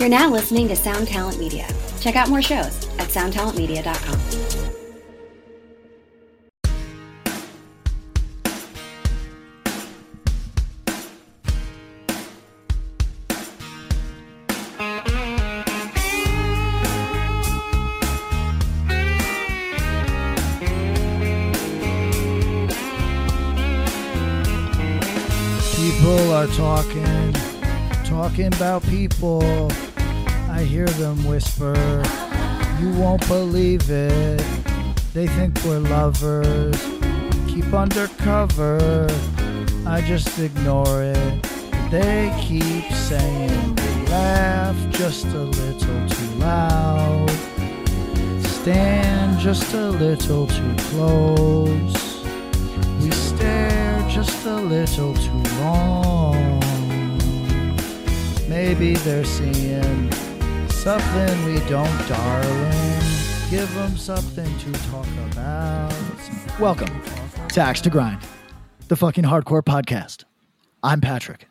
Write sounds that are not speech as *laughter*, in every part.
You're now listening to Sound Talent Media. Check out more shows at soundtalentmedia.com. People are talking, talking about people. Hear them whisper, you won't believe it. They think we're lovers. Keep undercover. I just ignore it. They keep saying we laugh just a little too loud. Stand just a little too close. We stare just a little too long. Maybe they're seeing something we don't, darling. Give them something to talk about. Welcome to Axe to Grind, the fucking hardcore podcast. I'm Patrick.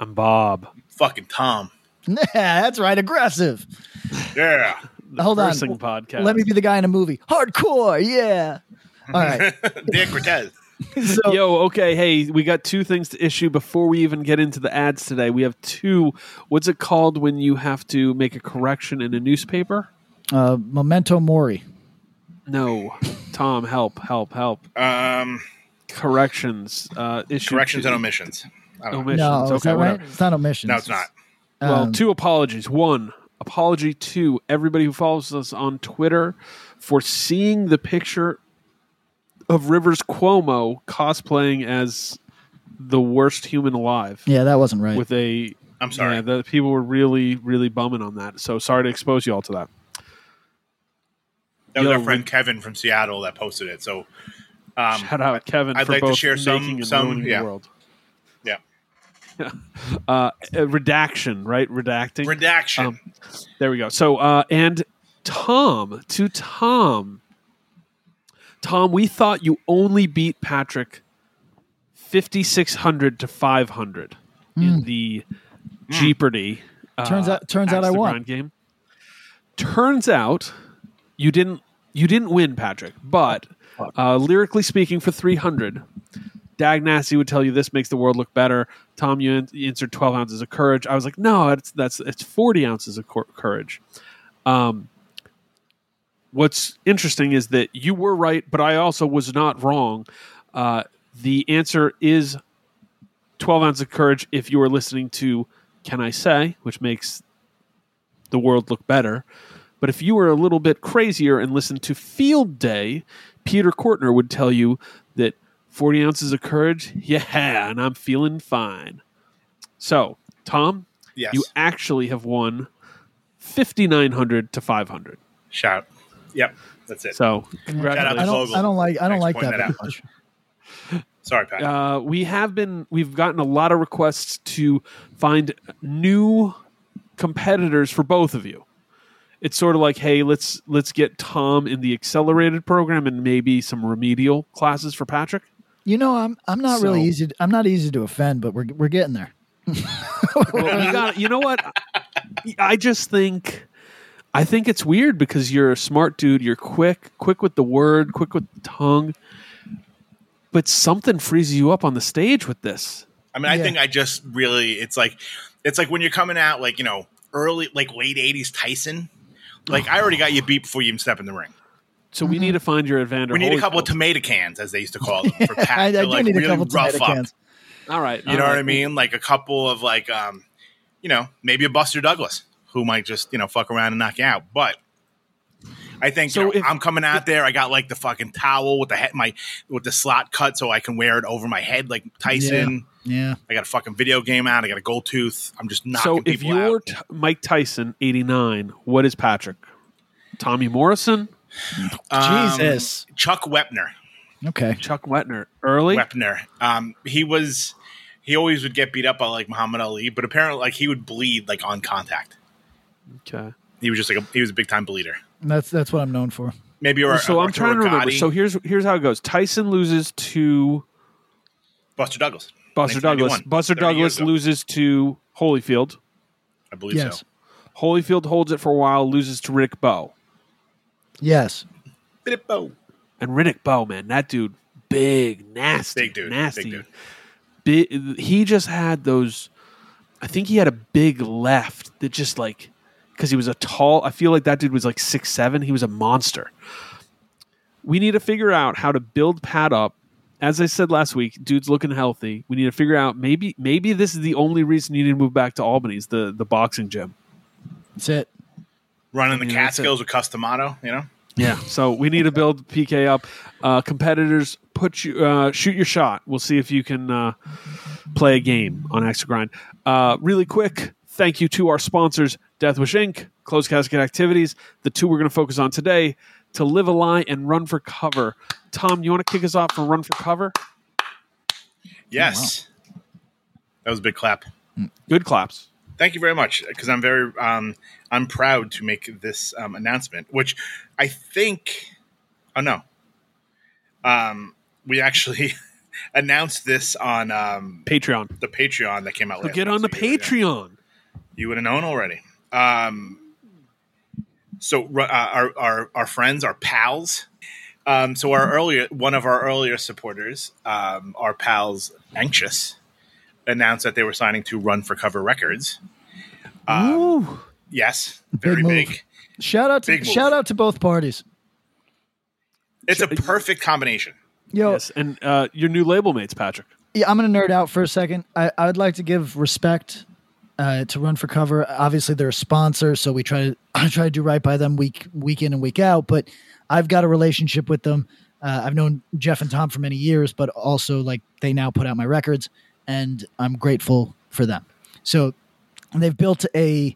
I'm Bob. fucking Tom. Yeah, *laughs* that's right, aggressive. Yeah. The Hold on. podcast. Let me be the guy in a movie. Hardcore, yeah. All right. *laughs* Dan Cortese. *laughs* So, Yo, okay, hey, we got two things to issue before we even get into the ads today. We have two. What's it called when you have to make a correction in a newspaper? uh, Memento Mori. No, *laughs* Tom, help, help, help. Um, Corrections. Uh, issue corrections two- and omissions. I don't omissions. No, is okay, that right? It's not omissions. No, it's not. Well, Um, two apologies. One, apology to everybody who follows us on Twitter for seeing the picture of Rivers Cuomo cosplaying as the worst human alive Yeah, that wasn't right. with a. I'm sorry. Yeah, the people were really, really bumming on that. So sorry to expose you all to that. that was Yo, our friend Kevin from Seattle that posted it. So, um, Shout out Kevin I'd for like to share some- some- yeah. world. yeah. *laughs* Uh, uh, redaction, right? Redacting. Redaction. Um, There we go. So, uh, and Tom, to Tom, Tom, we thought you only beat Patrick 5,600 to 500 in the Jeopardy. Uh, Hmm. Turns out- turns out I won. Game. Turns out you didn't. You didn't win, Patrick. But uh, lyrically speaking, for 300, Dag Nasty would tell you this makes the world look better. Tom, you, in- you answered 12 ounces of courage. I was like, no, it's, that's it's 40 ounces of cor- courage. Um, what's interesting is that you were right, but I also was not wrong. Uh, the answer is 12 ounces of courage if you were listening to Can I Say, which makes the world look better. But if you were a little bit crazier and listened to Field Day, Peter Cortner would tell you that 40 ounces of courage, *laughs* yeah, and I'm feeling fine. So, Tom, yes. you actually have won 5,900 to 500. Shout. Yep. That's it. So, I congratulations. don't. Vogel. I don't like. I don't Thanks like for that, pointing very that out. much. *laughs* Sorry, Pat. Uh, we have been we've gotten a lot of requests to find new competitors for both of you it's sort of like hey let's let's get tom in the accelerated program and maybe some remedial classes for patrick You know, I'm. I'm not really easy. To, I'm not easy to offend, but we're we're getting there. well, you got you know what *laughs* i just think i think it's weird because you're a smart dude you're quick quick with the word quick with the tongue but something frees you up on the stage with this I mean, I yeah. think I just really, it's like, it's like when you're coming out, like, you know, early, like late 80s Tyson. Like, I already got you beat before you even step in the ring. so we need to find your Evander We need a couple of tomato cans, as they used to call them, for *laughs* Pat. I, I to, do like, need a couple rough tomato up. cans. all right You all know what. I mean? Like a couple of like, um, you know, maybe a Buster Douglas who might just you know fuck around and knock you out. But I think So you know, if- I'm coming out there. I got like the fucking towel with the head, my with the slot cut, so I can wear it over my head like Tyson. Yeah. I got a fucking video game out. I got a gold tooth. I'm just knocking So if you're out. t- Mike Tyson, 89, what is Patrick? Tommy Morrison? Um, Jesus. Chuck Wepner. Okay. Chuck Wetner? Early? Wepner. Um, he was. He always would get beat up by like Muhammad Ali, but apparently, like he would bleed like on contact. Okay. He was just like a, he was a big time bleeder. That's that's what I'm known for. Maybe or so uh, I'm Arturo trying to remember. Gatti, So here's here's how it goes. Tyson loses to Buster Douglas. Buster Douglas. Buster Douglas loses to Holyfield. I believe Yes. so. Holyfield holds it for a while, loses to Riddick Bowe. Yes. Bidippo. And Riddick Bowe, man, that dude, big, nasty, Big dude, nasty. big dude. Bi- he just had those. I think he had a big left that just like because he was a tall. I feel like that dude was like six seven. He was a monster. We need to figure out how to build Pat up. As I said last week, dude's looking healthy. We need to figure out maybe maybe this is the only reason you need to move back to Albany's the the boxing gym. That's it. Running I the mean, that's. Catskills with Cus D'Amato, you know? Yeah. So we need to build PK up. Uh, competitors, put you uh, shoot your shot. We'll see if you can uh, play a game on Axe to Grind. Uh, really quick, thank you to our sponsors, Deathwish Inc., Closed Casket Activities. The two we're going to focus on today: to live a lie and run for cover. Tom, you want to kick us off for run for cover? Yes. That was a big clap. Good claps. Thank you very much because I'm very um, I'm proud to make this um, announcement, which I think. Oh no, um, we actually *laughs* announced this on um, Patreon. the Patreon that came out. So last get week, on the so you- Patreon. You would have known already. Um, so uh, our, our our friends, our pals. Um, so our earlier one of our earlier supporters, um, our pals, anxious, announced that they were signing to Run for Cover Records. Um, Ooh. Yes, very move. big. Shout out to Big shout out to both parties. It's a perfect combination. Yo, Yes, and uh, your new label mates, Patrick. yeah, I'm going to nerd out for a second. I, I would like to give respect uh, to Run for Cover. Obviously, they're a sponsor, so we try to *clears throat* I try to do right by them week week in and week out. But I've got a relationship with them. Uh, I've known Jeff and Tom for many years, but also like they now put out my records, and I'm grateful for them. So they've built a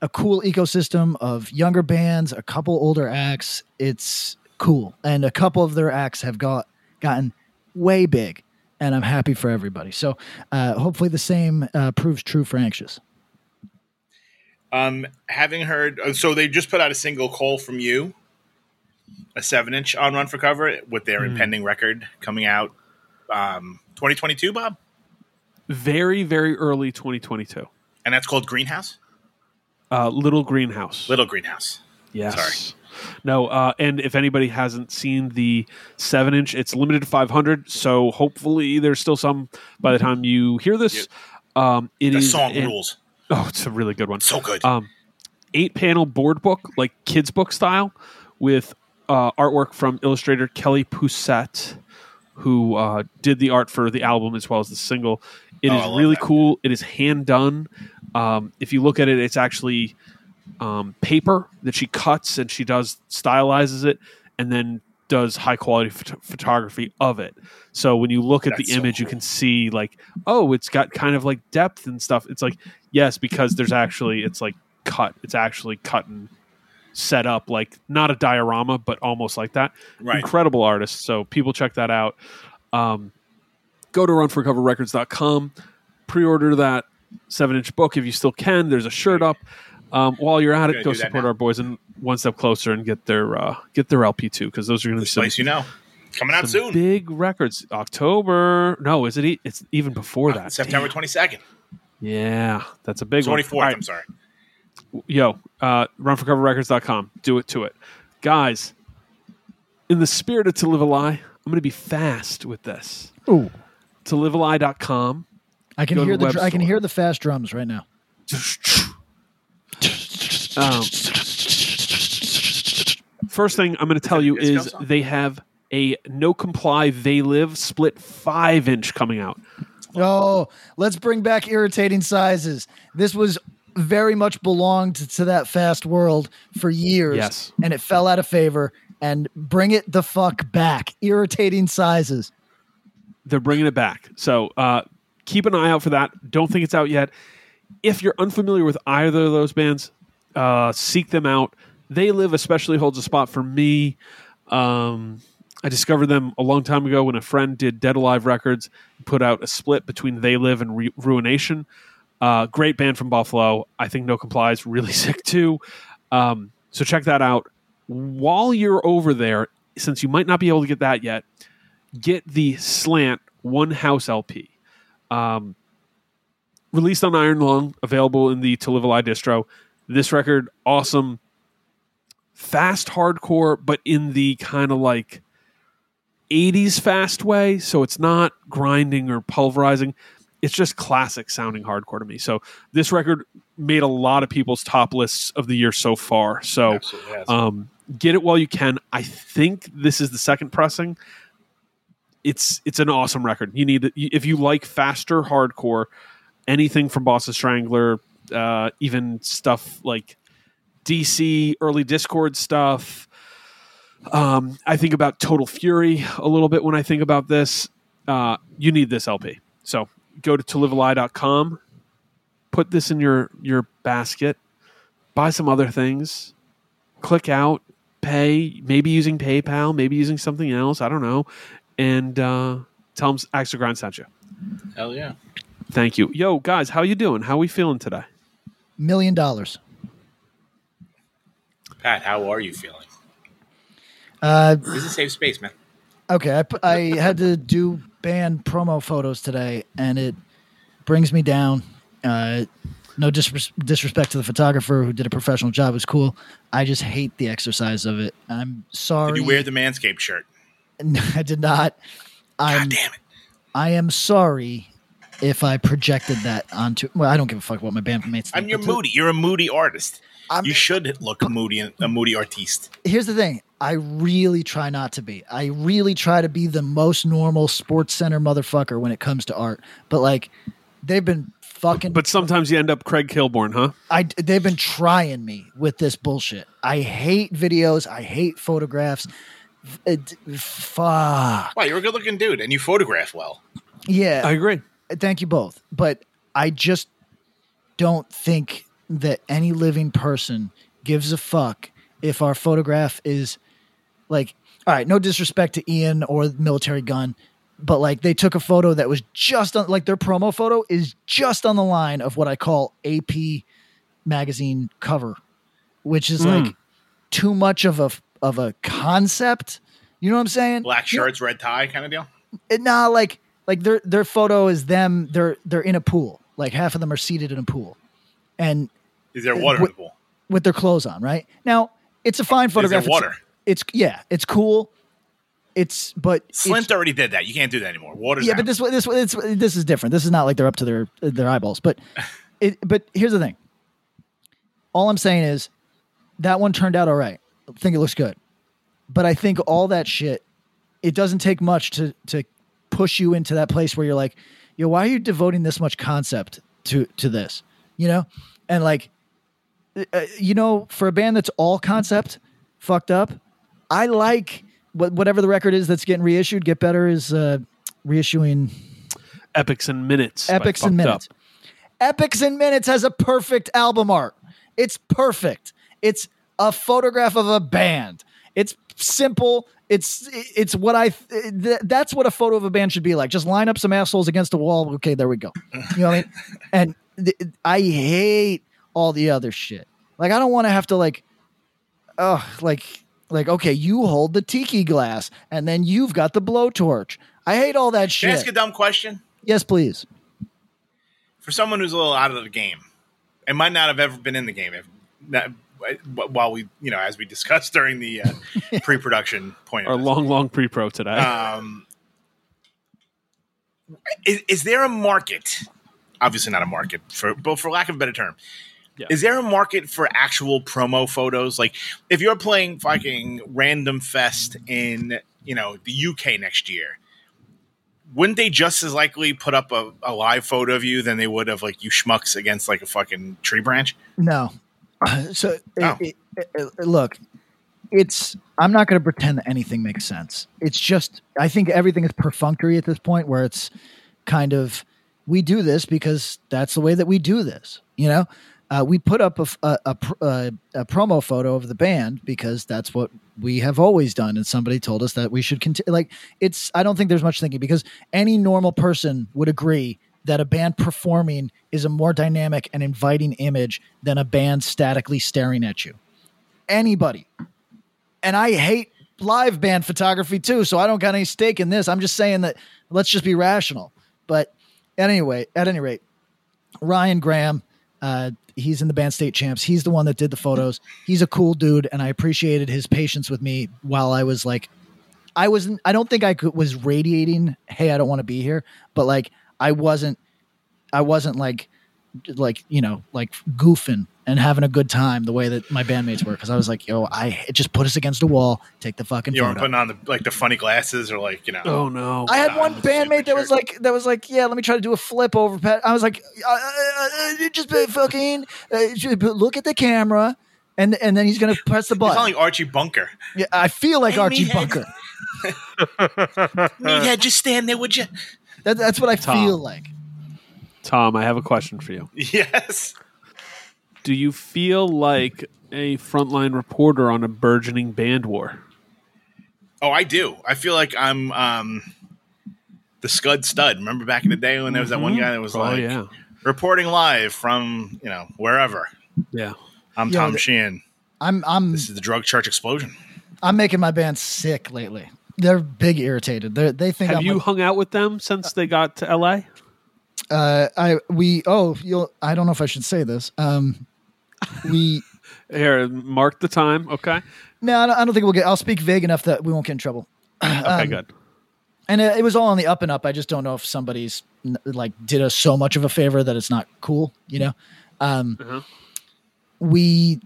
a cool ecosystem of younger bands, a couple older acts. It's cool, and a couple of their acts have got gotten way big, and I'm happy for everybody. So uh, hopefully the same uh, proves true for Anxious. Um, having heard, uh, so they just put out a single "Call from You," a seven-inch on Run for Cover with their impending record coming out, um, 2022, Bob, Very, very early 2022. and that's called Greenhouse, Uh, Little Greenhouse. Little Greenhouse. Yes. Sorry. No, uh, and if anybody hasn't seen the seven inch, it's limited to 500. So hopefully there's still some by the time you hear this. Um, it The is song rules, Oh, it's a really good one. so good. Um, eight panel board book, like kids book style, with uh, artwork from illustrator Kelly Poussette, who uh, did the art for the album as well as the single. It Oh, is really that. cool. It is hand done. Um, if you look at it, it's actually um, paper that she cuts and she does stylizes it and then does high quality phot- photography of it. So when you look at That's the so image, you can see like, oh, it's got kind of like depth and stuff. It's like yes, because there's actually it's like cut. It's actually cut and set up like not a diorama, but almost like that. Right. Incredible artist. So people check that out. Um, go to runforcoverrecords.com, pre-order that seven inch book if you still can. There's a shirt up. Um, while you're at it, go support our boys and one step closer and get their uh, get their LP too because those are going to be this some, place, you know, coming out soon, big records. October? No, is it? e- It's even before that. September 22nd, Yeah, that's a big one. 24th. All right, I'm sorry. yo, uh, runforcoverrecords.com. Do it to it. Guys, in the spirit of To Live a Lie, I'm going to be fast with this. Ooh, To livealie.com. I can hear the the dr- I can hear the fast drums right now. Um, first thing I'm going to tell you is they have a No Comply They Live split five inch coming out. Oh, let's bring back irritating sizes. This was very much belonged to that fast world for years. Yes. And it fell out of favor. And bring it the fuck back. Irritating sizes. They're bringing it back. So uh, keep an eye out for that. Don't think it's out yet. If you're unfamiliar with either of those bands, uh, seek them out. They Live especially holds a spot for me. Um, I discovered them a long time ago when a friend did Dead Alive Records, put out a split between They Live and Re- Ruination. Uh, great band from Buffalo. I think No Comply is *laughs* really sick too. Um, so check that out. While you're over there, since you might not be able to get that yet, get the Slant One House LP. Um, released on Iron Lung, available in the To Live a Lie distro. This record, awesome, fast hardcore, but in the kind of like 80s fast way. So it's not grinding or pulverizing. It's just classic sounding hardcore to me. So this record made a lot of people's top lists of the year so far. So um, get it while you can. I think this is the second pressing. It's it's an awesome record. You need if you like faster hardcore, anything from Boston Strangler, uh, even stuff like DC early Dischord stuff. Um, I think about Total Fury a little bit when I think about this. Uh, you need this LP. So go to tolivealie.com, put this in your your basket, buy some other things, click out, pay, maybe using PayPal, maybe using something else. I don't know, and uh, tell them Axe to Grind sent you. Hell yeah. Thank you, yo guys. How you doing? How we feeling today? Million dollars. Pat, how are you feeling? Uh, This is a safe space, man. okay, I, I had to do band promo photos today, and it brings me down. Uh, no disres- disrespect to the photographer who did a professional job; it was cool. I just hate the exercise of it. I'm sorry. Did you wear the Manscaped shirt? No, *laughs* I did not. I'm. God damn it. I am sorry if I projected that onto. Well, I don't give a fuck what my bandmates. I'm think, your but to- moody. You're a moody artist. I'm- you should look moody, a moody artiste. Here's the thing. I really try not to be. I really try to be the most normal sports center motherfucker when it comes to art. But like, they've been fucking. But sometimes you end up Craig Kilborn, huh? I they've been trying me with this bullshit. I hate videos. I hate photographs. It, fuck. Wow, you're a good looking dude and you photograph well. Yeah. I agree. Thank you both but i just don't think that any living person gives a fuck if our photograph is like all right no disrespect to ian or military gun but like they took a photo that was just on like their promo photo is just on the line of what i call ap magazine cover which is hmm. like too much of a of a concept. You know what i'm saying? Black shirts, red tie kind of deal. nah, like like their their photo is them. They're they're in a pool. Like half of them are seated in a pool, and Is there uh, water in the pool? with their clothes on. Right now, it's a fine Is there photograph. It's- water? It's, yeah, it's cool. It's but Slint it's- already did that. You can't do that anymore. Water's yeah, out. but this this it's, this is different. This is not like they're up to their their eyeballs. But *laughs* it but here's the thing. All I'm saying is that one turned out all right. I think it looks good. But I think all that shit, it doesn't take much to to push you into that place where you're like, yo, why are you devoting this much concept to to this? You know? And like uh, you know, for a band that's all concept, fucked up, I like what whatever the record is that's getting reissued. Get better is uh, reissuing Epics and minutes. Epics and Minutes. Up. Epics and Minutes has a perfect album art. It's perfect. It's a photograph of a band. It's simple. It's it's what I th- that's what a photo of a band should be like. Just line up some assholes against a wall. Okay, there we go. You know what I mean? *laughs* And th- I hate all the other shit. Like I don't want to have to like, oh, like like okay, you hold the tiki glass and then you've got the blowtorch. I hate all that shit. Can I ask a dumb question? Yes, please. For someone who's a little out of the game and might not have ever been in the game, if not, while we, you know, as we discussed during the uh, *laughs* pre-production point, Our of long, long pre-pro today. um, is, is there a market? Obviously, not a market for, but for lack of a better term, Yeah. is there a market for actual promo photos? Like, if you're playing fucking Random Fest in you know the UK next year, wouldn't they just as likely put up a, a live photo of you than they would of like you schmucks against like a fucking tree branch? No. *laughs* So Oh. it, it, it- look, it's I'm not going to pretend that anything makes sense. It's just I think everything is perfunctory at this point where it's kind of we do this because that's the way that we do this. You know, uh, we put up a, a- a- a promo photo of the band because that's what we have always done, and somebody told us that we should continue. Like it's I don't think there's much thinking because any normal person would agree that a band performing is a more dynamic and inviting image than a band statically staring at you. Anybody. And I hate live band photography too, so I don't got any stake in this. I'm just saying that let's just be rational. But at any way, at any rate, Ryan Graham. Uh, he's in the band State Champs. He's the one that did the photos. He's a cool dude, and I appreciated his patience with me while I was like, I wasn't. I don't think I could, was radiating. Hey, I don't want to be here, but like I wasn't. I wasn't like, like you know, like goofing and having a good time the way that my bandmates were because I was like, yo, I just put us against a wall, take the fucking You weren't putting on the like the funny glasses or like you know. Oh no! I had one bandmate that was like, that was like, yeah, let me try to do a flip over. Pat. I was like, uh, uh, uh, just uh, fucking uh, just look at the camera, and and then he's gonna press the You button. sound like Archie Bunker. yeah, I feel like Hey, Archie meathead. Bunker. *laughs* *laughs* yeah, just stand there, would you? That, that's what I Tom. feel like. Tom, I have a question for you. *laughs* Yes. Do you feel like a frontline reporter on a burgeoning band war? Oh, I do. I feel like I'm um, the Scud Stud. Remember back in the day when there was that one guy that was Oh like yeah, reporting live from you know wherever. yeah. I'm Yo, Tom the- Sheehan. I'm I'm This is the drug church explosion. I'm making my band sick lately. They're big irritated. They they think Have I'm you like, hung out with them since they got to LA? uh I we oh you'll I don't know if I should say this. Um we *laughs* Here, mark the time. Okay. no I don't, I don't think we'll get I'll speak vague enough that we won't get in trouble. *clears throat* Okay, Um, good. and it, it was all on the up and up. I just don't know if somebody's like did us so much of a favor that it's not cool, you know. Um, Uh-huh. We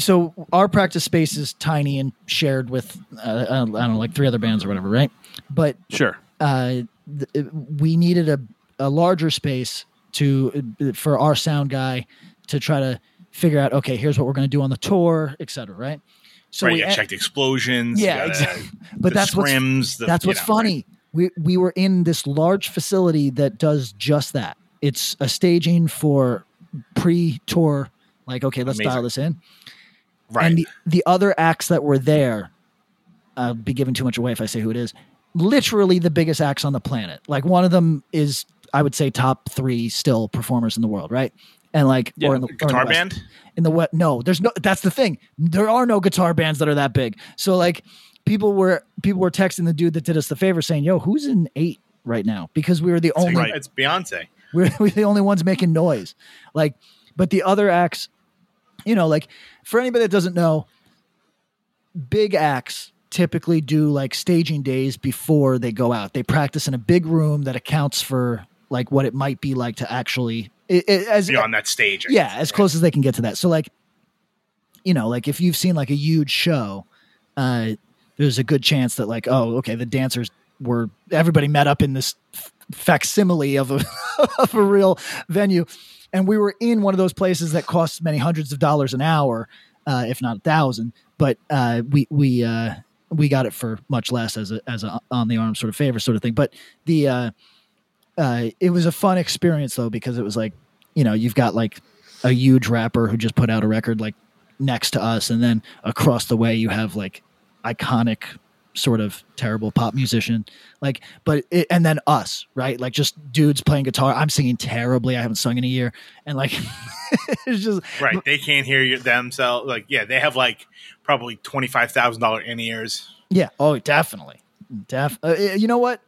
so our practice space is tiny and shared with uh, I don't know like three other bands or whatever, right? But Sure. uh, th- we needed a, a larger space to for our sound guy to try to figure out. Okay, here's what we're going to do on the tour, et cetera, right? So right, we you gotta check the explosions. yeah, gotta- exactly. *laughs* But that's what's the- that's what's know, funny. We we were in this large facility that does just that. It's a staging for pre-tour. Like, okay, let's Amazing. dial this in. Right. And the, the other acts that were there, I'll be giving too much away if I say who it is. Literally the biggest acts on the planet. Like one of them is, I would say, top three still performers in the world, right? And like, Yeah, or in the or in the Guitar band. in the what? No, there's no. That's the thing. There are no guitar bands that are that big. So like, people were people were texting the dude that did us the favor, saying, "Yo, who's in eight right now?" Because we were the only Right. It's Beyonce. *laughs* we're, we're the only ones making noise. Like, but the other acts, you know, like for anybody that doesn't know, big acts typically do like staging days before they go out. They practice in a big room that accounts for like what it might be like to actually it, it- as Be on that stage. I yeah guess, as right? close as they can get to that so like you know like if you've seen like a huge show uh there's a good chance that like oh okay the dancers were everybody met up in this f- facsimile of a *laughs* of a real venue and we were in one of those places that costs many hundreds of dollars an hour uh if not a thousand. But uh we we uh we got it for much less as a as a on the arm sort of favor sort of thing. But the uh uh, it was a fun experience though because it was like you know you've got like a huge rapper who just put out a record like next to us. And then across the way you have like iconic sort of terrible pop musician like but it, and then us right like just dudes playing guitar i'm singing terribly i haven't sung in a year and like *laughs* it's just Right. They can't hear you themselves. Like, yeah, they have like probably twenty five thousand dollar in ears. yeah oh definitely def uh, you know what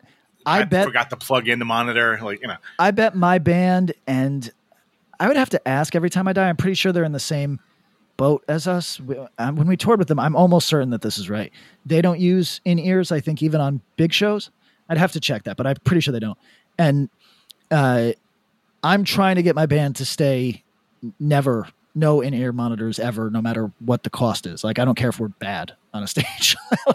i bet I forgot to plug in the monitor. Like, you know, I bet my band and I would have to ask every time I die. I'm pretty sure they're in the same boat as us. Um, When we toured with them, I'm almost certain that this is right. They don't use in ears. I think even on big shows, I'd have to check that, but I'm pretty sure they don't. And uh, I'm trying to get my band to stay never no in ear monitors ever, no matter what the cost is. Like I don't care if we're bad on a *laughs* stage.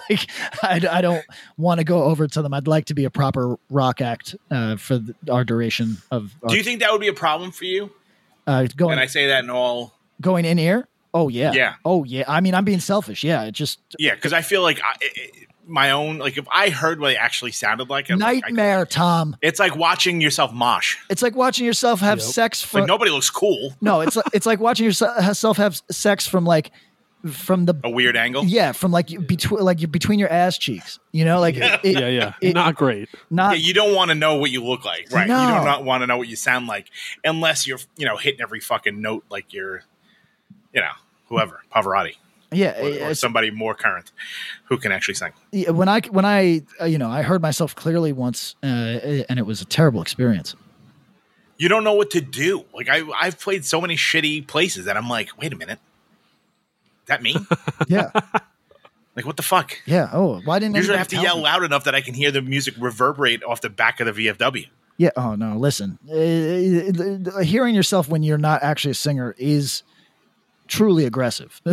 like I, I don't want to go over to them. I'd like to be a proper rock act uh, for the, our duration of our, do you think that would be a problem for you? uh, going And I say that in all, going in ear. Oh yeah, Yeah. Oh yeah. I mean, I'm being selfish. Yeah, it just yeah, because I feel like I, it- my own, like if I heard what it actually sounded like, I'm like, I- nightmare, Tom. it's like watching yourself mosh. It's like watching yourself have Yep. sex from. like nobody looks cool. no, it's like, it's like watching yourself have sex from like from the A weird angle. yeah from like between like you between your ass cheeks. You know, like it, it- yeah, yeah. it- Not great. not Yeah, you don't want to know what you look like, right? You No. do not want to know what you sound like, unless you're, you know, hitting every fucking note like you're, you know, whoever Pavarotti yeah. or, or somebody more current who can actually sing. yeah, when I when I uh, you know I heard myself clearly once, uh, and it was a terrible experience. you don't know what to do. Like I, I've played so many shitty places that I'm like, wait a minute, that me? *laughs* Yeah, like what the fuck? yeah. Oh, why didn't Usually I have to yell me? loud enough that I can hear the music reverberate off the back of the VFW. Yeah. Oh no. Listen, uh, uh, hearing yourself when you're not actually a singer is truly aggressive. *laughs*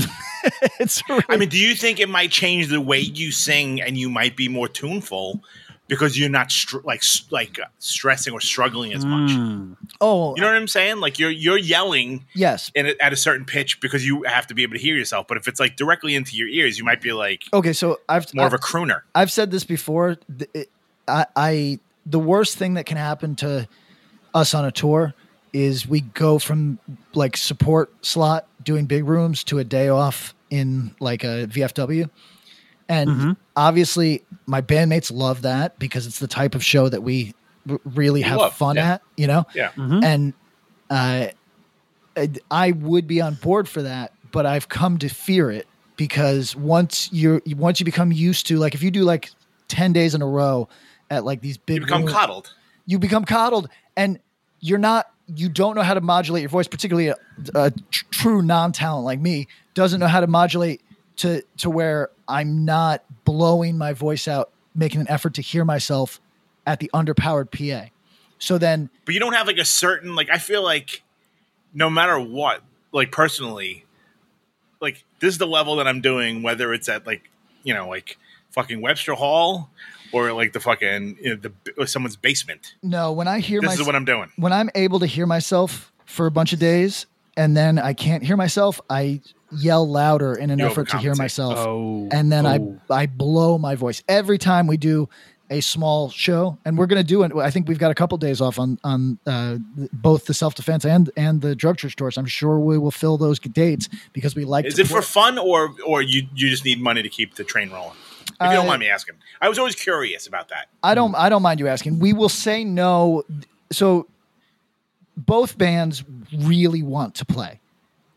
it's. Really, I mean, do you think it might change the way you sing and you might be more tuneful because you're not str- like like uh, stressing or struggling as much? Mm. oh, You know what I'm saying? Like you're you're yelling yes. in a, at a certain pitch because you have to be able to hear yourself. But if it's like directly into your ears, you might be like Okay, so I've more of I've- a crooner. I've said this before. it- I, I the worst thing that can happen to us on a tour is we go from like support slot doing big rooms to a day off in like a VFW. And obviously my bandmates love that because it's the type of show that we r- really have love, fun yeah. at, you know? Yeah. And uh, I- I would be on board for that, but I've come to fear it because once you're once you become used to like if you do like 10 days in a row at like these big You become rooms- coddled. you become coddled and you're not you don't know how to modulate your voice particularly a, a tr- true non-talent like me doesn't know how to modulate to to where i'm not blowing my voice out making an effort to hear myself at the underpowered pa so then but you don't have like a certain like i feel like no matter what like personally like this is the level that i'm doing whether it's at like you know like fucking webster hall or like the fucking you know, the or someone's basement no when i hear this myself is what i'm doing when i'm able to hear myself for a bunch of days and then i can't hear myself i yell louder in an You effort to hear myself Oh, and then oh. I I blow my voice every time we do a small show, and we're going to do it. I think we've got a couple days off on on uh, both the self defense and and the drug church tours. I'm sure we will fill those dates because we like. is to it for fun or or you you just need money to keep the train rolling if you Uh, don't mind me asking i was always curious about that I don't. I don't mind you asking. We will say no. So both bands really want to play.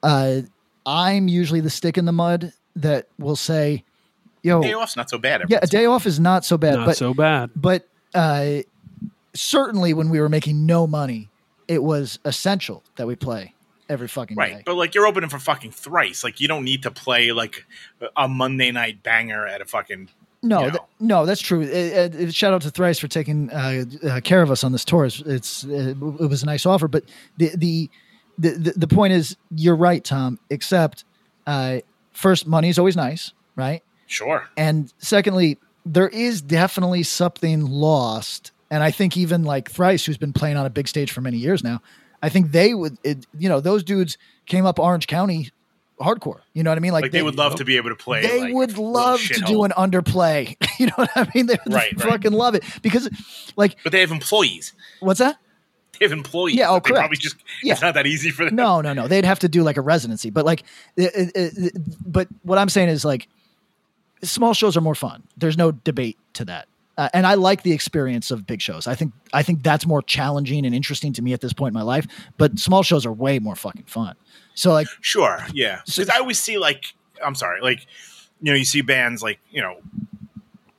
Uh, I'm usually the stick in the mud that will say, "Yo, day off's not so bad yeah, a day off is not so bad." not but so bad. but uh, certainly when we were making no money, it was essential that we play every fucking Right, day. but like you're opening for fucking thrice. Like you don't need to play like a Monday night banger at a fucking. no, you th- no, that's true. Uh, uh, shout out to Thrice for taking uh, uh, care of us on this tour. It's, it's it was a nice offer, but the the the the, the point is, you're right, Tom. Except, uh, first, money is always nice, right? Sure. And secondly, there is definitely something lost. And I think even like Thrice, who's been playing on a big stage for many years now, I think they would, it, you know, those dudes came up Orange County hardcore. You know what I mean? Like, they, would love to be able to play. They like, would love to do an underplay. *laughs* you know what I mean? They would Right, right. fucking love it because, like, but they have employees. what's that? They have employees. Yeah, oh, they correct. probably just. Yeah. It's not that easy for them. No, no, no. They'd have to do like a residency, but like, it, it- but what I'm saying is like, small shows are more fun. There's no debate to that. Uh, and I like the experience of big shows. I think I think that's more challenging and interesting to me at this point in my life. But small shows are way more fucking fun. So like, Sure. Yeah. So- Because I always see like I'm sorry, like you know, you see bands like you know,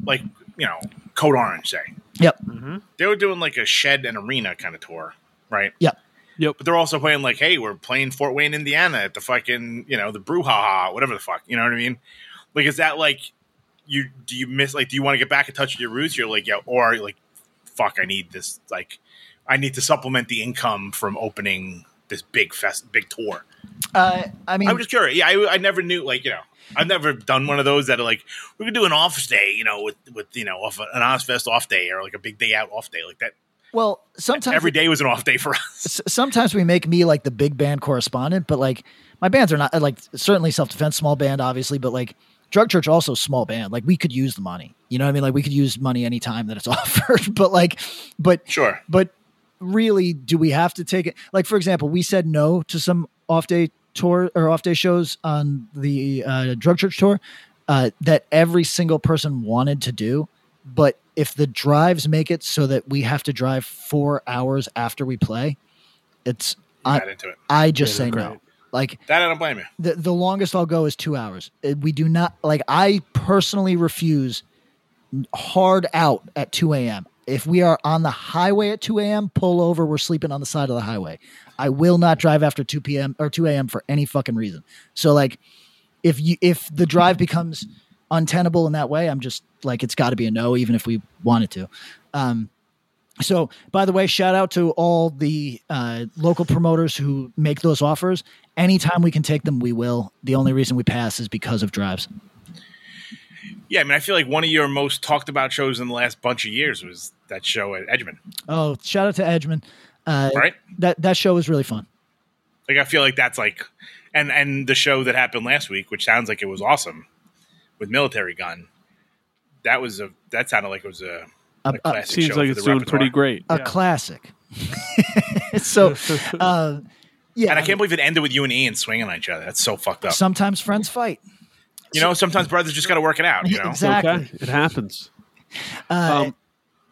like you know, Code Orange say yep, Mm-hmm. they were doing like a shed and arena kind of tour, right? yep, Yep. But they're also playing like, hey, we're playing Fort Wayne, Indiana at the fucking, you know, the brouhaha, whatever the fuck. You know what I mean? Like, is that like you? Do you miss like? Do you want to get back in touch with your roots? You're like, yeah, or like, fuck, I need this. Like, I need to supplement the income from opening this big fest, big tour. uh, I mean, I'm just curious. Yeah, I, I never knew. Like, you know, I've never done one of those that are like, we could do an office day, you know, with with you know, off an Ozzfest off day or like a big day out off day like that. well, sometimes Every day was an off day for us. sometimes we make me like the big band correspondent, but like my bands are not like certainly self defense small band, obviously, but like Drug Church also small band. Like we could use the money, you know what I mean? Like we could use money anytime that it's *laughs* offered, but like, but Sure. but really, do we have to take it? Like for example, we said no to some off day tour or off day shows on the uh, Drug Church tour uh, that every single person wanted to do, but if the drives make it so that we have to drive four hours after we play, it's I, into it. I just Yeah, say they're no. Like That I don't blame you. the the longest I'll go is two hours. Uh, We do not like. I personally refuse hard out at two a.m. If we are on the highway at 2 a.m., pull over. We're sleeping on the side of the highway. I will not drive after 2 p.m. or 2 a.m. for any fucking reason. So like, if you if the drive becomes untenable in that way, I'm just like it's got to be a no, even if we wanted to. Um, so, by the way, shout out to all the uh, local promoters who make those offers. Anytime we can take them, we will. The only reason we pass is because of drives. Yeah, I mean, I feel like one of your most talked about shows in the last bunch of years was that show at Edgeman, Oh, shout out to Edgeman. Uh, right? That that show was really fun. Like, I feel like that's like, and and the show that happened last week, which sounds like it was awesome, with Military Gun. That was a that sounded like it was a, A- a a- classic Seems show like it's doing repertoire. pretty great. A Yeah. classic. *laughs* so, *laughs* uh, yeah. And I can't believe it ended with you and Ian swinging on each other. That's so fucked up. Sometimes friends fight. you know, sometimes brothers just got to work it out. You know, Exactly. Okay, it happens. Uh, Um,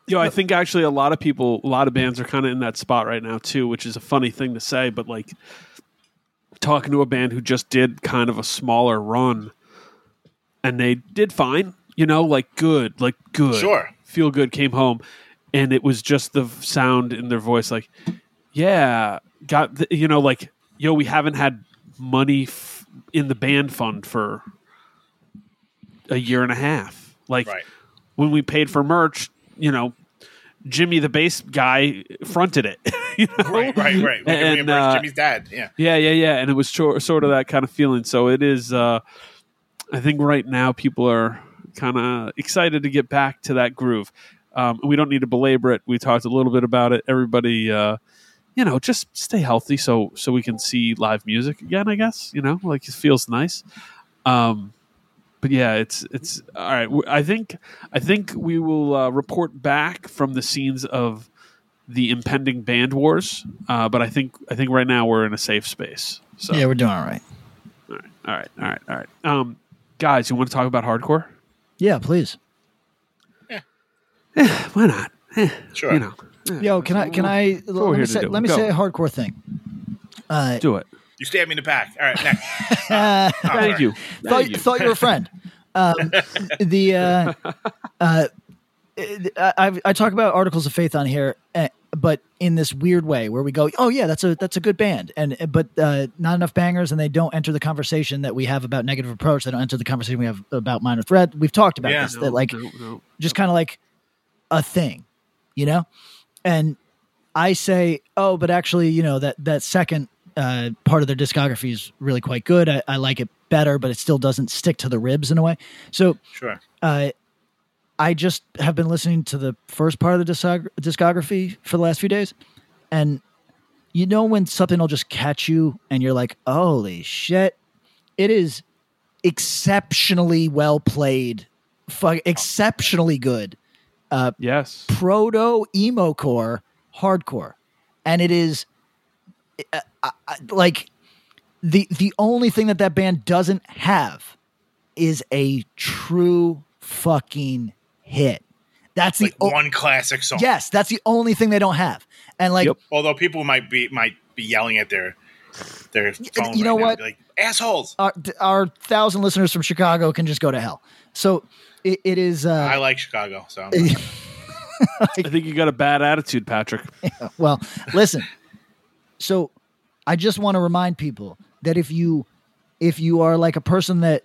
you know, I think actually a lot of people, a lot of bands are kind of in that spot right now too, which is a funny thing to say, but like talking to a band who just did kind of a smaller run and they did fine, you know, like good, like good. Sure. Feel good came home and it was just the sound in their voice like, yeah, got, the, you know, like, yo, we haven't had money f- in the band fund for a year and a half. Like, right? when we paid for merch, you know, Jimmy the bass guy fronted it. *laughs* you know? Right, right, right. We And, uh, Jimmy's dad. Yeah. Yeah, yeah, yeah. And it was sort sort of that kind of feeling. So it is. Uh, I think right now people are kind of excited to get back to that groove. Um, we don't need to belabor it. We talked a little bit about it. Everybody, uh, you know, just stay healthy so so we can see live music again. I guess you know, like it feels nice. Um, but yeah, it's it's all right. I think I think we will uh, report back from the scenes of the impending band wars. Uh, but I think I think right now we're in a safe space. So yeah, we're doing all right. all right, all right, all right, all right. Um, guys, you want to talk about hardcore? Yeah, please. Eh, why not? Eh, Sure. You know, Yo, can I can I let me say let me Go. say a hardcore thing. Uh, do it. You stabbed me in the back. All right, next. *laughs* uh, All Thank right. you. thought, Thank you. thought you were a friend. Um, *laughs* the uh, uh, I, I talk about articles of faith on here, uh, but in this weird way where we go, oh yeah, that's a that's a good band, and but uh, not enough bangers, and they don't enter the conversation that we have about negative approach. They don't enter the conversation we have about minor threat. We've talked about Yeah. this No, that like no, no. just kind of like a thing, you know? And I say, oh, but actually, you know, that that second uh, part of their discography is really quite good. I, I like it better, but it still doesn't stick to the ribs in a way. So Sure. uh, I just have been listening to the first part of the discog- discography for the last few days, and you know when something will just catch you, and you're like, "Holy shit!" It is exceptionally well played, fu- exceptionally good, Yes. proto emo core hardcore, and it is uh, uh, uh, like the the only thing that that band doesn't have is a true fucking hit. That's the Like o- one classic song. yes, that's the only thing they don't have. And like Yep. Although people might be might be yelling at their their phone. you know right what? be Like assholes. our, our thousand listeners from Chicago can just go to hell. So it, it is I uh, like Chicago, so *laughs* I think you got a bad attitude, Patrick. *laughs* well. Listen, so I just want to remind people that if you if you are like a person that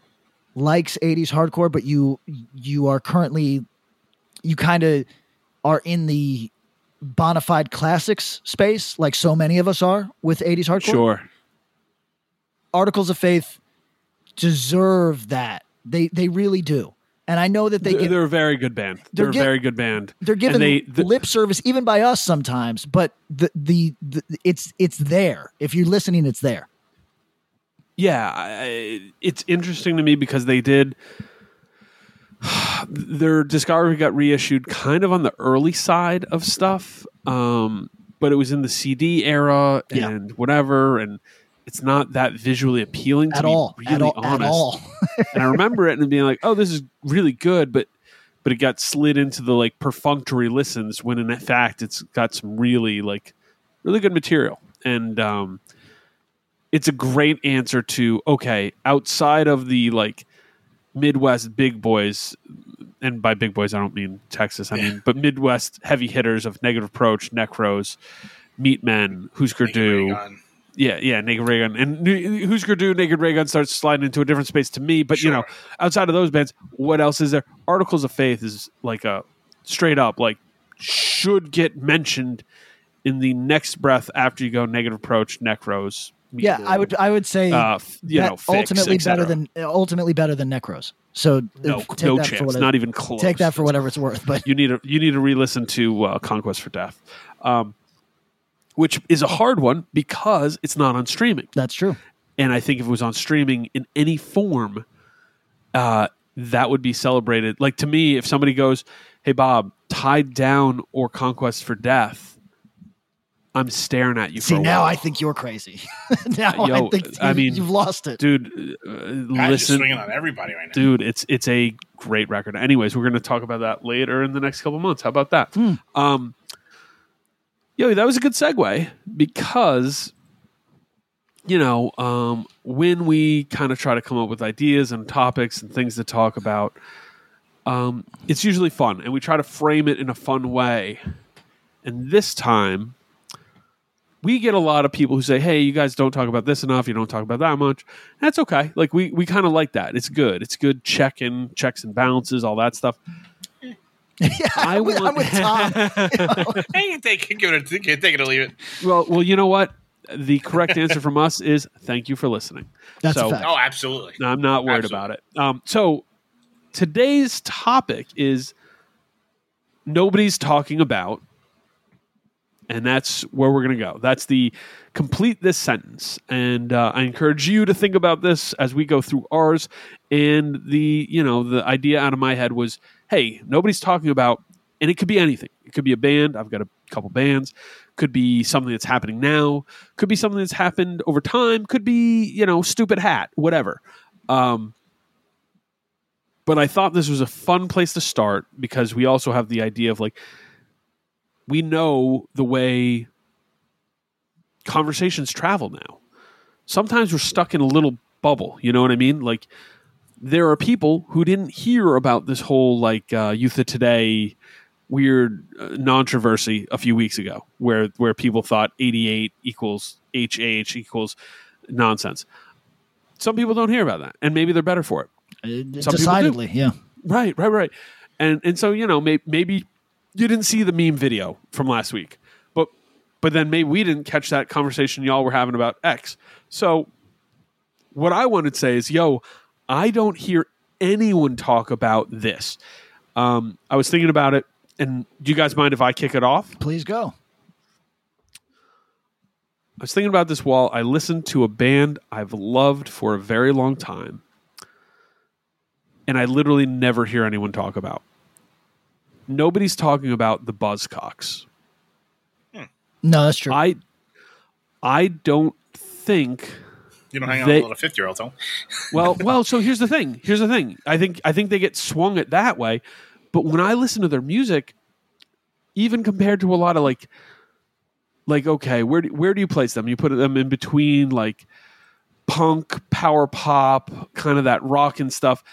likes 80s hardcore but you you are currently you kind of are in the bona fide classics space like so many of us are with 80s hardcore Sure. articles of faith deserve that they they really do and i know that they They're, get they're a very good band. They're, They're a gi- very good band. they're given they, the, lip service even by us sometimes but the, the the it's it's there if you're listening it's there yeah, I, it's interesting to me because they did *sighs* their discography got reissued kind of on the early side of stuff, um, but it was in the CD era Yeah. and whatever, and it's not that visually appealing to at be all really at all honest. at all and I remember it and being like, "Oh, this is really good," but but it got slid into the like perfunctory listens when in fact it's got some really like really good material and um it's a great answer to okay outside of the like midwest big boys and by big boys I don't mean Texas, I mean but Midwest heavy hitters of Negative Approach, Necros, Meatmen, Hüsker Dü. Raygun. Yeah, yeah, Naked Raygun. And Hüsker Dü, Naked Raygun starts sliding into a different space to me. But, you know, outside of those bands, what else is there? Articles of Faith is like a straight up, like, should get mentioned in the next breath after you go Negative Approach, Necros. Yeah, I would I would say Uh, you that know, Fix, ultimately better than ultimately better than Necros. So No, take no that for chance. whatever- Not even close. Take that for whatever it's worth. But you need to you need to re-listen to uh, Conquest for Death, um, which is a hard one because it's not on streaming. that's true. And I think if it was on streaming in any form, uh, that would be celebrated. Like to me, if somebody goes, "Hey Bob, Tied Down or Conquest for Death," I'm staring at you. See, for a now while. I think you're crazy. *laughs* now Yo, I think I you've- mean, you've lost it. dude, uh, Guys listen, swinging on everybody right now. dude it's it's a great record anyways we're going to talk about that later in the next couple months how about that Hmm. um yo that was a good segue because you know um when we kind of try to come up with ideas and topics and things to talk about um it's usually fun and we try to frame it in a fun way and this time we get a lot of people who say, "Hey, you guys don't talk about this enough. You don't talk about that much." That's okay. Like we we kind of like that. It's good. It's good checking checks and balances, all that stuff. *laughs* yeah, I I'm, with, I'm with *laughs* Tom. *laughs* Hey, you can take, give it, take it or leave it. Well, well, you know what? The correct answer from us is thank you for listening. That's So- a fact. Oh, absolutely. I'm not worried Absolutely. about it. Um, so today's topic is nobody's talking about, and that's where we're going to go. That's the complete this sentence, and uh, I encourage you to think about this as we go through ours. And the you know the idea out of my head was, hey, nobody's talking about, and it could be anything. It could be a band. I've got a couple bands. Could be something that's happening now. Could be something that's happened over time. Could be you know stupid hat, whatever. Um, but I thought this was a fun place to start because we also have the idea of like we know the way conversations travel now. Sometimes we're stuck in a little bubble, you know what I mean? Like there are people who didn't hear about this whole like uh, youth of today weird uh, controversy a few weeks ago where where people thought 88 equals HH equals nonsense. Some people don't hear about that and maybe they're better for it. Uh. Decidedly, yeah. Right, right, right. And and so you know may, maybe you didn't see the meme video from last week, but but then maybe we didn't catch that conversation y'all were having about X. So what I wanted to say is, yo, I don't hear anyone talk about this. Um, I was thinking about it, and do you guys mind if I kick it off? Please go. I was thinking about this while I listened to a band I've loved for a very long time, and I literally never hear anyone talk about. Nobody's talking about the Buzzcocks. No, that's true. I, I don't think. You don't hang out They- with a little 50 year old, huh? *laughs* Well, well. So here's the thing. Here's the thing. I think I think they get swung it that way, but when I listen to their music, even compared to a lot of like, like okay, where do, where do you place them? You put them in between like punk, power pop, kind of that rock and stuff.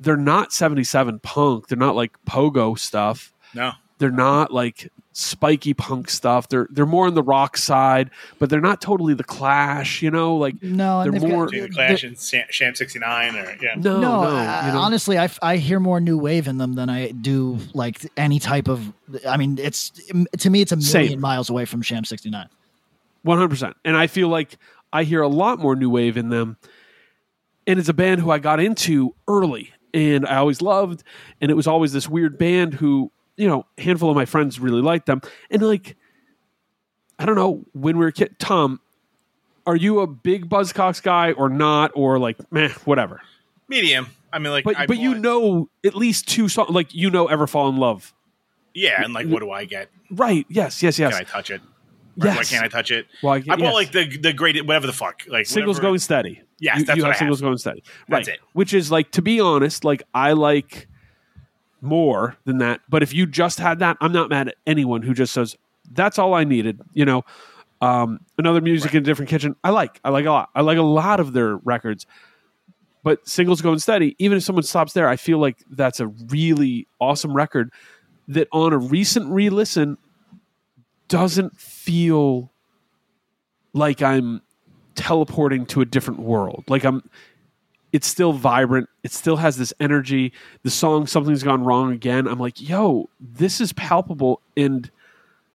They're not 77 punk. They're not like pogo stuff. No. They're not like spiky punk stuff. They're they're more on the rock side, but they're not totally the Clash. You know, like no, they're more- got, the Clash and Sham 69 or, yeah. no, no, no. uh, you know? honestly, I, f- I hear more new wave in them than I do like any type of. I mean, it's to me, it's a million Same. miles away from Sham sixty nine. One hundred percent. And I feel like I hear a lot more new wave in them. And it's a band who I got into early and I always loved. And it was always this weird band who, you know, a handful of my friends really liked them. And like, I don't know, when we were kid, Tom, are you a big Buzzcocks guy or not? Or like, meh, whatever. Medium. I mean, like, But I but you know at least two songs, like you know, ever fall in love. Yeah, and like, what do I get? Right. Yes. Yes. Yes. Can I touch it? Right, Why can't I touch it? Well, I, I bought yes. like the the great whatever the fuck like singles whatever- going steady. Yes, you, that's you what have I singles have. going steady. That's right. it. Which is like to be honest, like I like more than that. But if you just had that, I'm not mad at anyone who just says that's all I needed. You know, um, another music in a different kitchen. I like. I like a lot. I like a lot of their records. but singles going steady. Even if someone stops there, I feel like that's a really awesome record that on a recent re-listen doesn't feel like I'm teleporting to a different world. Like I'm it's still vibrant. It still has this energy. The song Something's Gone Wrong Again. I'm like, yo, this is palpable and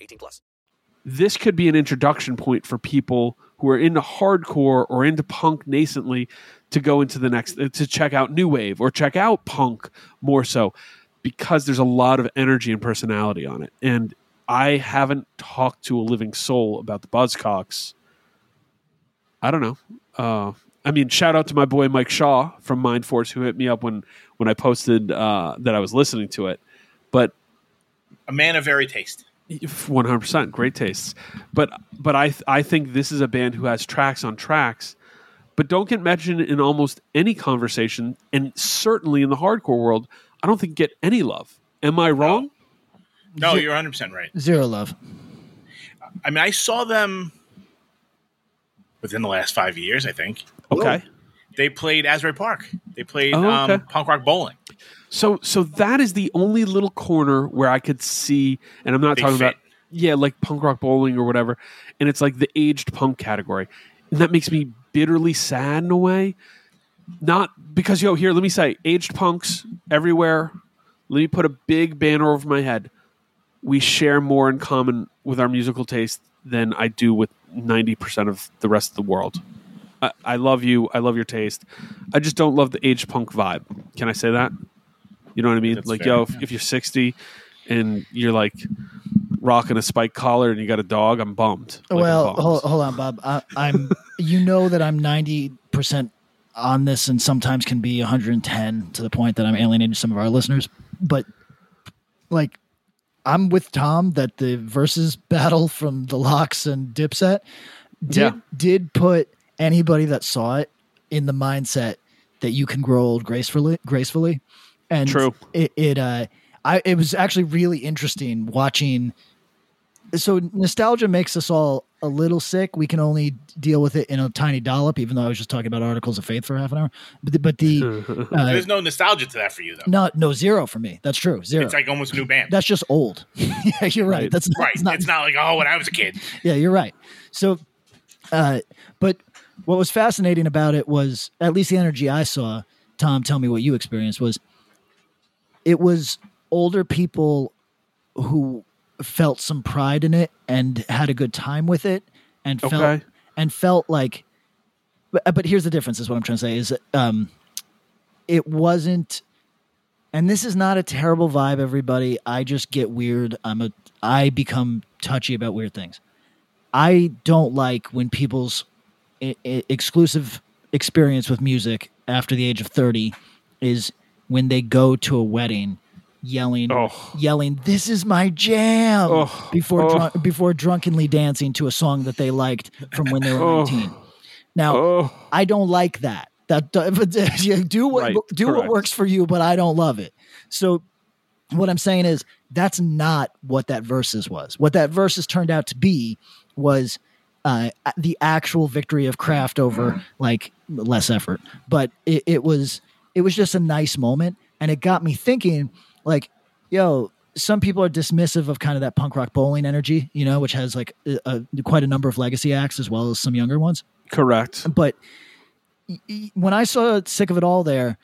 18 plus. this could be an introduction point for people who are into hardcore or into punk nascently to go into the next to check out new wave or check out punk more so because there's a lot of energy and personality on it and i haven't talked to a living soul about the buzzcocks i don't know uh, i mean shout out to my boy mike shaw from Mindforce who hit me up when when i posted uh, that i was listening to it but A man of very taste. One hundred percent, great tastes. But but I I think this is a band who has tracks on tracks, but don't get mentioned in almost any conversation, and certainly in the hardcore world, I don't think get any love. Am I wrong? No, you're 100 percent right. Zero love. I mean, I saw them within the last five years. I think Okay. they played Asbury Park. They played Oh, okay. um, punk rock bowling. So so that is the only little corner where I could see, and I'm not talking fit. about yeah, like punk rock bowling or whatever, and it's like the aged punk category, and that makes me bitterly sad in a way. Not because yo, here, let me say, aged punks everywhere. Let me put a big banner over my head. We share more in common with our musical taste than I do with ninety percent of the rest of the world. I, I love you. I love your taste. I just don't love the aged punk vibe. Can I say that? You know what I mean? That's like, fair, yo, if, if you're 60 and you're like rocking a spike collar and you got a dog, I'm bummed. Like, I'm well, bummed. hold, hold on, Bob. I, I'm. *laughs* you know that I'm ninety percent on this, and sometimes can be 110 to the point that I'm alienating some of our listeners. But like, I'm with Tom that the versus battle from the LOX and Dipset did Yeah. did put anybody that saw it in the mindset that you can grow old gracefully. Gracefully, and True. It, it uh, I it was actually really interesting watching so nostalgia makes us all a little sick. We can only deal with it in a tiny dollop, even though I was just talking about articles of faith for half an hour. But the, but the *laughs* uh, There's no nostalgia to that for you, though. no no zero for me. That's true. Zero. It's like almost a new band. That's just old. *laughs* yeah, you're right. Right. That's not, right. It's not, like, oh, when I was a kid. *laughs* yeah, you're right. So, uh, but what was fascinating about it was at least the energy I saw. Tom, tell me what you experienced was. It was older people who felt some pride in it and had a good time with it and felt Okay. and felt like. But, but here's the difference: is what I'm trying to say is, um, it wasn't and this is not a terrible vibe everybody i just get weird i'm a i become touchy about weird things i don't like when people's I- I- exclusive experience with music after the age of 30 is when they go to a wedding yelling Oh. yelling this is my jam Oh. before Oh. drunk, before drunkenly dancing to a song that they liked from when they were Oh. 19 now Oh, I don't like that. That *laughs* do what Right, do what works for you, but I don't love it. So what I'm saying is that's not what that Verzuz was. What that Verzuz turned out to be was uh, the actual victory of craft over like less effort. But it, it was it was just a nice moment, and it got me thinking. Like, yo, some people are dismissive of kind of that punk rock bowling energy, you know, which has like a, a, quite a number of legacy acts as well as some younger ones correct. but y- y- when I saw Sick of It All there,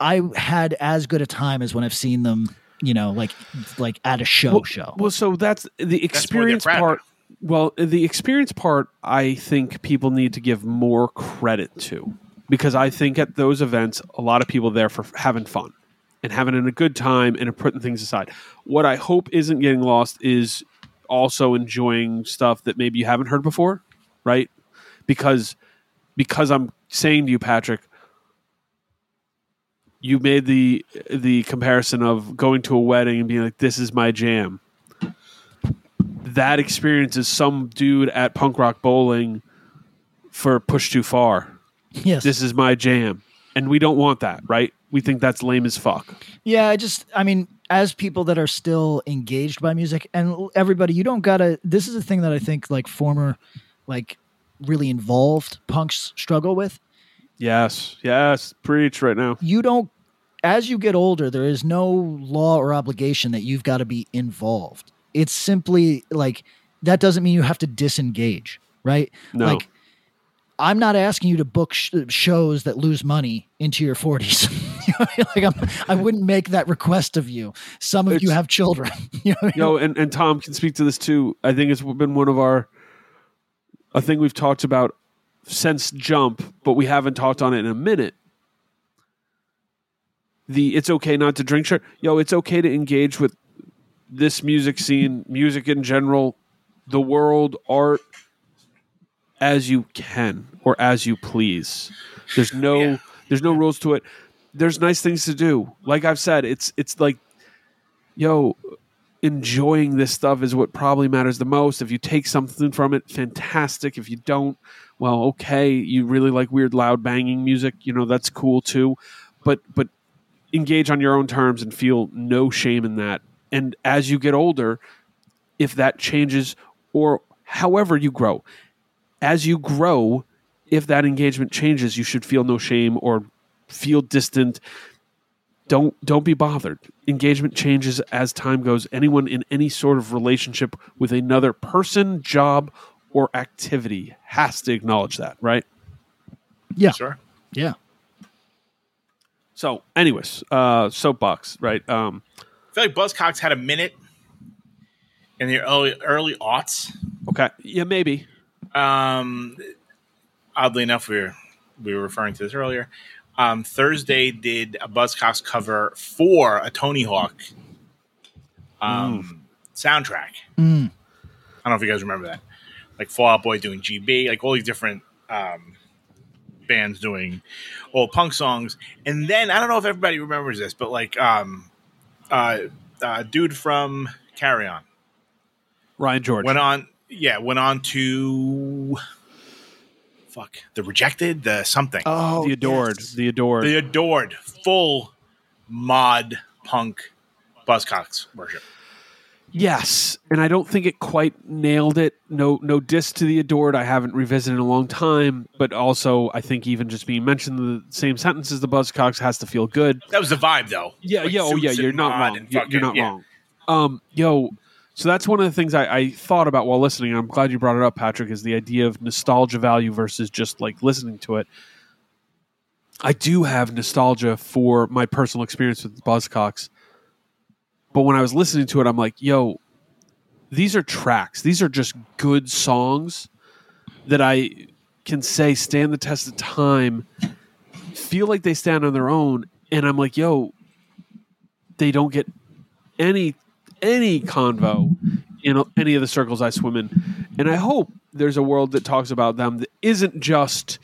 I had as good a time as when I've seen them, you know, like like at a show show. Well, so that's the experience proud part. Well, the experience part, I think people need to give more credit to because I think at those events, a lot of people there for having fun and having a good time and putting things aside. What I hope isn't getting lost is also enjoying stuff that maybe you haven't heard before, right? Because because I'm saying to you, Patrick, you made the the comparison of going to a wedding and being like, "This is my jam." That experience is some dude at punk rock bowling for push too far. Yes. This is my jam, and we don't want that, right? We think that's lame as fuck. Yeah, I just, I mean, as people that are still engaged by music, and everybody, you don't gotta. This is a thing that I think like former, like really involved punks struggle with. Yes, yes, preach right now. You don't, as you get older, there is no law or obligation that you've got to be involved. It's simply like that doesn't mean you have to disengage, right? No. Like, I'm not asking you to book sh- shows that lose money into your 40s. You know, like I'm, I wouldn't make that request of you. Some of you have children. *laughs* You know, I mean? Yo, and, and Tom can speak to this too. I think it's been one of our a thing we've talked about since Jump, but we haven't talked on it in a minute. The it's okay not to drink shirt. Yo, it's okay to engage with this music scene, music in general, the world, art as you can or as you please. There's no Yeah. there's no rules to it. There's nice things to do. Like I've said, it's it's like yo, enjoying this stuff is what probably matters the most. If you take something from it, fantastic. If you don't, well, okay. You really like weird loud banging music, you know, that's cool too. But but engage on your own terms and feel no shame in that. And as you get older, if that changes or however you grow, as you grow, if that engagement changes, you should feel no shame or feel distant. Don't don't be bothered. Engagement changes as time goes. Anyone in any sort of relationship with another person job or activity has to acknowledge that right? Yeah, Sure. yeah. so anyways uh soapbox right? Um I feel like Buzzcocks had a minute in the early early aughts. okay. Yeah maybe Um, oddly enough, we were we were referring to this earlier. Um, Thursday did a Buzzcocks cover for a Tony Hawk um, soundtrack. I don't know if you guys remember that. Like Fall Out Boy doing GB, like all these different um, bands doing old punk songs. And then I don't know if everybody remembers this, but like um, uh, uh, dude from Carry On ryan george went on yeah went on to fuck the rejected the something Oh, the adored yes. the adored the adored full mod punk buzzcocks worship Yes, and I don't think it quite nailed it. No, no diss to the adored. I haven't revisited in a long time, but also I think even just being mentioned in the same sentence as the Buzzcocks has to feel good. that was the vibe though Yeah, Like yeah, oh yeah, you're not wrong. You're, fucking- you're not yeah. wrong. Um, yo, so that's one of the things I, I thought about while listening. I'm glad you brought it up, Patrick. Is the idea of nostalgia value versus just like listening to it. I do have nostalgia for my personal experience with Buzzcocks, but when I was listening to it, I'm like, yo, these are tracks. These are just good songs that I can say stand the test of time, feel like they stand on their own, and I'm like, yo, they don't get any any convo in any of the circles I swim in. And I hope there's a world that talks about them that isn't just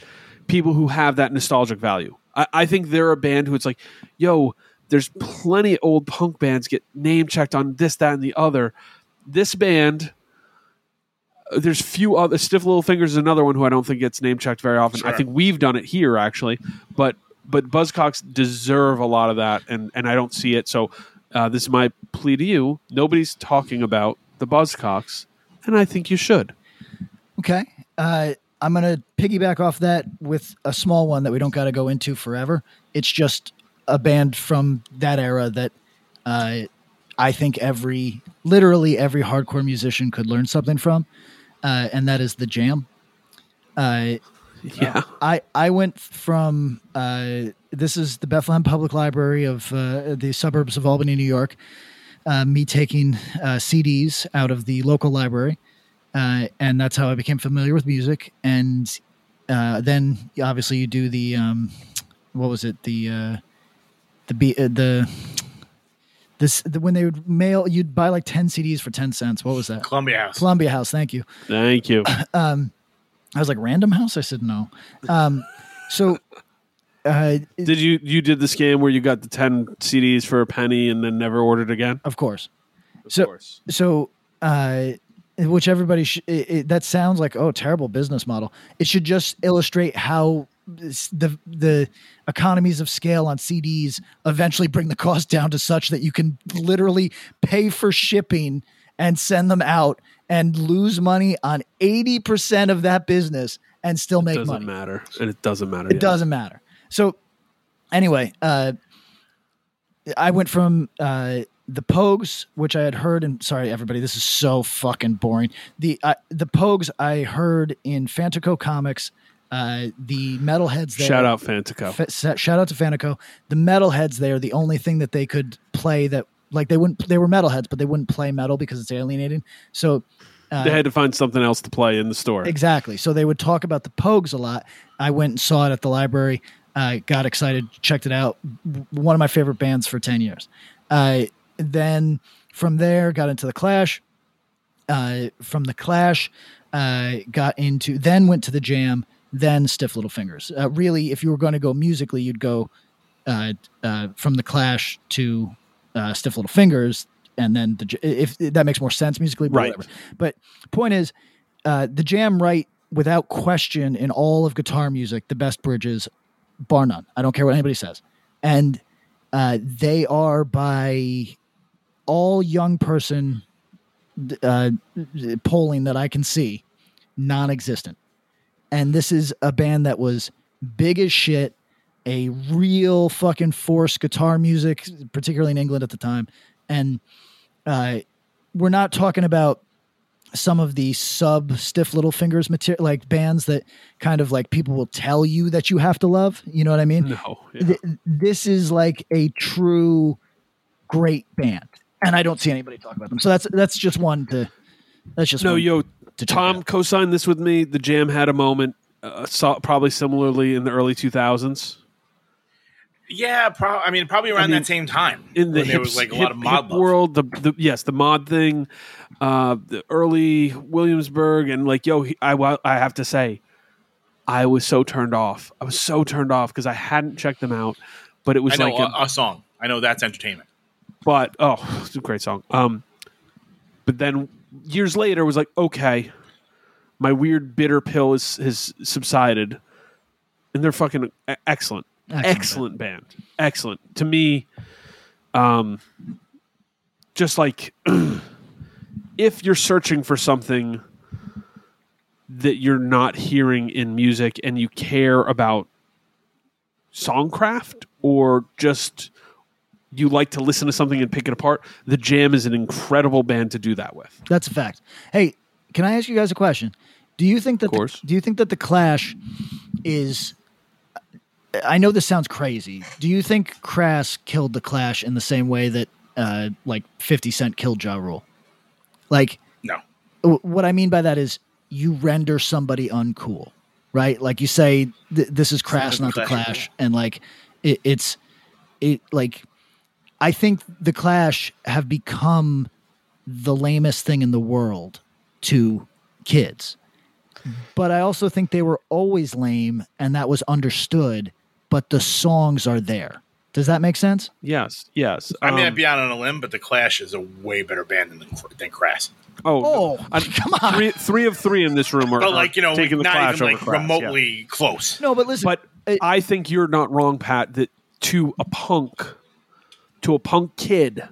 people who have that nostalgic value. I, I think they're a band who it's like, yo, there's plenty of old punk bands get name checked on this, that, and the other. This band, there's few other. Stiff Little Fingers is another one who I don't think gets name checked very often. I think we've done it here actually, but but Buzzcocks deserve a lot of that, and and I don't see it. So uh, this is my plea to you: nobody's talking about the Buzzcocks, and I think you should. Okay. Uh, I'm going to piggyback off that with a small one that we don't got to go into forever. It's just a band from that era that uh, I think every, literally every hardcore musician could learn something from, uh, and that is the Jam. Uh, Yeah, I I went from uh, this is the Bethlehem Public Library of uh, the suburbs of Albany, New York. Uh, me taking uh, CDs out of the local library, uh, and that's how I became familiar with music. And uh, then obviously you do the um, what was it the uh, the be- uh, the this the, when they would mail you'd buy like ten CDs for ten cents. What was that? columbia house Columbia House. Thank you. thank you. I was like, Random House? I said, no. Um, so uh, Did you you did the scam where you got the ten CDs for a penny and then never ordered again? of course. Of So- course. So, uh, which everybody sh- it, it, that sounds like oh terrible business model. It should just illustrate how this- the the economies of scale on CDs eventually bring the cost down to such that you can literally pay for shipping and send them out and lose money on eighty percent of that business and still It make doesn't money. matter, and it doesn't matter. It yeah. doesn't matter. So anyway, uh, I went from uh, the Pogues, which I had heard, and sorry everybody, this is so fucking boring. The uh, the Pogues I heard in FantaCo Comics. Uh, the metalheads there. Shout out FantaCo. Fa- sa- shout out to FantaCo. The metalheads there, the only thing that they could play that like they wouldn't they were metalheads, but they wouldn't play metal because it's alienating. So uh, they had to find something else to play in the store. Exactly. So they would talk about the Pogues a lot. I went and saw it at the library. I got excited, checked it out. One of my favorite bands for 10 years. Uh, then from there, got into the Clash. Uh, from the Clash, uh, got into, then went to the Jam, then Stiff Little Fingers. Uh, really, if you were going to go musically, you'd go uh, uh, from the Clash to uh, Stiff Little Fingers, and then the, if, if that makes more sense musically, but Right. whatever. But point is, uh, the Jam right? without question in all of guitar music the best bridges, bar none. I don't care what anybody says, and uh, they are by all young person uh, polling that I can see non-existent. And this is a band that was big as shit, a real fucking force guitar music, particularly in England at the time. And uh, we're not talking about some of the sub stiff little fingers material like bands that kind of like people will tell you that you have to love. You know what I mean? No, yeah. Th- this is like a true great band, and I don't see anybody talk about them. So that's that's just one to that's just no, yo, to Tom co-signed this with me. The Jam had a moment, uh, saw, probably similarly in the early 2000s. Yeah, pro- I mean, probably around mean, that same time in the there was like a hip- lot of mod world. The, the yes, the mod thing, uh, the early Williamsburg, and like yo, I I have to say, I was so turned off. I was so turned off because I hadn't checked them out, but it was I know like, a, a, song. I know that's entertainment. but oh, it's a great song. Um, but then years later, it was like okay, my weird bitter pill is has subsided, and they're fucking excellent, Excellent excellent, band. excellent to me. Um, just like *clears throat* if you're searching for something that you're not hearing in music, and you care about songcraft or just you like to listen to something and pick it apart, The Jam is an incredible band to do that with. That's a fact. Hey, can I ask you guys a question? Do you think that Of course. The, do you think that the Clash is? I know this sounds crazy. Do you think Crass killed the Clash in the same way that uh, like Fifty Cent killed Ja Rule? Like, No. w- what I mean by that is you render somebody uncool, right? Like you say, th- this is Crass, the not the Clash are Clash, and like it, it's it like I think the Clash have become the lamest thing in the world to kids. But I also think they were always lame and that was understood, but the songs are there. Does that make sense? Yes, yes. I mean, Um, I'd be out on a limb, but the Clash is a way better band than than Crass. oh, Oh, no. *laughs* I- come on. Three, three of three in this room are, But like you know, are taking the not clash even over like Crash, yeah. remotely close. No, but listen. But it- I think you're not wrong, Pat. That to a punk, to a punk kid,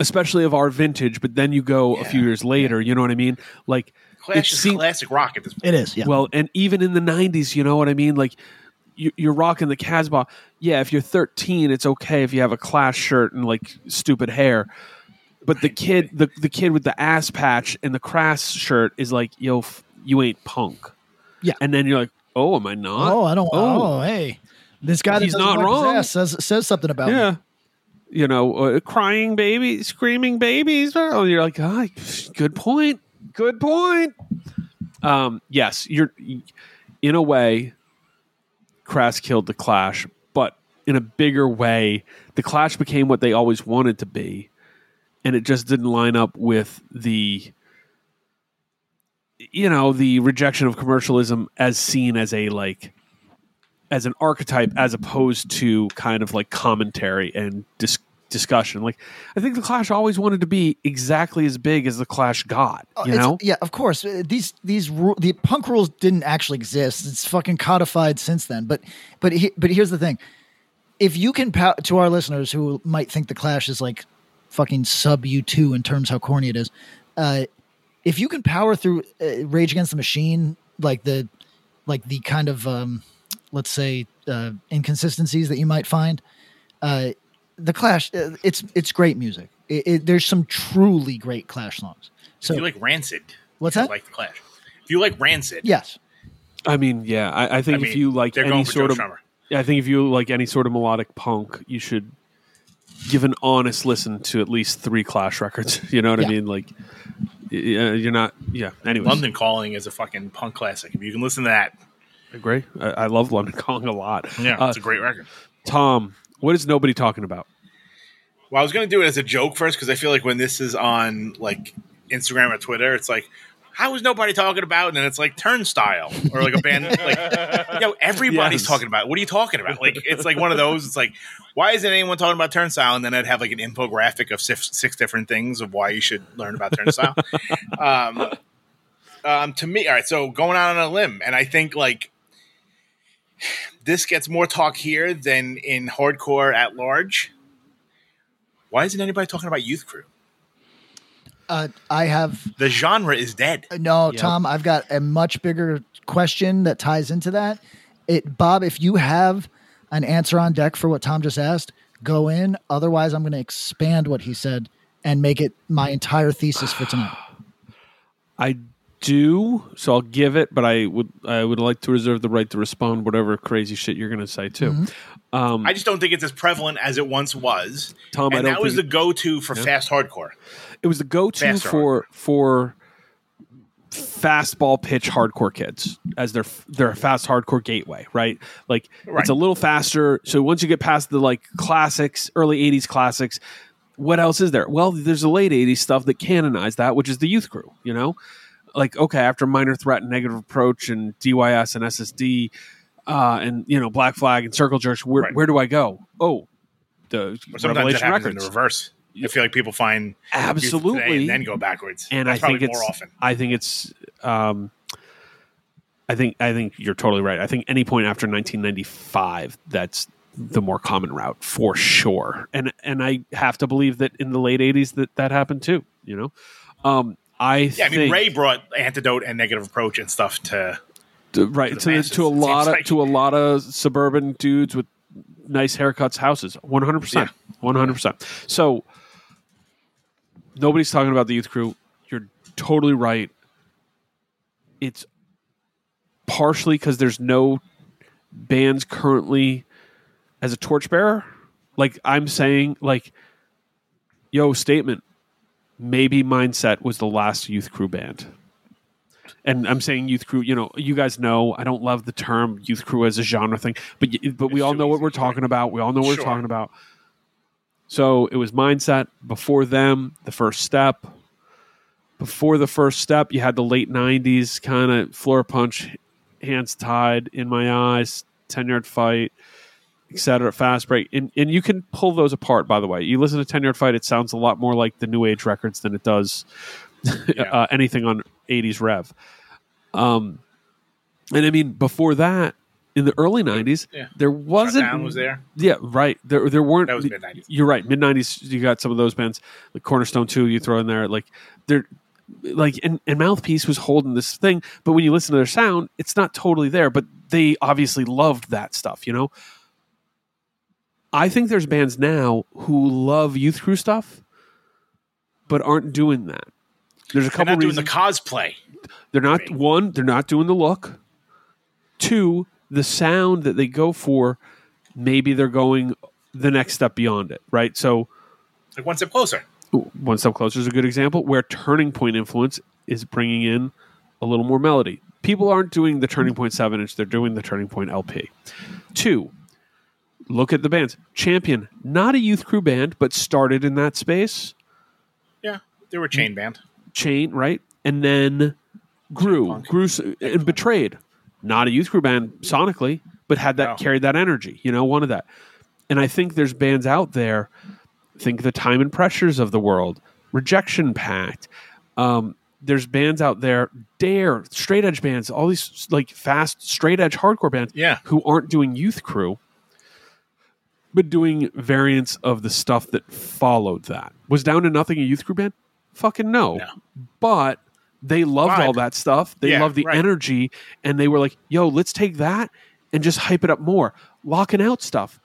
especially of our vintage, but then you go a few years later. You know what I mean? Like Clash it is seem- classic rock at this point. it is, yeah. Well, and even in the '90s, you know what I mean. Like you, you're rocking the Casbah. Yeah, if you're 13, it's okay if you have a class shirt and like stupid hair. But the kid, the the kid with the ass patch and the crass shirt is like, yo, f- you ain't punk. Yeah. And then you're like, oh, am I not? oh, I don't. Oh. Oh, hey, this guy that He's not wrong. ass says says something about me. Yeah. You know, uh, crying babies, screaming babies. Oh, you're like, ah, good point. Good point. Um, yes, you're in a way. Crass killed the Clash, but in a bigger way, the Clash became what they always wanted to be, and it just didn't line up with the, you know, the rejection of commercialism as seen as a like as an archetype as opposed to kind of like commentary and dis- discussion. Like I think the Clash always wanted to be exactly as big as the Clash got. You Oh, It's- know, yeah, of course. Uh, These these the punk rules didn't actually exist. It's fucking codified since then. But but he, but here's the thing: if you can pow- to our listeners who might think the Clash is like fucking sub U two in terms how corny it is, uh, if you can power through uh, Rage Against the Machine, like the like the kind of um, let's say uh, inconsistencies that you might find, uh, the Clash, uh, it's it's great music. It, it, there's some truly great Clash songs. So if you like Rancid, What's that? Like the Clash. If you like Rancid, yes, I mean, yeah, I, I think I if mean, you like any sort Joe of, Strummer. I think if you like any sort of melodic punk, you should give an honest listen to at least three Clash records. *laughs* You know what Yeah. I mean? Like, y- y- you're not, yeah. Anyways, London Calling is a fucking punk classic. If you can listen to that, I agree. I, I love London Calling a lot. yeah, Uh, it's a great record. Tom, what is nobody talking about? Well, I was going to do it as a joke first because I feel like when this is on like Instagram or Twitter, it's like, how is nobody talking about? And then it's like Turnstile or like a band. *laughs* like, yo, everybody's Yes. talking about. it. What are you talking about? Like, it's like one of those. It's like, why isn't anyone talking about Turnstile? And then I'd have like an infographic of six, six different things of why you should learn about Turnstile. *laughs* um, um, to me, all right. So going out on a limb, and I think like this gets more talk here than in hardcore at large. Why isn't anybody talking about Youth Crew? uh, I have The genre is dead. no, Yep. Tom. I've got a much bigger question that ties into that. It, Bob, if you have an answer on deck for what Tom just asked, go in. Otherwise, I'm going to expand what he said and make it my entire thesis for tonight. I do, so I'll give it, but I would I would like to reserve the right to respond whatever crazy shit you're going to say too. Mm-hmm. Um, I just don't think it's as prevalent as it once was. Tom, I and don't that was the go-to for fast hardcore. it was the go-to Faster for for fastball pitch hardcore kids as their their fast hardcore gateway, right? Like Right. it's a little faster. So once you get past the like classics, early '80s classics, what else is there? Well, there's the late '80s stuff that canonized that, which is the Youth Crew. You know, like okay, after Minor Threat and Negative Approach and DYS and SSD, uh, and you know Black Flag and Circle Jerks, where Right. where do I go? Oh, the Or sometimes it Revelation happens Records. in the reverse. I feel like people find Absolutely. and then go backwards. and That's I think it's more often. I think it's um, I think I think you're totally right. I think any point after 1995, that's the more common route for sure. And and I have to believe that in the late 80s that that happened too. You know, um, I Yeah, I mean, Ray brought antidote and negative approach and stuff to. to, right the to, to a lot of like. to a lot of suburban dudes with nice haircuts, houses, 100, percent 100. percent So nobody's talking about the youth crew. You're totally right. It's partially because there's no bands currently as a torchbearer. Like I'm saying, like, yo, statement. Maybe Mindset was the last youth crew band and I'm saying youth crew. You know, you guys know I don't love the term youth crew as a genre thing, but but we It's all too know what we're talking about. We all know what Sure. we're talking about. So it was mindset before them. The first step. Before the first step, you had the late '90s kind of Floorpunch, hands tied in my eyes, ten yard fight, etc. Fast break, and and you can pull those apart. By the way, you listen to ten yard fight, it sounds a lot more like the new age records than it does *laughs* uh, anything on 80s rev um and i mean before that in the early 90s Yeah. there wasn't Shutdown was there. yeah right there there weren't That was mid-90s. you're right mid 90s you got some of those bands like cornerstone 2 you throw in there like they're like and, and mouthpiece was holding this thing but when you listen to their sound it's not totally there but they obviously loved that stuff you know i think there's bands now who love youth crew stuff but aren't doing that there's a They're couple not doing the cosplay. they're not one they're not doing the look two the sound that they go for maybe they're going the next step beyond it right so Like one step closer. One Step Closer is a good example where Turning Point influence is bringing in a little more melody. People aren't doing the Turning Point 7 inch, they're doing the Turning Point LP. Two, look at the bands. Champion, not a youth crew band, but started in that space. Yeah, they were chain band. Chain, right? And then grew, grew, and Betrayed, not a youth crew band sonically, but had that Wow. carried that energy. You know, wanted that. And I think there's bands out there. Think the time and pressures of the world, Rejection Pact. Um, there's bands out there, Dare, straight edge bands, all these like fast straight edge hardcore bands, Yeah. who aren't doing youth crew, but doing variants of the stuff that followed that. Was Down to Nothing a youth crew band? Fucking no. No. But they loved Vibe. all that stuff. They Yeah, loved the right. energy, and they were like, "Yo, let's take that and just hype it up more." Locking out stuff.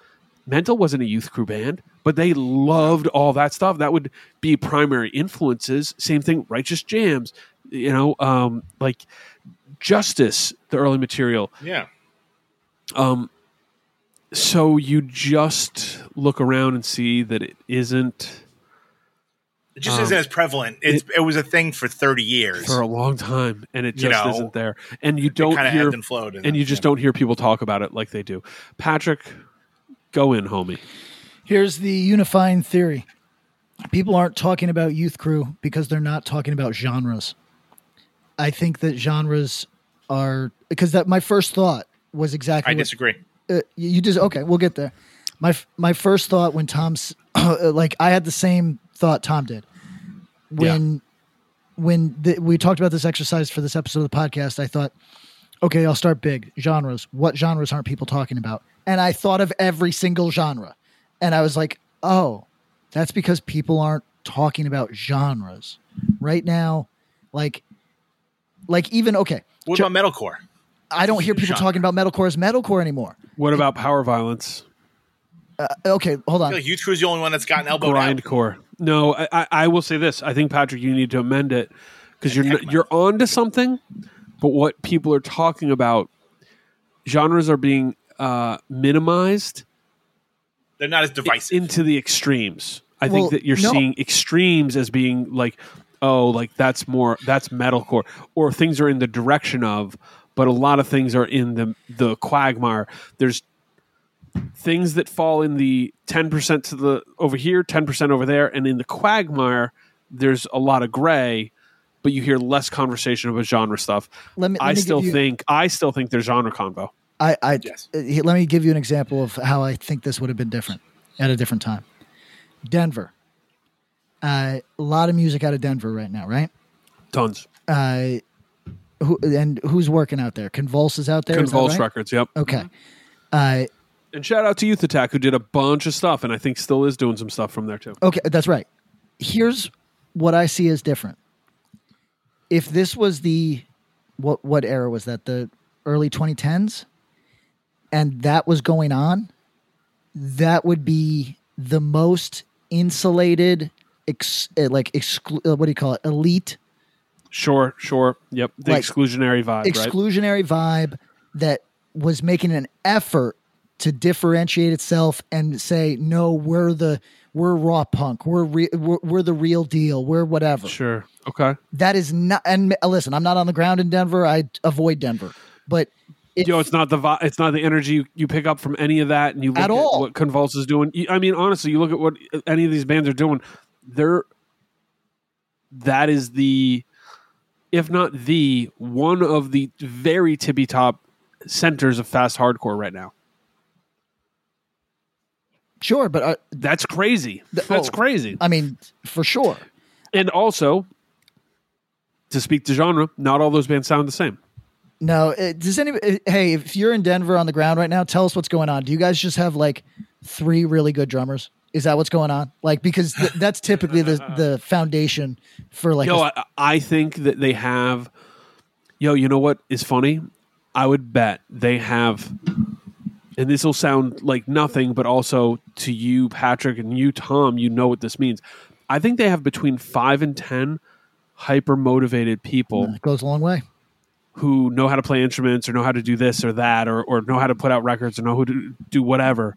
Mental wasn't a youth crew band, but they loved all that stuff. That would be primary influences. Same thing, Righteous Jams, you know, um, like Justice, the early material. Yeah. Um, so you just look around and see that it isn't It just Um, isn't as prevalent. It's, it, was a thing for 30 years. for a long time, and it just You know, isn't there. And you don't kind of hear, and flowed. and you just don't hear people talk about it like they do. Patrick, go in, homie. Here's the unifying theory. People aren't talking about youth crew because they're not talking about genres. I think that genres are because that my first thought was exactly I what- disagree. Uh, you just okay we'll get there. My my first thought when tom's *coughs* like i had the same thought tom did. When when the, we talked about this exercise for this episode of the podcast i thought okay i'll start big. Genres. What genres aren't people talking about? And i thought of every single genre. And i was like oh that's because people aren't talking about genres. Right now like like even okay. What about metalcore? i don't hear people Genre. talking about metalcore as metalcore anymore What about power violence? okay hold I on feel like Youth Crew's the only one that's gotten elbowed out. grindcore. No, I, I, I will say this. I think Patrick, you need to amend it because you're Heck n- you're on to something. But what people are talking about, genres are being uh, minimized They're not as divisive. into the extremes. I Well, think that you're no. seeing extremes as being like, oh, like that's more that's metalcore, or things are in the direction of, but a lot of things are in the the quagmire. There's things that fall in the ten percent to the over here, ten percent over there, and in the quagmire, there's a lot of gray. But you hear less conversation about genre stuff. Let me- let I me still you- think I still think there's genre convo. I, I Yes. uh, let me give you an example of how I think this would have been different at a different time. Denver, uh, a lot of music out of Denver right now, right? Tons. Uh, who and who's working out there? Convulse is out there. that Convulse right? Records. Yep. Okay. Uh, And shout out to Youth Attack, who did a bunch of stuff, and I think still is doing some stuff from there too. Okay, that's right. Here's what I see as different. If this was the what what era was that? The early 2010s and that was going on, that would be the most insulated ex, uh, like exclu- uh, what do you call it? elite Sure, sure. Yep. The Like, exclusionary vibe, right? exclusionary vibe that was making an effort to differentiate itself and say no we're the we're raw punk we're re- we're, we're the real deal we're whatever Sure. Okay. that is not and uh, listen i'm not on the ground in denver i avoid denver but it, Yo, it's not the vi- it's not the energy you, you pick up from any of that, and you look At at, all. what Convulse is doing. I mean, honestly, you look at what any of these bands are doing. They're that is the, if not the one of the very tippy top centers of fast hardcore right now. sure but uh, That's crazy. That's oh. crazy. i mean for sure And also, to speak to genre, not all those bands sound the same. no uh, does anybody uh, hey if you're in denver on the ground right now tell us what's going on do you guys just have like three really good drummers is that what's going on like because th- that's typically the the foundation for like Yo, a- I, I think that they have. Yo, you know what is funny? I would bet they have, and this will sound like nothing, but also to you, Patrick, and you, Tom, you know what this means. I think they have between five and ten hyper motivated people it goes a long way who know how to play instruments or know how to do this or that or, or know how to put out records or know who to do whatever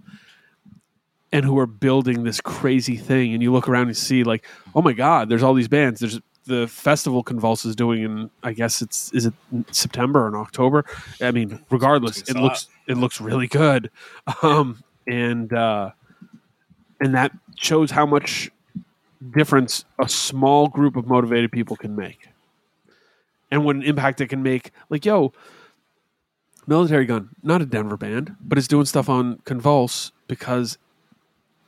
and who are building this crazy thing and you look around and see like oh my god there's all these bands. There's the festival convulse is doing in i guess it's is it september or in october? I mean regardless it looks it looks really good. *laughs* Um and uh and that shows how much difference a small group of motivated people can make. And what an impact it can make. Like, yo, Militarie Gun, not a Denver band, but it's doing stuff on Convulse because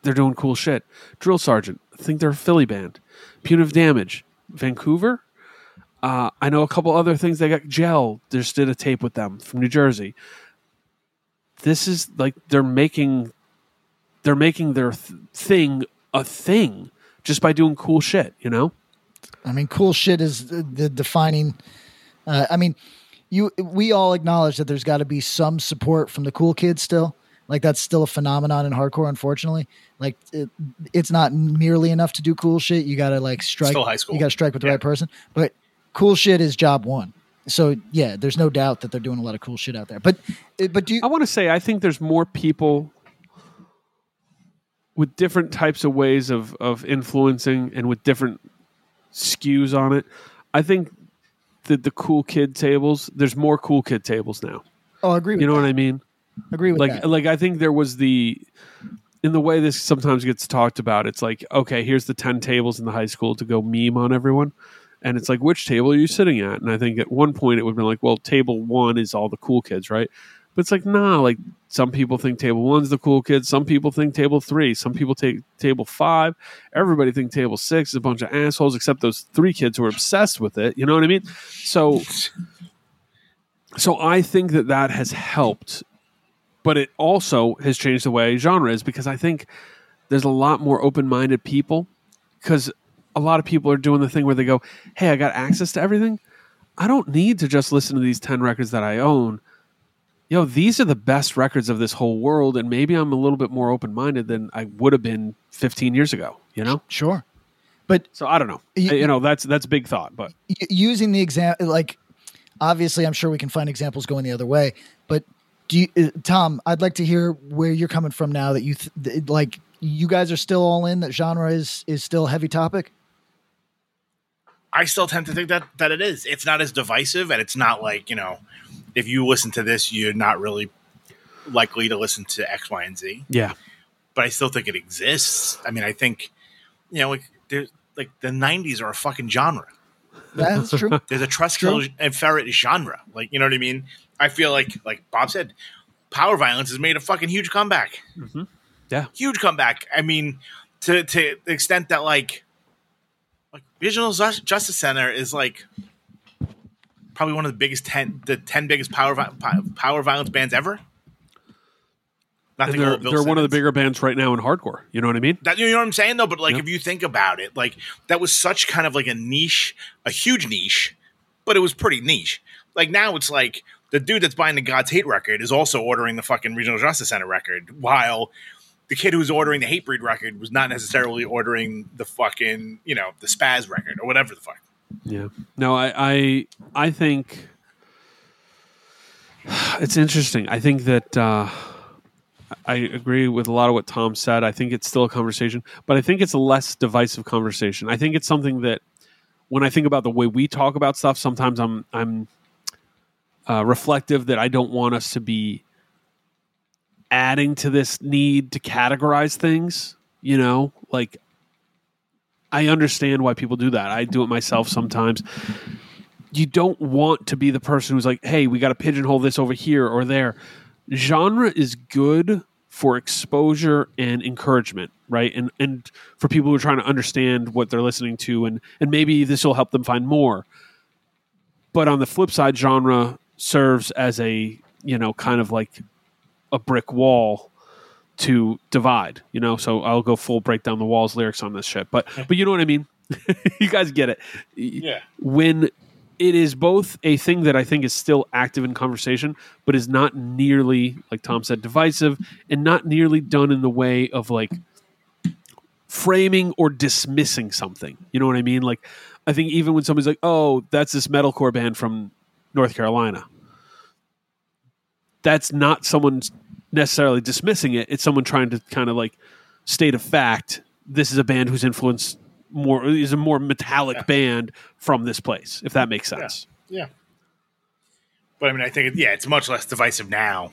they're doing cool shit. Drill Sergeant, I think they're a Philly band. Punitive Damage, Vancouver. Uh, I know a couple other things. They got Gel. Just did a tape with them from New Jersey. This is like they're making, they're making their th- thing a thing just by doing cool shit. You know. I mean, cool shit is the, the defining. Uh, I mean, you we all acknowledge that there's got to be some support from the cool kids still. Like that's still a phenomenon in hardcore, unfortunately. Like it, it's not nearly enough to do cool shit. You got to like strike. Still high school. You got to strike with the Yeah. right person. But cool shit is job one. So yeah, there's no doubt that they're doing a lot of cool shit out there. But eh, but do you? I want to say I think there's more people with different types of ways of of influencing and with different skews on it. I think that the cool kid tables, there's more cool kid tables now. Oh, I agree. With You know that. what I mean? Agree with Like that. like I think there was the in the way this sometimes gets talked about, it's like, okay, here's the 10 tables in the high school to go meme on everyone. And it's like, which table are you sitting at? And I think at one point it would have been like, well, table one is all the cool kids, right? But it's like, nah, like some people think table one's the cool kids. Some people think table three. Some people take table five. Everybody think table six is a bunch of assholes, except those three kids who are obsessed with it. You know what I mean? So, so I think that that has helped, but it also has changed the way genre is because I think there's a lot more open-minded people because a lot of people are doing the thing where they go, "Hey, I got access to everything. I don't need to just listen to these 10 records that I own. Yo, these are the best records of this whole world and maybe I'm a little bit more open-minded than I would have been 15 years ago, you know? sure. But So I don't know. You- you know, that's that's big thought, but using the example, like obviously, I'm sure we can find examples going the other way. But do you, uh, Tom? I'd like to hear where you're coming from now that you th- th- like. You guys are still all in that genre is is still a heavy topic. I still tend to think that that it is. It's not as divisive, and it's not like you know, if you listen to this, you're not really likely to listen to X, Y, and Z. yeah. But I still think it exists. I mean, I think you know, like there's like the '90s are a fucking genre. That's true. There's a Trustkill and Ferret genre. Like you know what I mean? I feel like like Bob said, power violence has made a fucking huge comeback. Mm-hmm. Yeah. huge comeback. I mean, to to the extent that like like Regional Justice Center is like probably one of the biggest ten the ten biggest power vi- power violence bands ever. And Nothing they're, they're one of the bigger bands right now in hardcore. You know what I mean? That, you know what I'm saying though, but like Yep. if you think about it, like that was such kind of like a niche, a huge niche, but it was pretty niche. Like now it's like the dude that's buying the God's Hate record is also ordering the fucking Regional Justice Center record, while the kid who's ordering the Hatebreed record was not necessarily ordering the fucking you know the Spaz record or whatever the fuck. Yeah. No, I, I, I think *sighs* it's interesting. I think that uh, I agree with a lot of what Tom said. I think it's still a conversation, but I think it's a less divisive conversation. I think it's something that when I think about the way we talk about stuff, sometimes I'm I'm uh, reflective that I don't want us to be adding to this need to categorize things. You know, like I understand why people do that. I do it myself sometimes. You don't want to be the person who's like, hey, we got to pigeonhole this over here or there. Genre is good for exposure and encouragement, right? And and for people who are trying to understand what they're listening to and and maybe this will help them find more. But on the flip side, genre serves as a, you know, kind of like a brick wall to divide, you know. So I'll go full break down the walls lyrics on this shit. But but you know what I mean? *laughs* you guys get it. Yeah. When it is both a thing that I think is still active in conversation, but is not nearly, like Tom said, divisive and not nearly done in the way of like framing or dismissing something. You know what I mean? Like, I think even when somebody's like, oh, that's this metalcore band from North Carolina, that's not someone necessarily dismissing it. It's someone trying to kind of like state a fact. This is a band whose influence more is a more metallic band from this place, if that makes sense. Yeah. But I mean, I think it, yeah, it's much less divisive now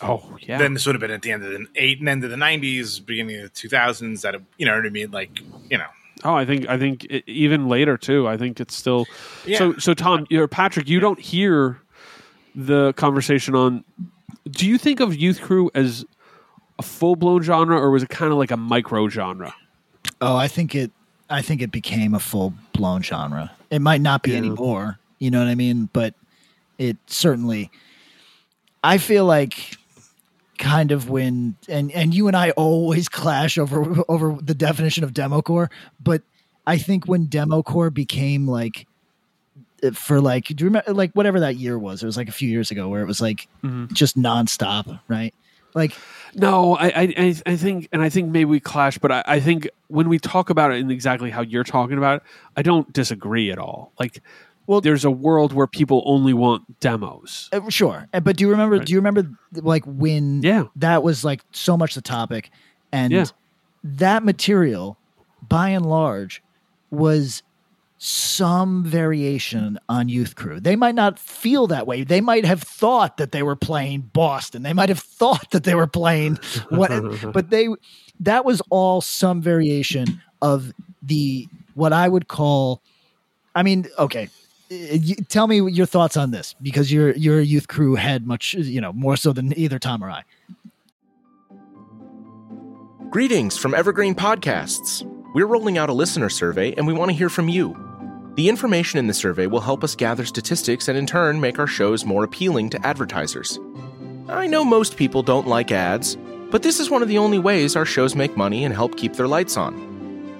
Oh yeah. Then this would have been at the end of the eight and end of the '90s, beginning of the 2000s. That you know what I mean? Like you know, oh, I think I think it, even later too. I think it's still Yeah. so. So Tom, you're Patrick. You don't hear the conversation on do you think of youth crew as a full blown genre or was it kind of like a micro genre? Oh, I think it. I think it became a full blown genre. It might not be Yeah. anymore. You know what I mean? But it certainly. I feel like kind of when and and you and I always *laughs* clash over over the definition of democore, but I think when democore became like uh, for like do you remember like whatever that year was? It was like a few years ago where it was like just nonstop, right? Like No, I, I, I- think, and I think maybe we clash, but I, I think when we talk about it in exactly how you're talking about it, I don't disagree at all. Like, Well- there's a world where people only want demos. Uh, sure Uh, but do you remember Right. do you remember like when Yeah. that was like so much the topic and Yeah. that material by and large was some variation on youth crew they might not feel that way they might have thought that they were playing boston they might have *laughs* thought that they were playing what *laughs* but they that was all some variation of the what i would call i mean okay Uh, tell me your thoughts on this because you're a youth crew head much you know more so than either tom or i Greetings from Evergreen Podcasts. We're rolling out a listener survey and we want to hear from you. The information in the survey will help us gather statistics and in turn make our shows more appealing to advertisers. I know most people don't like ads, but this is one of the only ways our shows make money and help keep their lights on.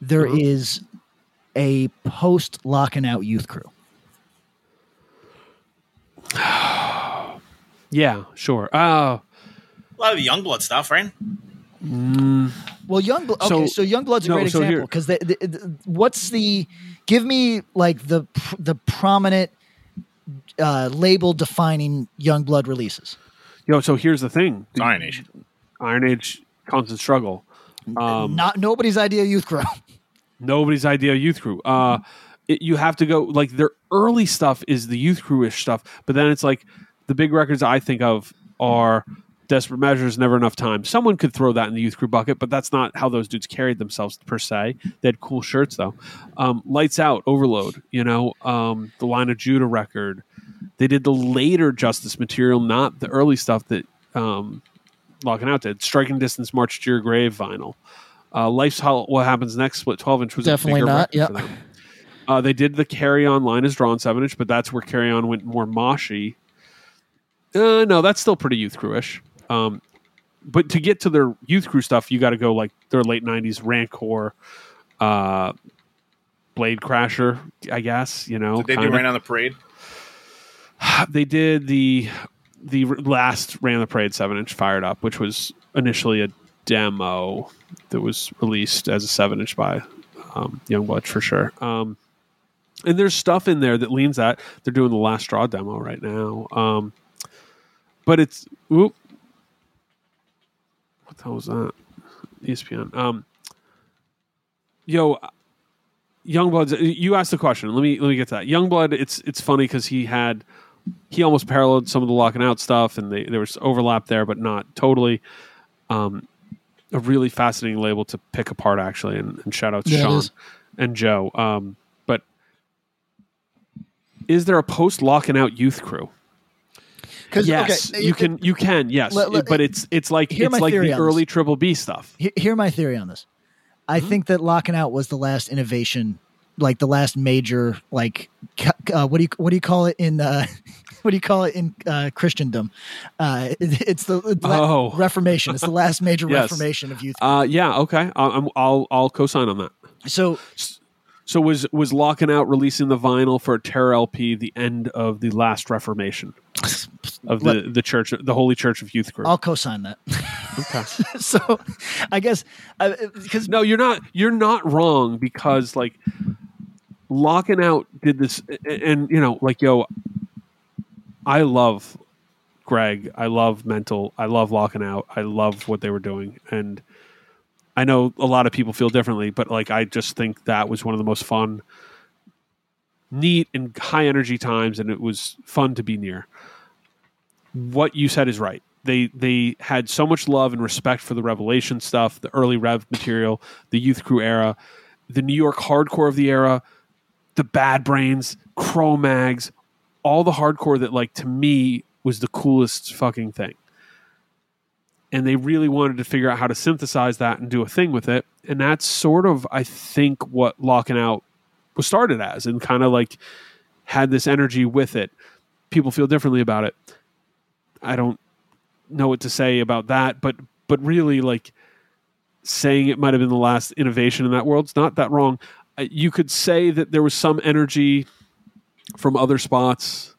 there Mm-hmm. is a post locking out youth crew? *sighs* Yeah, sure. Uh, A lot of the Youngblood stuff, right? Well, young okay, so, So- Youngblood's a no, great so example because the, the, the- what's the give me like the the prominent uh, label defining Youngblood releases? yo, so here's the thing Iron Age. Iron Age, Constant Struggle. Um, Not nobody's idea of youth crew. *laughs* nobody's idea of youth crew. Uh, it, you have to go like their early stuff is the youth crewish stuff, but then it's like the big records I think of are Desperate Measures, Never Enough Time. Someone could throw that in the youth crew bucket, but that's not how those dudes carried themselves per se. They had cool shirts though. Um, Lights Out, Overload, you know, um, the Line of Judah record. They did the later Justice material, not the early stuff that um, Locking Out did. Striking Distance, March to Your Grave vinyl. Uh, Life's How What Happens Next split 12 inch was Definitely bigger not, record yep. Uh, they did the Carry On line as drawn seven inch, but that's where Carry On went more moshy. Uh, no, that's still pretty youth crewish. Um, but to get to their youth crew stuff, you got to go like their late '90s Rancor, uh, Blade Crasher, I guess. You know, Did they do kinda. Rain on the Parade? *sighs* they did the the r- last Ran the Parade seven inch fired up, which was initially a demo that was released as a seven inch by um, Youngblood for sure. Um, and there's stuff in there that leans that they're doing the last straw demo right now. Um, but it's whoop. What the hell was that? ESPN. Um, yo, Youngblood's. You asked the question. Let me let me get to that. Youngblood. It's it's funny because he had he almost paralleled some of the locking out stuff, and they, there was overlap there, but not totally. Um, a really fascinating label to pick apart, actually, and, and shout out to Yeah, Sean and Joe. Um, but is there a post locking out youth crew? Because Yes, you can. You can. Yes, Let- let- but it's it's like it's like the on this. early Triple B stuff. He- Hear my theory on this. I Mm-hmm. think that locking out was the last innovation, like the last major, like uh, what do you what do you call it in uh, *laughs* what do you call it in uh, Christendom? Uh, it- it's the, the Oh. Reformation. It's the last major *laughs* Yes. Reformation of youth. Uh, yeah. Okay. I'll I'm- I'll I'll co-sign on that. so So was was locking out releasing the vinyl for Terror LP the end of the last Reformation *laughs* of the the church, the Holy Church of Youth Group? I'll co-sign that. Okay. *laughs* so I guess because No, you're not. You're not wrong because like locking out did this, and, and you know, like yo, I love Greg. I love Mental. I love Locking Out. I love what they were doing, and I know a lot of people feel differently, but like I just think that was one of the most fun, neat, and high energy times, and it was fun to be near. What you said is right. They they had so much love and respect for the Revelation stuff, the early Rev material, the Youth Crew era, the New York hardcore of the era, the Bad Brains, Cro-Mags, all the hardcore that like to me was the coolest fucking thing. And they really wanted to figure out how to synthesize that and do a thing with it. And that's sort of, I think, what Locking Out was started as and kind of like had this energy with it. People feel differently about it. I don't know what to say about that, but but really like saying it might have been the last innovation in that world. It's not that wrong. You could say that there was some energy from other spots,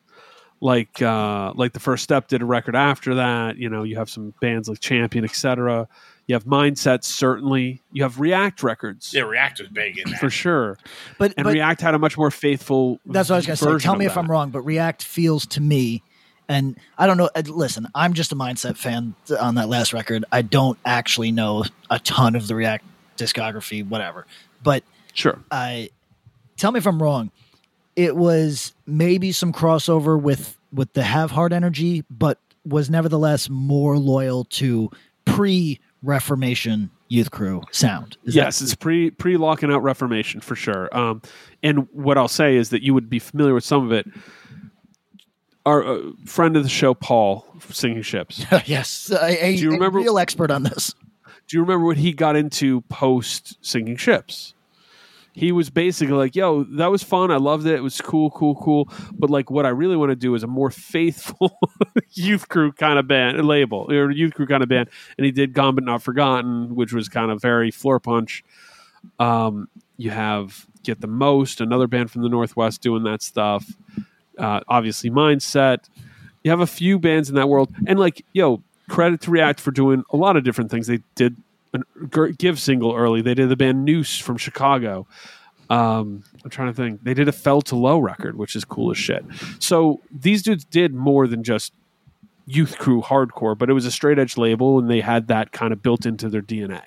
like uh, like the first step did a record after that. You know, you have some bands like Champion, etc. You have Mindset, certainly. You have React records Yeah, React was big in that. for sure, But, and but React had a much more faithful. that's what I was going to say. Tell me if that. I'm wrong, but React feels to me, and I don't know. uh, Listen, I'm just a mindset fan on that last record. I don't actually know a ton of the React discography, whatever. But Sure, I tell me if I'm wrong. It was maybe some crossover with with the Have Heart energy, but was nevertheless more loyal to pre Reformation Youth Crew sound. Is that- yes, it's pre pre locking out Reformation for sure. Um, and what I'll say is that you would be familiar with some of it. Our uh, friend of the show, Paul, Sinking Ships. *laughs* yes, a, a, Do you a real expert on this. Do you remember what he got into post Sinking Ships? He was basically like, "Yo, that was fun. I loved it. It was cool, cool, cool." But like, what I really want to do is a more faithful *laughs* youth crew kind of band label or youth crew kind of band. And he did "Gone but Not Forgotten," which was kind of very Floorpunch. Um, you have Get the Most, another band from the Northwest doing that stuff. Uh, obviously, Mindset. You have a few bands in that world, and like, yo, credit to React for doing a lot of different things. They did an Give single early. They did the band Noose from Chicago. Um, I'm trying to think. They did a Fell to Low record, which is cool as shit. So these dudes did more than just youth crew hardcore, but it was a straight edge label, and they had that kind of built into their DNA.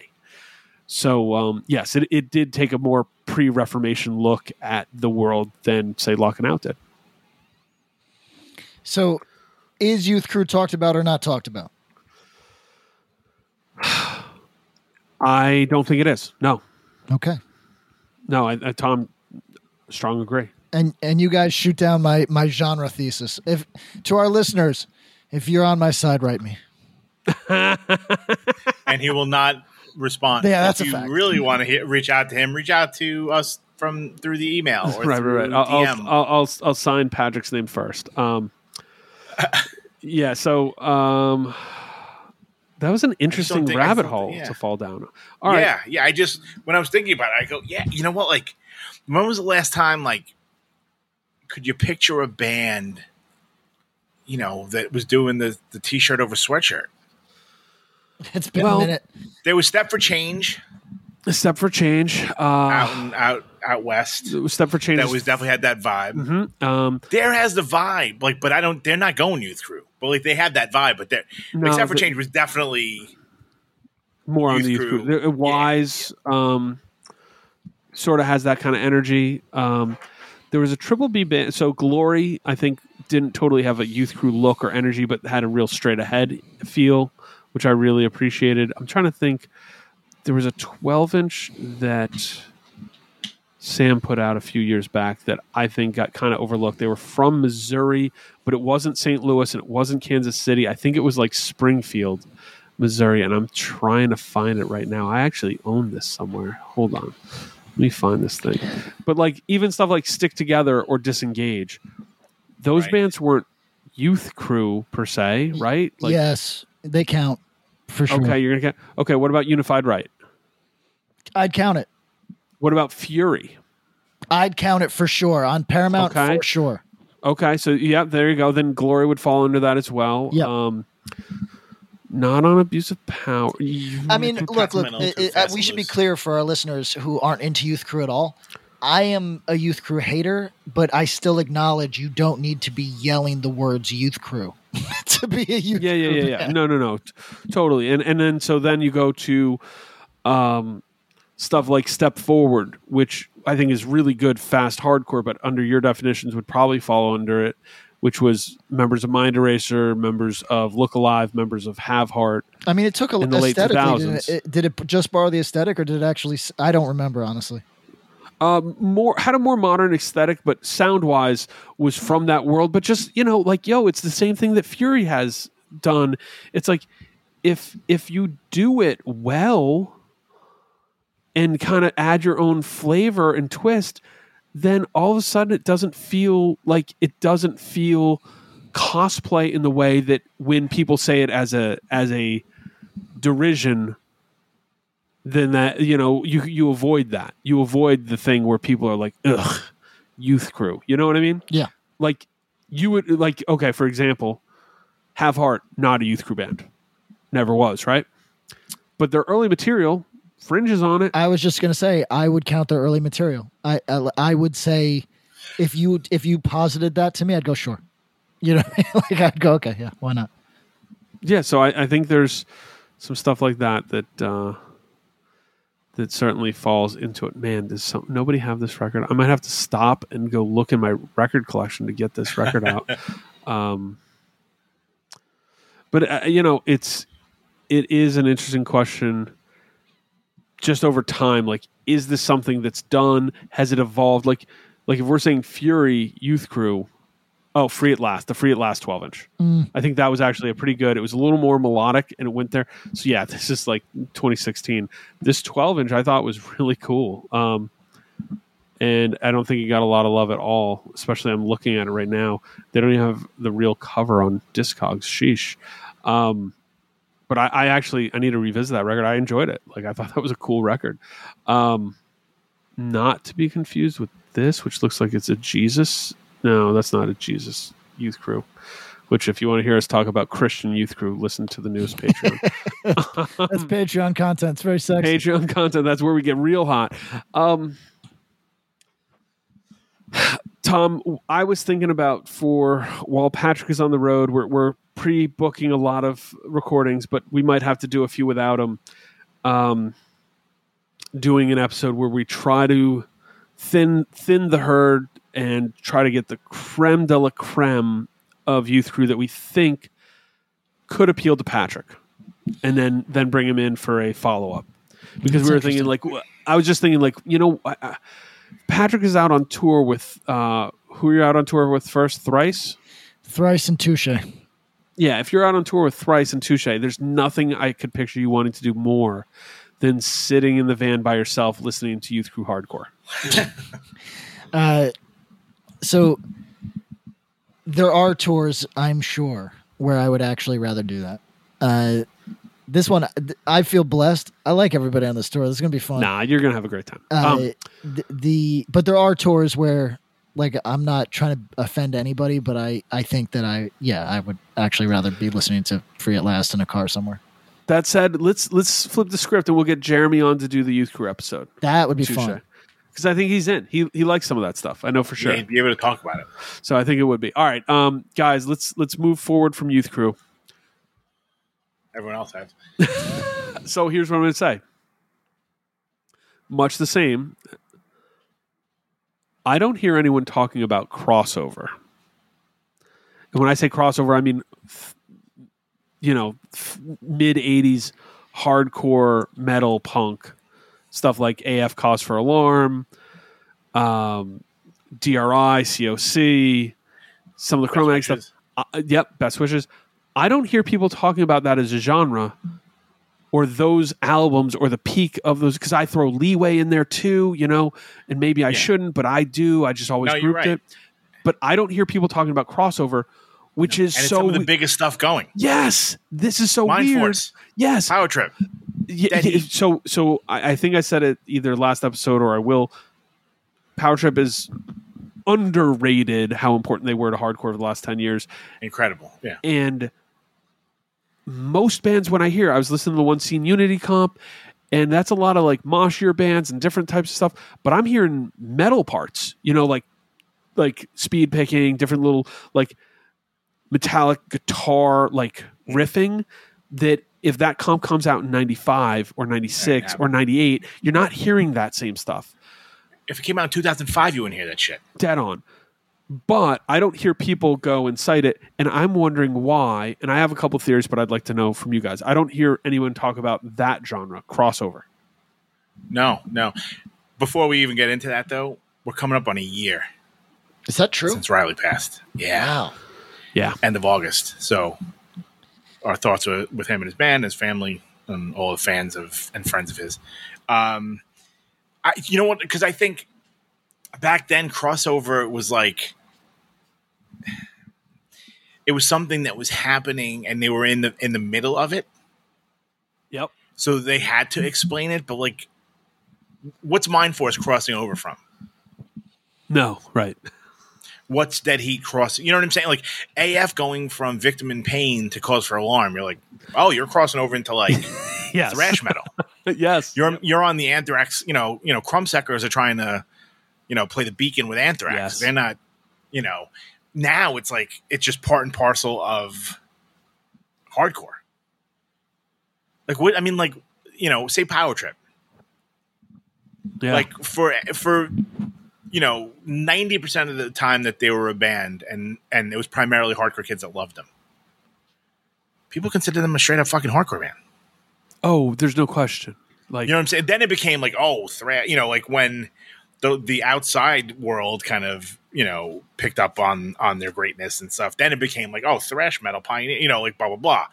So um, yes, it, it did take a more pre-Reformation look at the world than say Locking Out did. So, is Youth Crew talked about or not talked about? *sighs* I don't think it is. No, Okay. no. I, I, Tom, strong agree. and and you guys shoot down my my genre thesis. If to our listeners, if you're on my side, write me. *laughs* and he will not respond. Yeah, that's if a you fact. really want to hit, reach out to him, reach out to us from through the email or *laughs* right, right, right. I'll, DM. I'll, I'll, I'll, I'll sign Patrick's name first. Um, *laughs* yeah. So um, that was an interesting rabbit hole think- yeah. to fall down. All right. yeah, yeah. I just when I was thinking about it, I go, yeah. You know what? Like, when was the last time? Like, could you picture a band? You know that was doing the the t-shirt over sweatshirt. It's been Well- a minute. There was Step for Change step for change. Uh, out and out out west. step for change. That was definitely had that vibe. Mhm. Um, There has the vibe, like, but I don't. They're not going youth crew, but like they had that vibe. But there, No, Step for Change was definitely more on the youth crew. crew. The- Wise um, sort of has that kind of energy. Um, there was a triple B band. So Glory, I think, didn't totally have a youth crew look or energy, but had a real straight ahead feel, which I really appreciated. I'm trying to think. There was a 12 inch that Sam put out a few years back that I think got kind of overlooked. They were from Missouri, but it wasn't St. Louis and it wasn't Kansas City. I think it was like Springfield, Missouri, and I'm trying to find it right now. I actually own this somewhere. Hold on. Let me find this thing. But like even stuff like Stick Together or Disengage, those Right. bands weren't youth crew per se, right? Like yes, they count for sure. okay, you're gonna get okay, what about Unified Right? I'd count it. What about Fury? I'd count it for sure on Paramount Okay. for sure. Okay, so yeah, there you go. Then Glory would fall under that as well. Yep. Um, not on abuse of power. I mean, look, look. It, it, uh, we should be clear for our listeners who aren't into Youth Crew at all. I am a youth crew hater, but I still acknowledge you don't need to be yelling the words youth crew *laughs* to be a youth yeah, yeah, crew yeah, yeah. No, no, no, T- totally. And and then so then you go to um, stuff like Step Forward, which I think is really good fast hardcore, but under your definitions would probably fall under it. Which was members of Mind Eraser, members of Look Alive, members of Have Heart. I mean, it took a In the late aesthetically. Did 2000s. it, it- did it just borrow the aesthetic, or did it actually? I don't remember honestly. um, more had a more modern aesthetic, but sound wise was from that world. But just you know, like yo, it's the same thing that Fury has done. It's like if if you do it well and kind of add your own flavor and twist, then all of a sudden it doesn't feel like it doesn't feel cosplay in the way that when people say it as a as a derision then that you know you you avoid that. You avoid the thing where people are like ugh youth crew. You know what i mean? Yeah. like you would like okay for example have heart not a youth crew band. Never was right? But their early material fringes on it I was just gonna say I would count their early material. I I, I would say if you if you posited that to me, I'd go sure. You know, *laughs* like I'd go okay, yeah, why not? yeah so I, I think there's some stuff like that that uh that certainly falls into it man does some, nobody have this record i might have to stop and go look in my record collection to get this record out *laughs* um but uh, you know it's it is an interesting question just over time like is this something that's done has it evolved like like if we're saying fury youth crew oh free at last the free at last 12 inch i think that was actually a pretty good it was a little more melodic and it went there so yeah this is like 2016 this 12 inch i thought was really cool um and I don't think it got a lot of love at all. Especially, I'm looking at it right now. They don't even have the real cover on Discogs. Sheesh. Um, but I, I actually I need to revisit that record. I enjoyed it. Like I thought that was a cool record. Um, not to be confused with this, which looks like it's a Jesus. No, that's not a Jesus Youth Crew. Which, if you want to hear us talk about Christian Youth Crew, listen to the newest Patreon. *laughs* That's Patreon content. It's very sexy. Patreon content. That's where we get real hot. Um, Tom, I was thinking about for while Patrick is on the road, we're, we're pre-booking a lot of recordings, but we might have to do a few without him. Um, doing an episode where we try to thin thin the herd and try to get the creme de la creme of youth crew that we think could appeal to Patrick, and then then bring him in for a follow up because That's we were thinking like I was just thinking like you know I- I- Patrick is out on tour with uh, who are out on tour with first thrice Thrice and touche. yeah if you're out on tour with thrice and touche there's nothing I could picture you wanting to do more than sitting in the van by yourself listening to youth crew hardcore *laughs* Uh, so there are tours, I'm sure, where I would actually rather do that. Uh, this one, I feel blessed. I like everybody on this tour. This is gonna be fun. nah you're gonna have a great time Uh, um, the, the but there are tours where like I'm not trying to offend anybody, but I I think that I yeah I would actually rather be listening to Free at Last in a car somewhere. that said let's let's flip the script and we'll get Jeremy on to do the youth crew episode That would be fun. because I think he's in he he likes some of that stuff I know for sure Yeah, you'd be able to talk about it. So I think it would be. All right, um, guys, let's let's move forward from youth crew. Everyone else has. So here's what I'm going to say. Much the same. I don't hear anyone talking about crossover. And when I say crossover, I mean, you know, mid '80s hardcore metal punk stuff like AF Cause for Alarm, um, DRI, COC, some of the Chromatic stuff. Uh, yep, best wishes. I don't hear people talking about that as a genre or those albums or the peak of those because I throw leeway in there too, you know, and maybe I shouldn't, but I do. I just always No, grouped right. it. But I don't hear people talking about crossover, which is And it's so some of the we- biggest stuff going. yes, this is so Mind weird. Force, Yes, Power Trip. yeah, yeah, so so I, I think I said it either last episode or I will. Power Trip is underrated how important they were to hardcore over the last ten years, Incredible. Yeah. and most bands when I hear I was listening to the one scene Unity comp, and that's a lot of like moshier bands and different types of stuff. But I'm hearing metal parts, you know, like like speed picking, different little like metallic guitar like mm. riffing. That if that comp comes out in '95 or '96 or '98, you're not hearing that same stuff. If it came out in 2005, you wouldn't hear that shit. dead on. But I don't hear people go and cite it, and I'm wondering why. And I have a couple theories, but I'd like to know from you guys. I don't hear anyone talk about that genre crossover. No, no. Before we even get into that, though, we're coming up on a year Is that true? since Riley passed. Yeah, Wow. Yeah, end of August. So our thoughts are with him and his band, his family, and all the fans of and friends of his. Um, I, you know what? Because I think back then crossover was like *sighs* it was something that was happening, and they were in the in the middle of it. yep. so they had to explain it. But like, what's Mindforce crossing over from? No, right. What's Dead Heat crossing? You know what I'm saying? Like AF going from Victim in Pain to Cause for Alarm. You're like, oh, you're crossing over into like *laughs* Yes, thrash metal. *laughs* yes. You're you're on the Anthrax. You know, you know, Crumbsuckers are trying to, you know, play the Beacon with Anthrax. Yes. They're not. You know, now it's like it's just part and parcel of hardcore. Like what? I mean, like you know, say Power Trip. yeah. like for for you know 90% of the time that they were a band and and it was primarily hardcore kids that loved them people consider them a straight up fucking hardcore band oh, there's no question. Like, you know what i'm saying then it became like oh thra- you know like when the the outside world kind of you know picked up on on their greatness and stuff then it became like oh thrash metal pioneer you know like blah blah blah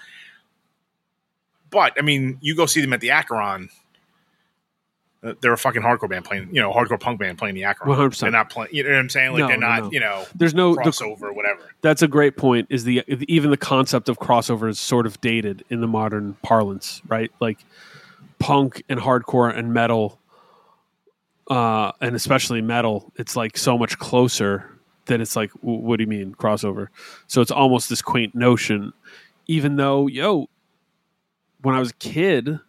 but i mean you go see them at the acheron uh, they're a fucking hardcore band playing, you know, hardcore punk band playing the Acheron. 100%. They're not playing, you know what I'm saying? Like No, they're not, no. you know, there's no. The, crossover, whatever. that's a great point. Is the even the concept of crossover is sort of dated in the modern parlance, right? Like punk and hardcore and metal, uh, and especially metal. It's like so much closer that it's like, what do you mean crossover? So it's almost this quaint notion, even though yo, when I was a kid,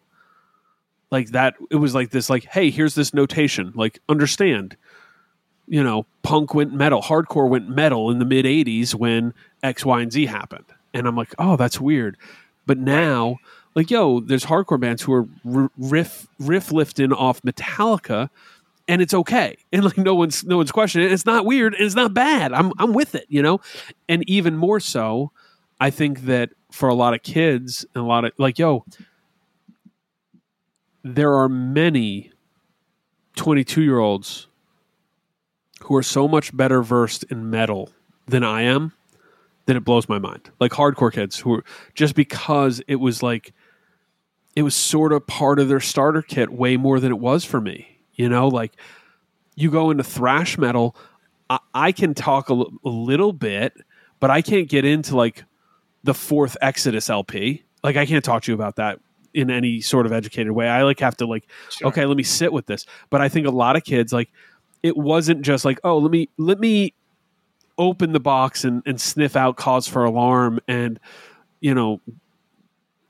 like that, it was like this, like, hey, here's this notation, like understand you know, punk went metal, hardcore went metal in the mid 80s when X, Y, and Z happened. And I'm like, oh, that's weird. But now, like, yo, there's hardcore bands who are riff riff lifting off Metallica, and it's okay. *laughs* And like, no one's no one's questioning it. It's not weird. It's not bad. I'm I'm with it, you know. And even more so, I think that for a lot of kids and a lot of like, yo, there are many 22 year olds who are so much better versed in metal than I am that it blows my mind. Like hardcore kids who are just because it was like it was sort of part of their starter kit way more than it was for me. You know, like you go into thrash metal, I, I can talk a little bit, but I can't get into like the fourth Exodus LP. Like I can't talk to you about that in any sort of educated way. I like have to like okay, let me sit with this. But I think a lot of kids like it wasn't just like, oh, let me let me open the box and, and sniff out cause for alarm and you know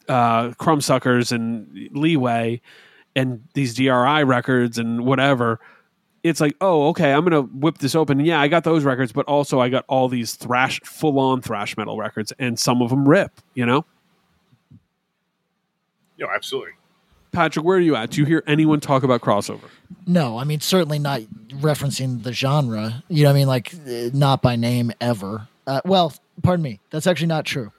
uh Crumbsuckers and leeway and these DRI records and whatever. It's like, oh, okay, I'm gonna whip this open. Yeah, I got those records, but also I got all these thrash, full on thrash metal records, and some of them rip. You know, No, absolutely. Patrick, where are you at? Do you hear anyone talk about crossover? No, I mean certainly not referencing the genre. You know, what I mean, like uh, not by name ever. Uh, well, pardon me, that's actually not true.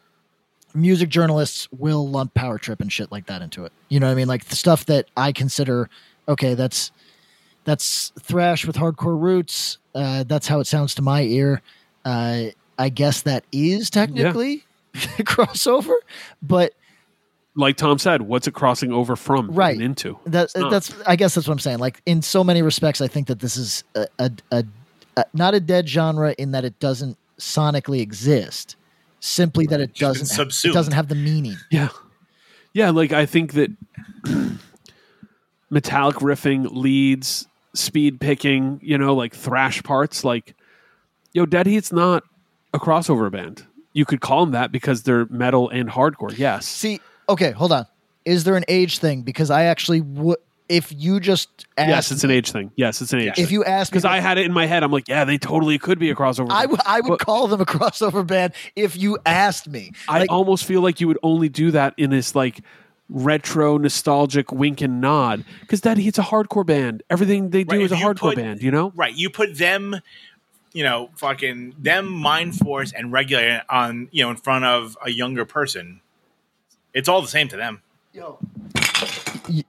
Music journalists will lump power trip and shit like that into it. You know what I mean? Like the stuff that I consider okay, that's that's thrash with hardcore roots. Uh, that's how it sounds to my ear. Uh, I guess that is technically *laughs* crossover, but Like Tom said, what's it crossing over from Right. and into? that that's I guess that's what I'm saying. Like in so many respects, I think that this is a, a, a, a not a dead genre in that it doesn't sonically exist, simply that it doesn't ha- it doesn't have the meaning. Yeah. Yeah, like I think that metallic riffing leads, speed picking, you know, like thrash parts, like yo, Dead Heat's not a crossover band. You could call them that because they're metal and hardcore. Yes. See, okay, hold on. is there an age thing? Because I actually would. If you just asked, yes, it's an age thing. Yes, it's an age. Yes. thing. If you asked me, because I had it in my head, I'm like, yeah, they totally could be a crossover. I, band. w- I would But call them a *laughs* crossover band if you asked me. I almost feel like you would only do that in this like retro nostalgic wink and nod because that it's a hardcore band. Everything they do Right, is a hardcore put- band. You know, Right. You put them, you know, fucking them, Mindforce and Regulator on, you know, in front of a younger person. It's all the same to them. y-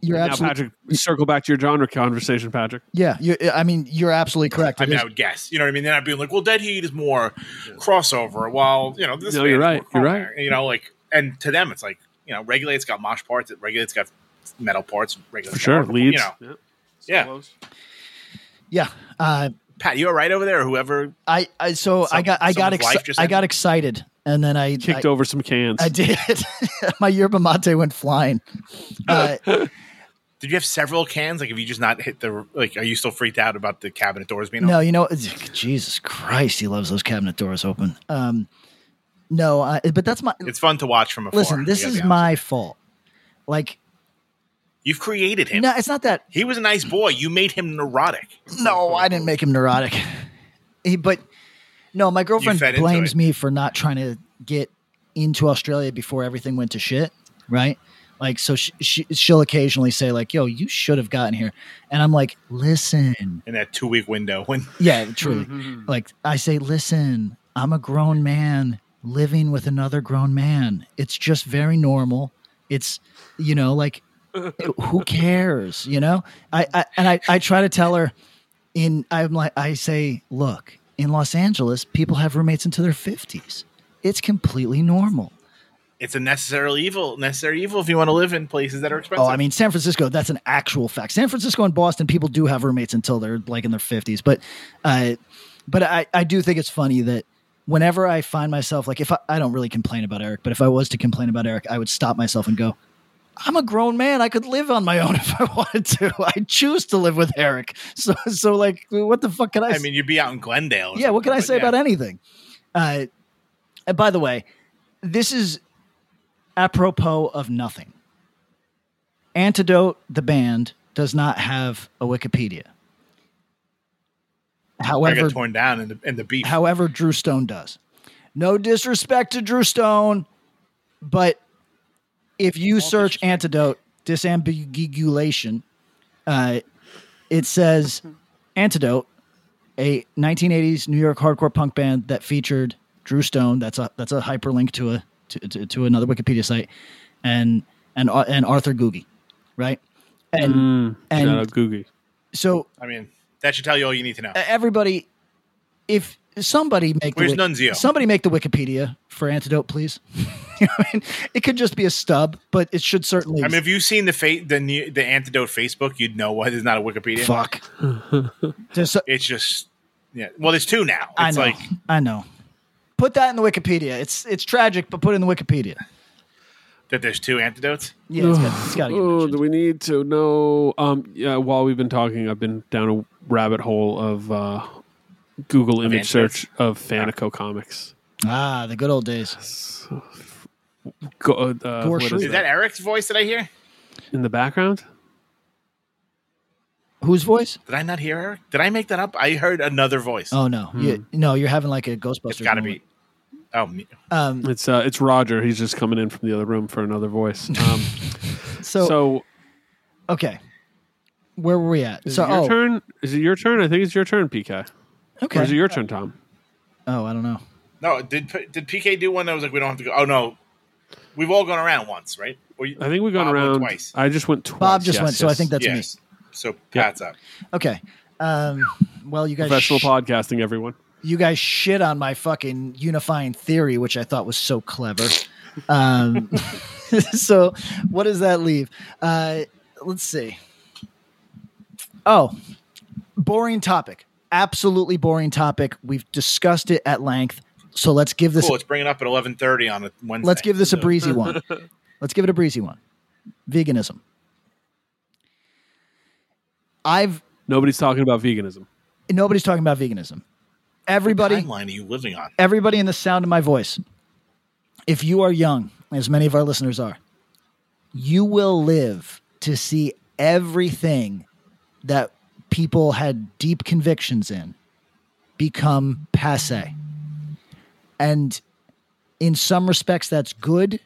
you're now absolutely Patrick, circle back to your genre conversation, Patrick. yeah. You, I mean, you're absolutely correct. I mean, I would guess. You know what I mean? Then I'd be like, well, Dead Heat is more crossover, while you know this. No, you're right, you're right. You know, like, and to them, it's like you know, Regulate's got mosh parts. Regulate's got metal parts. Regulate's For sure, got, leads. You know, Yeah. Yeah. Yeah. Uh, Pat, you all right over there? Or whoever? I, I so I got I got someone's exci- just I got excited, and then I Kicked I, over some cans. I did. *laughs* My yerba mate went flying. Uh, *laughs* Did you have several cans? Like, have you just not hit the like? Are you still freaked out about the cabinet doors being no, open? you know, Jesus Christ, he loves those cabinet doors open. Um, no, I, but that's my. It's fun to watch from afar. Listen, this is my fault. Like, You've created him. no, it's not that. He was a nice boy. You made him neurotic. No, I didn't make him neurotic. He, but no, my girlfriend blames me for not trying to get into Australia before everything went to shit. Right? Like, so she, she she'll occasionally say like, "Yo, you should have gotten here," and I'm like, "Listen, in that two week window when *laughs* yeah, truly." Mm-hmm. Like, I say, "Listen, I'm a grown man living with another grown man. It's just very normal. It's, you know, like." *laughs* who cares you know I, I and I, I try to tell her in i'm like i say look in los angeles people have roommates into their 50s it's completely normal it's a necessary evil. Necessary evil if you want to live in places that are expensive. oh i mean san francisco that's an actual fact san francisco and boston people do have roommates until they're like in their 50s but uh but i i do think it's funny that whenever i find myself like if I, I don't really complain about eric but if i was to complain about eric i would stop myself and go I'm a grown man. I could live on my own *laughs* if I wanted to. I choose to live with Eric. So, so like, what the fuck can I? I mean, you'd be out in Glendale. yeah. What can I say yeah. about anything? Uh, and by the way, this is apropos of nothing. Antidote, the band, does not have a Wikipedia. I However, got torn down in the in the beef. However, Drew Stone does. No disrespect to Drew Stone, but if you search antidote disambiguation, uh, it says antidote, a 1980s New York hardcore punk band that featured Drew Stone. That's a that's a hyperlink to a to, to, to another Wikipedia site, and and and Arthur Googy, right? And Mm, and Googy. so I mean, that should tell you all you need to know. everybody, if somebody make Where's the, Nunzio? somebody make the Wikipedia for antidote, please. *laughs* you know I mean? It could just be a stub, but it should certainly. I mean, if you've seen the fa- the new- the antidote Facebook, you'd know why what is not a Wikipedia. fuck. *laughs* Just- It's just yeah. Well, there's two now. I know. like I know. Put that in the Wikipedia. It's it's tragic, but put it in the Wikipedia. that there's two antidotes. Yeah, it's got, it's got to *sighs* get Oh, mentioned. do we need to know? Um, yeah. While we've been talking, I've been down a rabbit hole of uh, Google image antidotes? search of FantaCo comics. Ah, the good old days. Go, uh, Gore what is Shriek. Is that Eric's voice that I hear? in the background? Whose voice? Did I not hear Eric? Did I make that up? I heard another voice. Oh no, you, no, you're having like a Ghostbusters. it's got to moment. be. Oh, me. Um, It's uh, it's Roger. He's just coming in from the other room for another voice. Um, *laughs* so, so okay, where were we at? is so it your oh, turn? Is it your turn? I think it's your turn, PK. Okay. Or is it your turn, Tom? oh, I don't know. no. Did did PK do one that was like we don't have to go? Oh no, we've all gone around once, right? Or you- I think we've gone Bob around twice. I just went twice. Bob just yes, went, so I think that's me. So Pat's up. Okay. Um, well, you guys, professional sh- podcasting. Everyone. you guys shit on my fucking unifying theory, which I thought was so clever. Um, *laughs* so what does that leave? Uh, let's see. Oh, boring topic. Absolutely boring topic. We've discussed it at length. So let's give this. Cool. Let's bring it up at eleven thirty on a Wednesday. Let's give this a breezy one. *laughs* Let's give it a breezy one. Veganism. I've Nobody's talking about veganism. nobody's talking about veganism. Everybody, timeline are you living on? everybody in the sound of my voice, if you are young, as many of our listeners are, you will live to see everything that people had deep convictions in become passe. And in some respects, that's good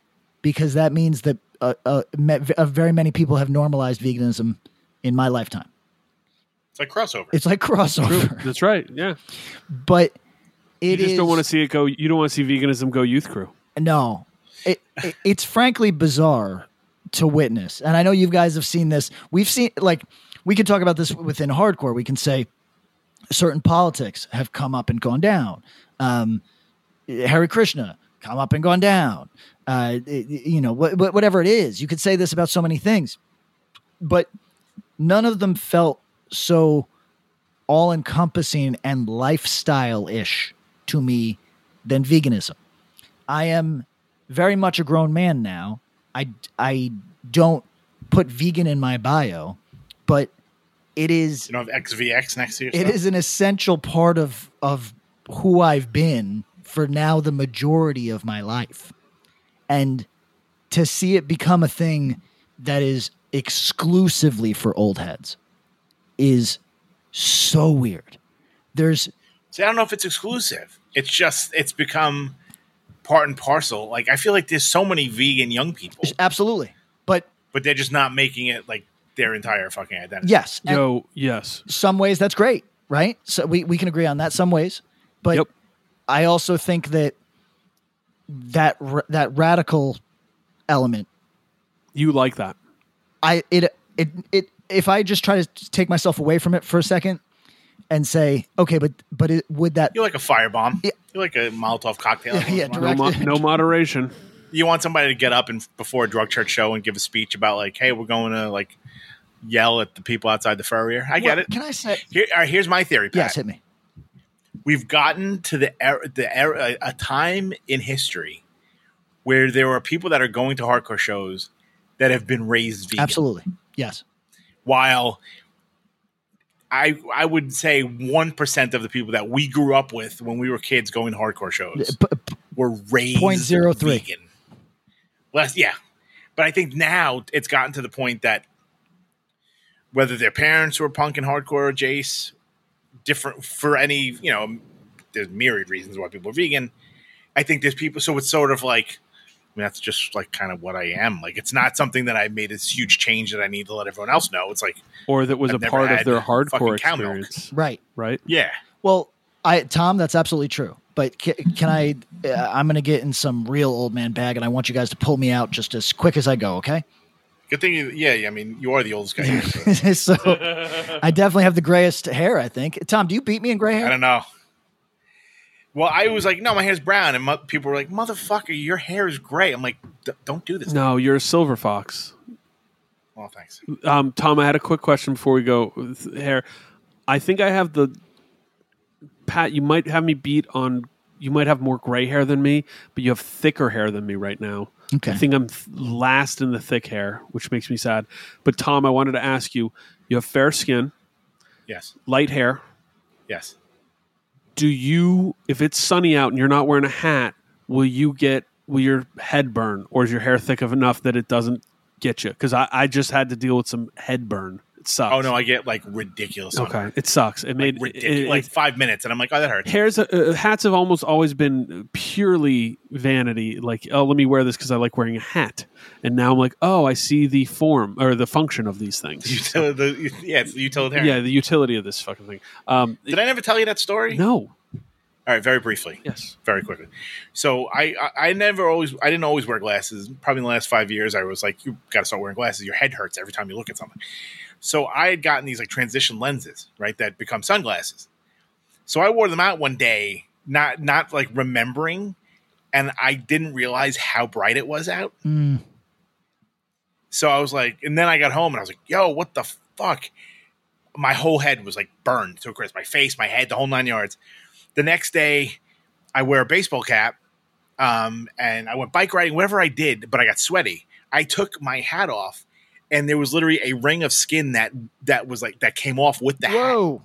because that means that uh, uh, uh, very many people have normalized veganism in my lifetime. It's like crossover. It's like crossover, That's right. Yeah. but You just is don't want to see it go. You don't want to see veganism go youth crew. no. It, it, it's frankly bizarre to witness, and I know you guys have seen this. We've seen like we could talk about this within hardcore. We can say certain politics have come up and gone down. Um, Hare Krishna come up and gone down. Uh, you know, wh- wh- whatever it is, you could say this about so many things, but none of them felt so all encompassing and lifestyle ish to me than veganism. I am very much a grown man now. I, I don't put vegan in my bio, but it is you don't have XVX next to your it an essential part of of who I've been for now the majority of my life. And to see it become a thing that is exclusively for old heads is so weird. There's See, I don't know if it's exclusive. It's just it's become part and parcel. Like I feel like there's so many vegan young people, absolutely, but but they're just not making it like their entire fucking identity. yes, and Yo, yes. some ways that's great, right? So we, we can agree on that some ways, but Yep. I also think that that that radical element You like that. I it it it if I just try to take myself away from it for a second and say, okay, but but it, would that You're like a firebomb. Yeah. You're like a Molotov cocktail. Yeah, *laughs* yeah, No, direct- mo- no moderation. You want somebody to get up and before a drug church show and give a speech about like, hey, we're going to like yell at the people outside the furrier. I get it. Can I say Here, right, here's my theory, Pat. yes? Hit me. we've gotten to the era, the era, a time in history where there are people that are going to hardcore shows that have been raised vegan. Absolutely, yes. While I I would say one percent of the people that we grew up with when we were kids going to hardcore shows P- p- were raised 0.03. vegan. Less, yeah, but I think now it's gotten to the point that whether their parents were punk and hardcore or Jace, different for any you know, there's myriad reasons why people are vegan. I think there's people, so it's sort of like. I mean, that's just like kind of what I am. Like, it's not something that I made this huge change that I need to let everyone else know. It's like, Or that was I've a part of their hardcore experience. Right. Right? yeah, Well, I Tom, that's absolutely true. But can, can I? Uh, I'm going to get in some real old man bag, and I want you guys to pull me out just as quick as I go. Okay. Good thing. You, yeah, I mean, you are the oldest guy here. So *laughs* so I definitely have the grayest hair. I think. Tom, do you beat me in gray hair? I don't know. Well, I was like, no, my hair's brown, and mo- people were like, motherfucker, your hair is gray. I'm like, "D- don't do this. No, you're a silver fox. Well, thanks. Um, Tom, I had a quick question before we go with hair. I think I have the Pat. You might have me beat on. You might have more gray hair than me, but you have thicker hair than me right now. Okay. I think I'm th- last in the thick hair, which makes me sad. But Tom, I wanted to ask you: You have fair skin, Yes, light hair. yes. Do you, if it's sunny out and you're not wearing a hat, will you get will your head burn, or is your hair thick enough that it doesn't get you? Because I, I just had to deal with some head burn. It sucks. Oh no, I get like ridiculous. Okay, sunburn. it sucks. It made like, it, ridiculous. it- like five minutes, and I'm like, oh, that hurts. hairs. Uh, hats have almost always been purely vanity. Like, oh, let me wear this because I like wearing a hat. And now I'm like, oh, I see the form or the function of these things. Util- the, yeah, it's utilitarian. yeah, the utility of this fucking thing. Um, Did I never tell you that story? no. All right, very briefly. Yes. very quickly. So I, I I never always I didn't always wear glasses. Probably in the last five years, I was like, you got to start wearing glasses. Your head hurts every time you look at something. So I had gotten these like transition lenses, right, that become sunglasses. So I wore them out one day, not not like remembering, and I didn't realize how bright it was out. Mm, So I was like, and then I got home and I was like, yo, what the fuck? My whole head was like burned to a crisp. My face, my head, the whole nine yards. The next day, I wear a baseball cap um, and I went bike riding, whatever I did, but I got sweaty. I took my hat off and there was literally a ring of skin that that was like that came off with the hat. whoa.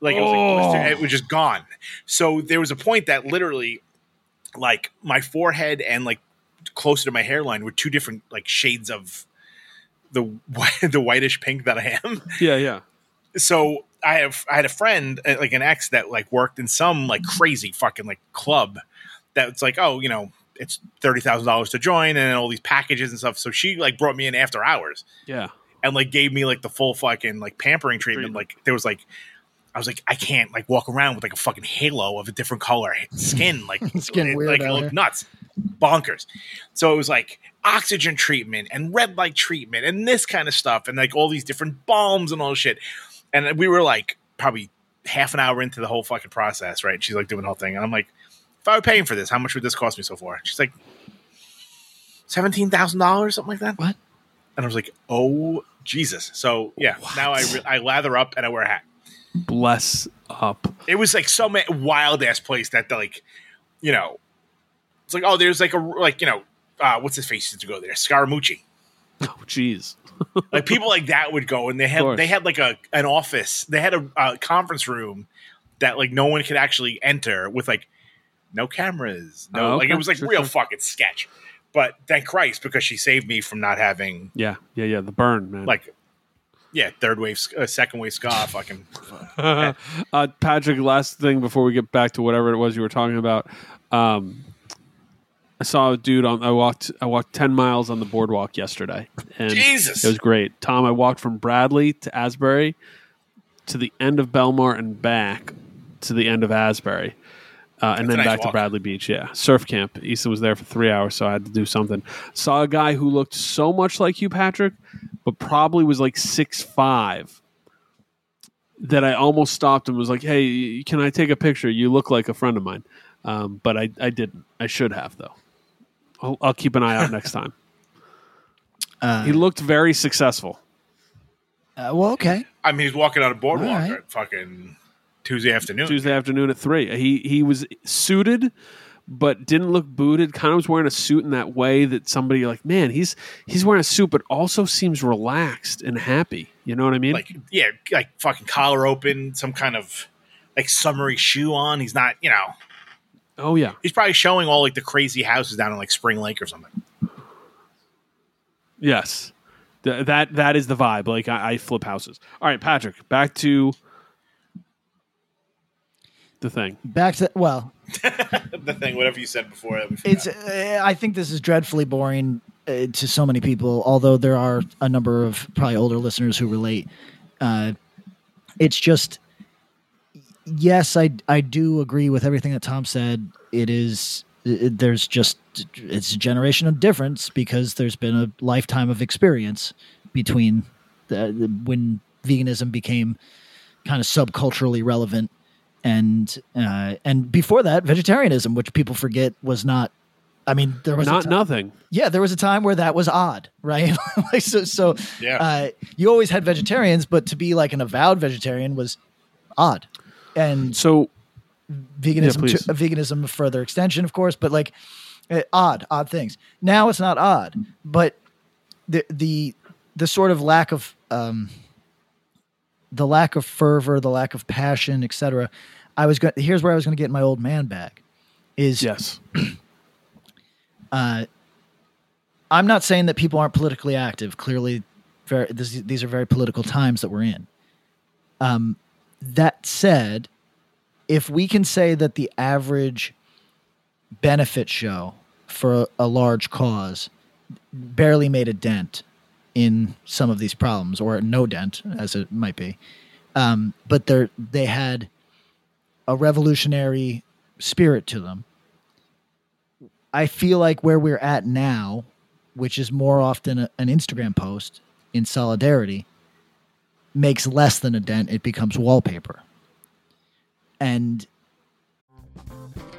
Like it was like Oh. it was just gone. So there was a point that literally like my forehead and like closer to my hairline were two different like shades of the *laughs* the whitish pink that I am. Yeah, yeah. So I have I had a friend uh, like an ex that like worked in some like crazy fucking like club that's like oh you know it's thirty thousand dollars to join and all these packages and stuff. So she like brought me in after hours Yeah. and like gave me like the full fucking like pampering treatment. Treatment. Like there was like I was like I can't like walk around with like a fucking halo of a different color skin. Like *laughs* skin it- weird like it out looked here. nuts, bonkers. So it was like oxygen treatment and red light treatment and this kind of stuff and like all these different balms and all this shit. And we were like probably half an hour into the whole fucking process, right? She's like doing the whole thing, and I'm like, if I were paying for this, how much would this cost me so far? She's like, seventeen thousand dollars, something like that. What? And I was like, oh Jesus! So yeah, now I re- I lather up and I wear a hat. Bless up. It was like some wild ass place that like, you know, it's like oh, there's like a like you know, uh, what's his face used to go there, Scaramucci. Oh, jeez. *laughs* like people like that would go and they had they had like a an office they had a, a conference room that like no one could actually enter with like no cameras no Oh, like it was like Sure, real sure. fucking sketch but thank christ because she saved me from not having Yeah, yeah, yeah. The burn, man. like yeah third wave uh, second wave ska fucking *laughs* uh, Patrick, last thing before we get back to whatever it was you were talking about. Um, I saw a dude on. I walked. I walked ten miles on the boardwalk yesterday, and Jesus. it was great. Tom, I walked from Bradley to Asbury to the end of Belmar and back to the end of Asbury. Uh, and That's then nice back to. Bradley Beach, yeah. Surf camp. Easton was there for three hours, so I had to do something. Saw a guy who looked so much like you, Patrick, but probably was like six five that I almost stopped and was like, "Hey, can I take a picture? You look like a friend of mine." Um, but I, I didn't. I should have though. I'll, I'll keep an eye out next time. *laughs* Uh, He looked very successful. uh, well, okay. i mean he's walking on a boardwalk All right. at fucking tuesday afternoon Tuesday afternoon at three. He he was suited, but didn't look booted. Kind of was wearing a suit in that way that somebody like, man, he's he's wearing a suit, but also seems relaxed and happy. You know what I mean? like yeah like fucking collar open some kind of like summery shoe on he's not you know oh yeah, he's probably showing all like the crazy houses down in like spring lake or something yes. Th- that that is the vibe. Like I, I flip houses. All right, Patrick, back to the thing. Back to well, *laughs* the thing whatever you said before that we it's. Uh, I think this is dreadfully boring uh, to so many people. Although there are a number of probably older listeners who relate. Uh, it's just yes, I I do agree with everything that Tom said. It is it, there's just it's a generation of difference because there's been a lifetime of experience between the, the, when veganism became kind of subculturally relevant and uh, and before that vegetarianism which people forget was not I mean there was Not ti- nothing. yeah, there was a time where that was odd, right? *laughs* like so, so Yeah. uh, you always had vegetarians, but to be like an avowed vegetarian was odd, and So veganism, please. to, veganism, further extension, of course, but like uh, odd, odd things. Now it's not odd, but the the the sort of lack of um, the lack of fervor, the lack of passion, etc. I was going. Here's where I was going to get my old man back. Is yes, *clears throat* uh, I'm not saying that people aren't politically active. Clearly, very, this, these are very political times that we're in. Um, that said, if we can say that the average benefit show for a, a large cause barely made a dent in some of these problems, or no dent, as it might be, um, but they they had a revolutionary spirit to them. I feel like where we're at now, which is more often a, an Instagram post in solidarity, makes less than a dent. It becomes wallpaper. And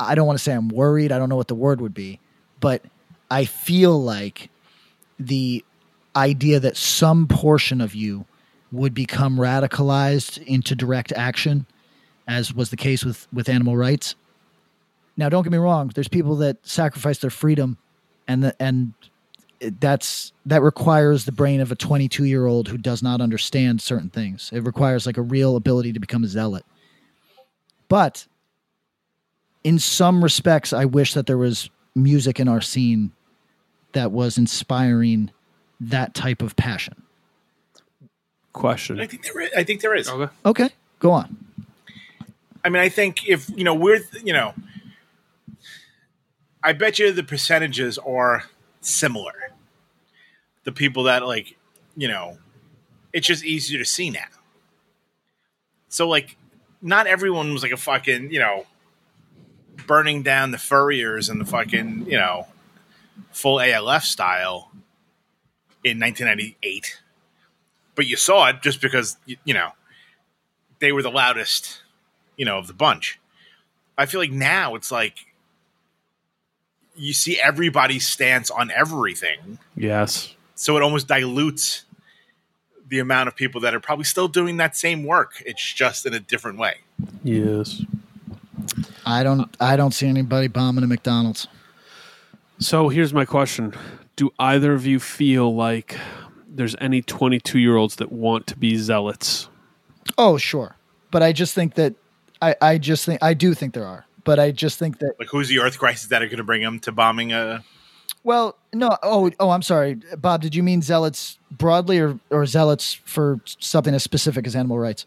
I don't want to say I'm worried. I don't know what the word would be, but I feel like the idea that some portion of you would become radicalized into direct action, as was the case with with animal rights. Now, don't get me wrong. There's people that sacrifice their freedom, and the, and that's that requires the brain of a 22 year old who does not understand certain things. It requires like a real ability to become a zealot. But in some respects, I wish that there was music in our scene that was inspiring that type of passion. Question. I think there is. I think there is. Okay. Okay, go on. I mean, I think if you know we're you know, I bet you the percentages are similar. The people that like, you know, it's just easier to see now. So like, not everyone was like a fucking you know, burning down the furriers and the fucking you know, full ALF style in 1998. But you saw it just because you, you know they were the loudest you know, of the bunch. I feel like now it's like you see everybody's stance on everything. Yes. So it almost dilutes the amount of people that are probably still doing that same work. It's just in a different way. Yes. I don't. I don't see anybody bombing a McDonald's. So here's my question: Do either of you feel like there's any 22 year olds that want to be zealots? Oh, sure, but I just think that I. I just think I do think there are, but I just think that Like, who's the Earth crisis that are going to bring them to bombing a? Well, no. Oh, oh, I'm sorry, Bob. Did you mean zealots broadly, or or zealots for something as specific as animal rights?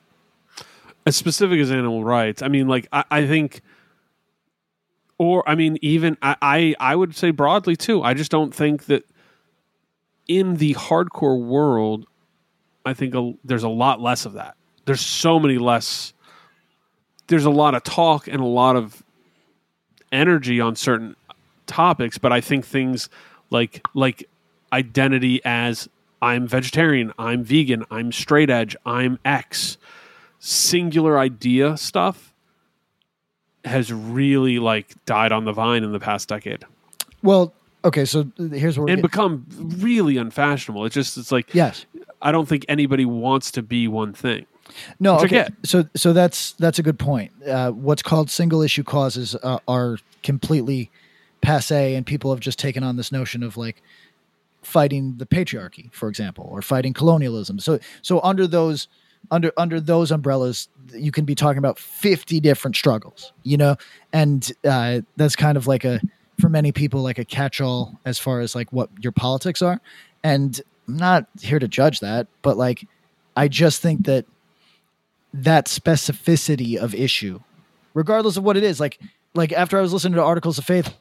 as specific as animal rights. I mean, like I, I think, or I mean, even I, I, I would say broadly too. I just don't think that in the hardcore world, I think a, there's a lot less of that. There's so many less. There's a lot of talk and a lot of energy on certain topics, but I think things like like identity as I'm vegetarian, I'm vegan, I'm straight edge, I'm X singular idea stuff has really like died on the vine in the past decade Well, okay. So here's where and become really unfashionable. It's just it's like yes. I don't think anybody wants to be one thing. No, okay. So so that's that's a good point. Uh, what's called single issue causes uh, are completely passe, and people have just taken on this notion of like fighting the patriarchy, for example, or fighting colonialism. So so under those under under those umbrellas, you can be talking about fifty different struggles, you know, and uh, that's kind of like a for many people like a catch-all as far as like what your politics are. And I'm not here to judge that, but like I just think that that specificity of issue, regardless of what it is. Like, like after I was listening to Articles of Faith,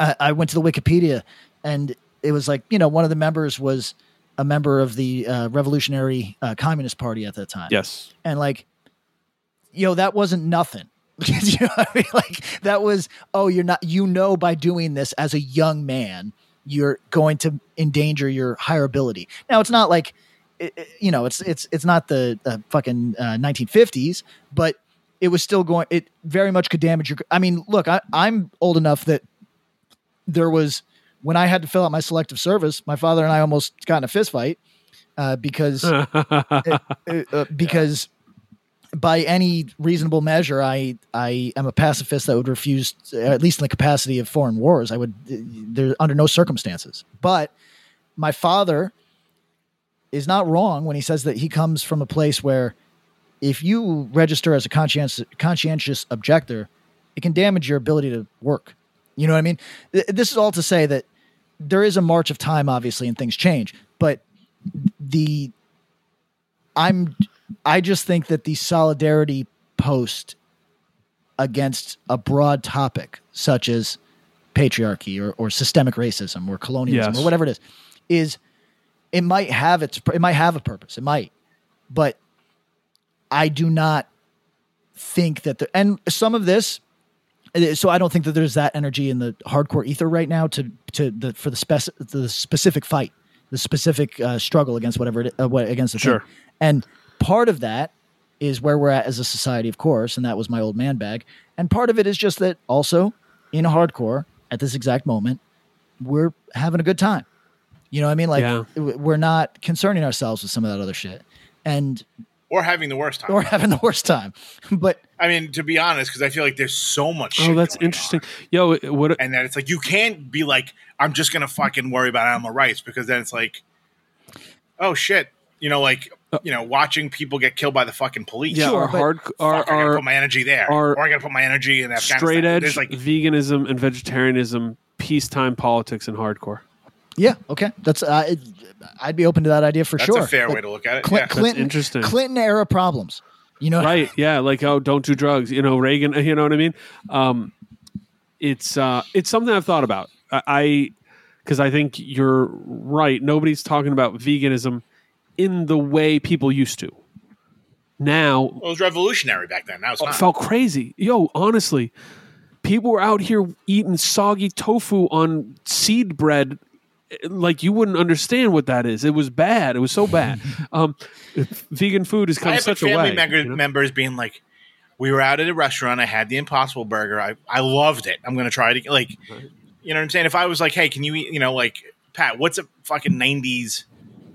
I, I went to the Wikipedia, and it was like you know one of the members was a member of the uh, Revolutionary uh, Communist Party at that time. Yes. and like, yo, that wasn't nothing. *laughs* you know what I mean? Like that was oh, you're not you know by doing this as a young man, you're going to endanger your hireability. Now it's not like it, it- you know it's it's it's not the uh, fucking uh, 1950s, but it was still going. It very much could damage your. I mean, look, I, I'm old enough that there was when I had to fill out my selective service. My father and I almost got in a fist fight uh, because *laughs* uh, uh, because by any reasonable measure, I I am a pacifist that would refuse, at least in the capacity of foreign wars. I would there under no circumstances. But my father is not wrong when he says that he comes from a place where if you register as a conscientious conscientious objector, it can damage your ability to work. You know what I mean? This is all to say that there is a march of time, obviously, and things change. But the I'm I just think that the solidarity post against a broad topic such as patriarchy or, or systemic racism or colonialism Yes. or whatever it is is it might have its it might have a purpose it might but I do not think that the and some of this so I don't think that there's that energy in the hardcore ether right now to to the for the spec the specific fight, the specific uh, struggle against whatever it, uh, what against the thing. And part of that is where we're at as a society, of course, and that was my old man bag. And part of it is just that also in hardcore at this exact moment, we're having a good time. You know what I mean? Like Yeah. we're not concerning ourselves with some of that other shit, and or having the worst time. or having the worst time. *laughs* But I mean, to be honest, because I feel like there's so much. Oh, that's going interesting. on. Yo, what? And then it's like you can't be like, I'm just gonna fucking worry about animal rights because then it's like, oh shit, you know, like uh, you know, watching people get killed by the fucking police. Yeah, Sure, our but- hard, our, Fuck, I gotta put my energy there, our or I gotta put my energy in Afghanistan. straight edge There's like, veganism and vegetarianism, peacetime politics, and hardcore. Yeah, okay, that's uh, it, I'd be open to that idea for that's sure. That's a fair Like, way to look at it. Cl- yeah. Clinton, interesting. Clinton era problems. You know, right yeah like oh don't do drugs you know reagan *laughs* you know what i mean um it's uh it's something i've thought about i because I, think you're right nobody's talking about veganism in the way people used to now Well, it was revolutionary back then. Now it's it not. felt crazy yo honestly people were out here eating soggy tofu on seed bread like you wouldn't understand what that is it was bad it was so bad *laughs* um vegan food has I come have such a family way member, you know? members being like, "We were out at a restaurant. I had the Impossible Burger. I I loved it. I'm gonna try it. again." Like, you know what I'm saying? If I was like, "Hey, can you eat?" You know, like Pat, what's a fucking '90s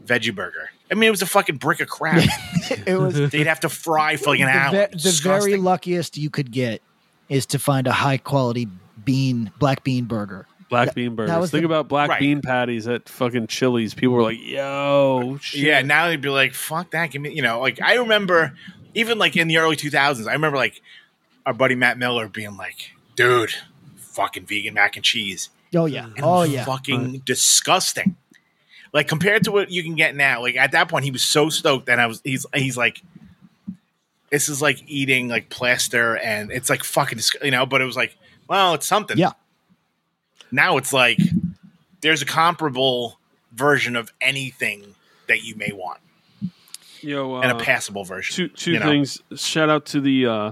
veggie burger? I mean, it was a fucking brick of crap. *laughs* it was the, *laughs* They'd have to fry for like an ve- hour. the very luckiest you could get is to find a high quality bean black bean burger. Black That- bean that burgers. was Think the- about black Right. bean patties at fucking Chili's. People were like, "Yo, shit. Yeah, now they'd be like, "Fuck that!" Give me, you know, like I remember, even like in the early 2000s, I remember like our buddy Matt Miller being like, "Dude, fucking vegan mac and cheese." Oh yeah, And oh yeah. fucking disgusting. Like compared to what you can get now, like at that point he was so stoked, and I was he's he's like, this is like eating like plaster, and it's like fucking dis- you know. But it was like, well, it's something. Yeah. Now it's like there's a comparable version of anything that you may want, Yo, uh, and a passable version. two two you know? things. Shout out to the uh,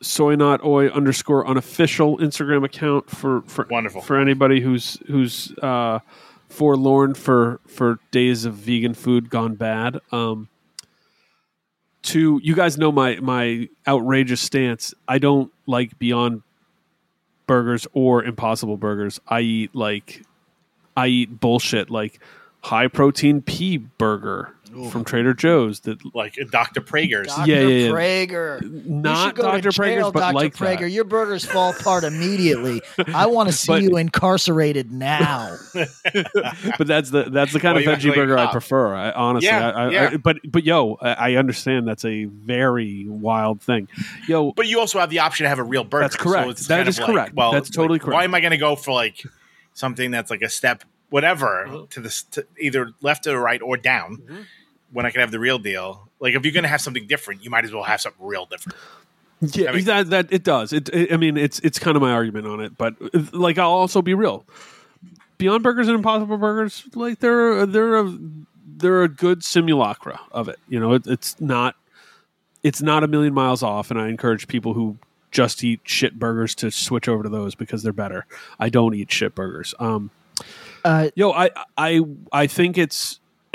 soy not oi underscore unofficial Instagram account for for Wonderful. for anybody who's who's uh, forlorn for for days of vegan food gone bad. Um, two, you guys know my my outrageous stance. I don't like Beyond Burgers or Impossible Burgers. I eat like I eat bullshit like high protein pea burger from Trader Joe's that like Dr. Praeger's. Dr. Yeah, yeah, yeah. Praeger. Not should go Dr. Praeger's, but Dr. like Praeger. that. Your burgers fall apart immediately. I want to *laughs* see But- you incarcerated now. *laughs* but that's the that's the kind Well, of veggie burger I prefer. I, honestly, Yeah, I, I, yeah. I, but but yo, I, I understand that's a very wild thing. Yo, But you also have the option to have a real burger. That's correct. So it's That kind is of like, correct. Well, That's totally like, correct. Why am I going to go for like something that's like a step, whatever, Uh-huh. to the to either left or right or down, Mm-hmm. When I can have the real deal? Like if you're going to have something different, you might as well have something real different. yeah, I mean- that that it does. It, it- I mean, it's it's kind of my argument on it. But like, I'll also be real. Beyond Burgers and Impossible Burgers, like they're they're a they're a good simulacra of it. You know, it, it's not it's not a million miles off, and I encourage people who just eat shit burgers to switch over to those because they're better. I don't eat shit burgers. Um, Uh, Yo, I I I think it's *clears throat*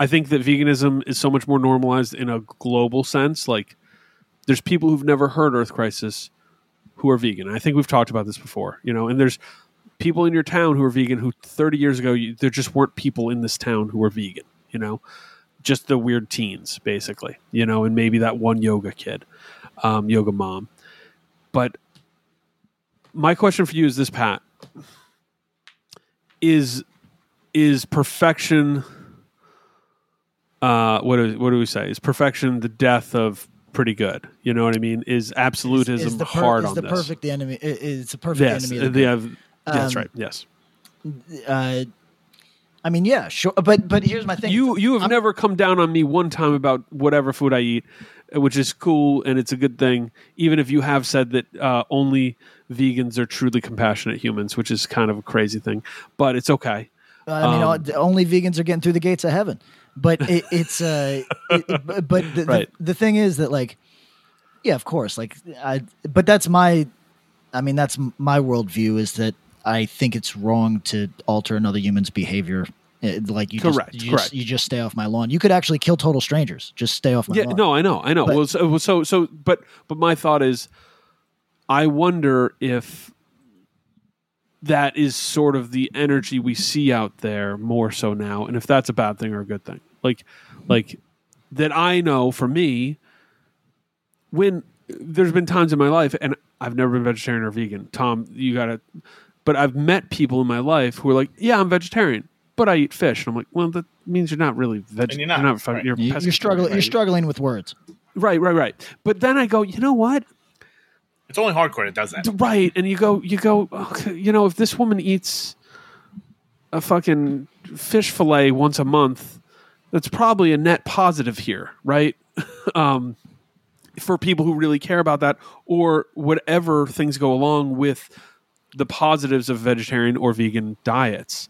I think that veganism is so much more normalized in a global sense. Like there's people who've never heard Earth Crisis who are vegan. I think we've talked about this before, you know, and there's people in your town who are vegan who 30 years ago you, there just weren't people in this town who were vegan, you know. Just the weird teens basically, you know, and maybe that one yoga kid, um, yoga mom. But my question for you is this, Pat is is perfection uh what do, what do we say is perfection the death of pretty good you know what i mean is absolutism is the per- hard is on the this perfect enemy. It's the perfect yes enemy. Of they the have that's Um, right yes. Uh, I mean, yeah, sure. But but here's my thing. you you have I'm- never come down on me one time about whatever food i eat which is cool and it's a good thing even if you have said that uh, only vegans are truly compassionate humans which is kind of a crazy thing but it's okay I mean, Um, only vegans are getting through the gates of heaven. But it, *laughs* it's uh, it- but- the, Right. the the thing is that like, yeah, of course, like I. But that's my, I mean, that's my worldview is that I think it's wrong to alter another human's behavior. Uh, Like you, Correct, just, you correct. Just, you just stay off my lawn. You could actually kill total strangers. Just stay off my yeah lawn. no i know i know But- well so, so so but but my thought is i wonder if that is sort of the energy we see out there more so now, and if that's a bad thing or a good thing. Like, like that I know for me, when there's been times in my life, and I've never been vegetarian or vegan. Tom, you gotta, but I've met people in my life who are like, yeah, I'm vegetarian, but I eat fish, and I'm like, well, that means you're not really vegetarian. you're not, fucking- right. you're, You- You're pescatarian, struggling. You're struggling with words. Right, right, right. But then I go, you know what? It's only hardcore that does that. Right, and you go, you go, you know, if this woman eats a fucking fish fillet once a month, that's probably a net positive here, right? *laughs* um, for people who really care about that, or whatever things go along with the positives of vegetarian or vegan diets.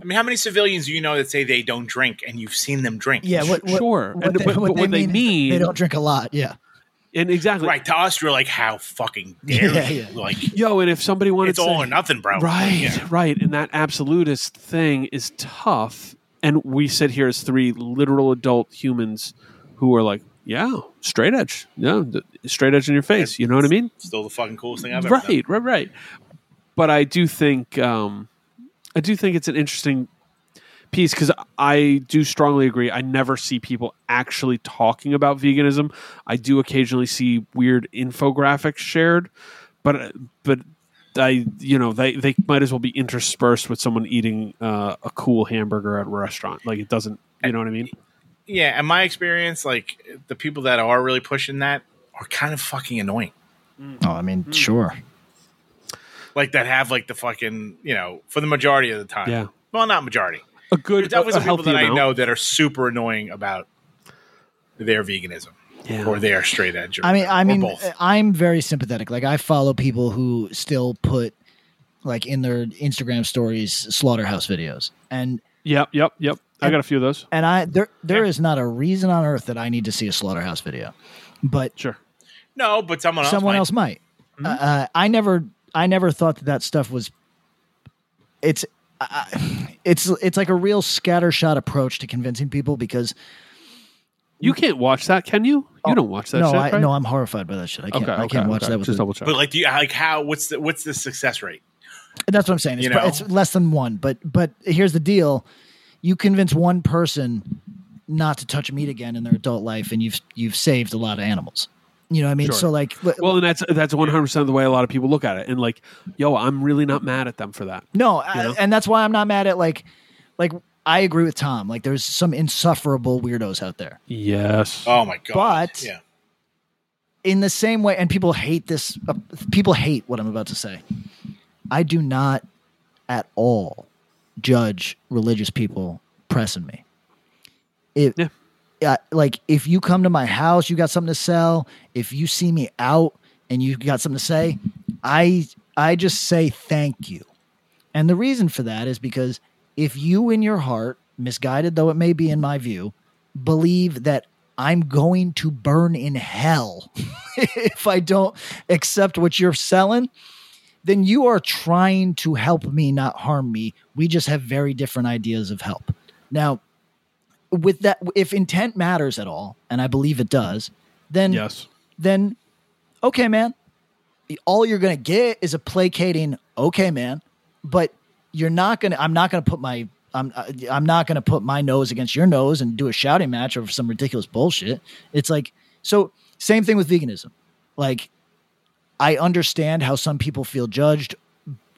I mean, how many civilians do you know that say they don't drink and you've seen them drink? Yeah, what, what, Sure. What And- they, but- what but what they is mean- they don't drink a lot. Yeah, And exactly, Right. To us, we're like, how fucking *laughs* dare Yeah, you? yeah. Like, yo, and if somebody wanted it's to say, all or nothing, bro. Right, Yeah. right. And that absolutist thing is tough. And we sit here as three literal adult humans who are like, yeah, straight edge. Yeah, straight edge in your face. You know what I mean? Still the fucking coolest thing I've ever done. Right, right, right. But I do think, um, I do think it's an interesting piece because I do strongly agree. I never see people actually talking about veganism. I do occasionally see weird infographics shared, but but I you know they they might as well be interspersed with someone eating uh, a cool hamburger at a restaurant. Like it doesn't, you know what I mean? Yeah, and my experience, like the people that are really pushing that are kind of fucking annoying. Oh, I mean, sure. Like that have like the fucking you know for the majority of the time. Yeah. Well, not majority. A good, There's definitely a, some people healthy that I know that are super annoying about their veganism Yeah. or their straight edge. I mean, I mean, both. I'm very sympathetic. Like, I follow people who still put like in their Instagram stories slaughterhouse videos, and Yep, yep, yep. I got a few of those. and I there there Yeah. is not a reason on earth that I need to see a slaughterhouse video, but Sure. no, but someone else. someone might. else might. Uh, I never, I never thought that that stuff was. It's, uh, it's it's like a real scattershot approach to convincing people because You can't watch that, can you? You don't watch that no, shit, I right? no, I'm horrified by that shit. I can't, okay, I can't okay, watch okay. that with Just double check. But like, do you like how? What's the what's the success rate? That's what I'm saying. It's, You know? it's less than one, but but here's the deal: you convince one person not to touch meat again in their adult life, and you've you've saved a lot of animals. You know what I mean? Sure. So like, Well, and that's that's one hundred percent of the way a lot of people look at it, and like, yo, I'm really not mad at them for that. no, I- know? and that's why I'm not mad at like, like I agree with Tom. Like, there's some insufferable weirdos out there. Yes. Oh my god! But- yeah, in the same way, and people hate this. Uh, people hate what I'm about to say. I do not at all judge religious people pressing me. If, Yeah. Uh, like if you come to my house, you got something to sell. If you see me out and you got something to say, I I just say thank you. And the reason for that is because if you in your heart, misguided though it may be in my view, believe that I'm going to burn in hell *laughs* if I don't accept what you're selling, then you are trying to help me, not harm me. We just have very different ideas of help. Now, with that, if intent matters at all, and I believe it does, then yes. then okay, man. All you're gonna get is a placating, okay, man. But you're not gonna. I'm not gonna put my. I'm. I'm not gonna put my nose against your nose and do a shouting match over some ridiculous bullshit. It's like so. Same thing with veganism. Like, I understand how some people feel judged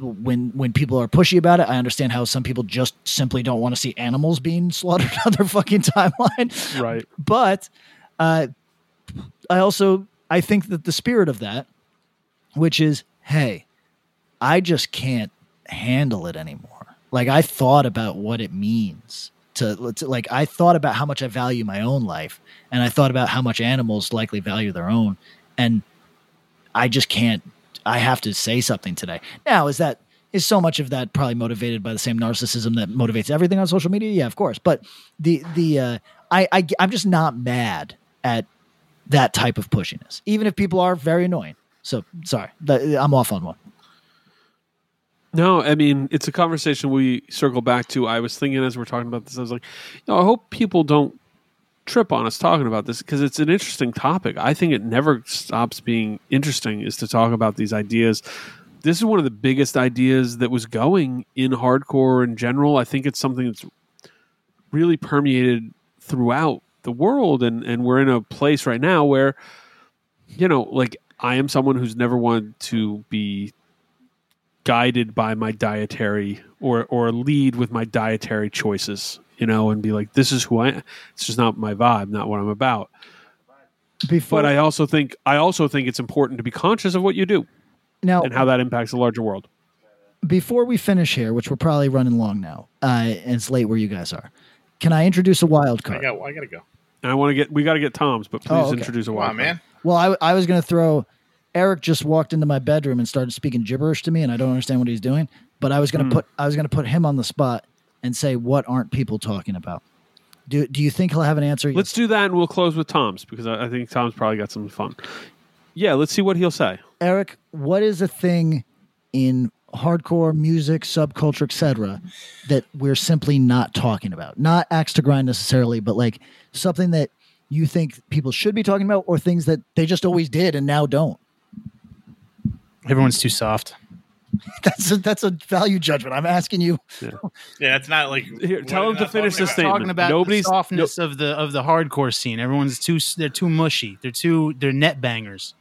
when when people are pushy about it. I understand how some people just simply don't want to see animals being slaughtered *laughs* on their fucking timeline Right. but uh, I also I think that the spirit of that, which is, hey, I just can't handle it anymore. Like I thought about what it means to, to like I thought about how much I value my own life, and I thought about how much animals likely value their own, and I just can't. I have to say something today. Now, is that is so much of that probably motivated by the same narcissism that motivates everything on social media? Yeah, of course. But the the uh, I, I I'm just not mad at that type of pushiness, even if people are very annoying. So sorry, I'm off on one. No, I mean it's a conversation we circle back to. I was thinking as we're talking about this, I was like, you know, I hope people don't trip on us talking about this because it's an interesting topic. I think it never stops being interesting is to talk about these ideas this is one of the biggest ideas that was going in hardcore in general. I think it's something that's really permeated throughout the world, and and we're in a place right now where, you know, like I am someone who's never wanted to be guided by my dietary or or lead with my dietary choices, you know, and be like, this is who I. am. It's just not my vibe, not what I'm about. Before But I also think I also think it's important to be conscious of what you do now, and how that impacts the larger world. before we finish here, which we're probably running long now, uh, and it's late where you guys are. Can I introduce a wild I card? got. I gotta go. And I want to get we got to get Tom's, but please Oh, okay. introduce a Come wild on, card. man. Well, I, I was going to throw. Eric just walked into my bedroom and started speaking gibberish to me, and I don't understand what he's doing. But I was going to Hmm. put I was going to put him on the spot and say, "What aren't people talking about?" Do Do you think he'll have an answer? Let's do that, and we'll close with Tom's because I, I think Tom's probably got some fun. Yeah, let's see what he'll say. Eric, what is a thing in hardcore music, subculture, etc., that we're simply not talking about? Not axe to grind necessarily, but like something that you think people should be talking about, or things that they just always did and now don't. Everyone's too soft. *laughs* That's a, that's a value judgment. I'm asking you. Yeah, it's not like. Here, tell are him to finish talking this about? statement. Talking about Nobody's- the softness of the of the hardcore scene. Everyone's too they're too mushy. They're too they're net bangers.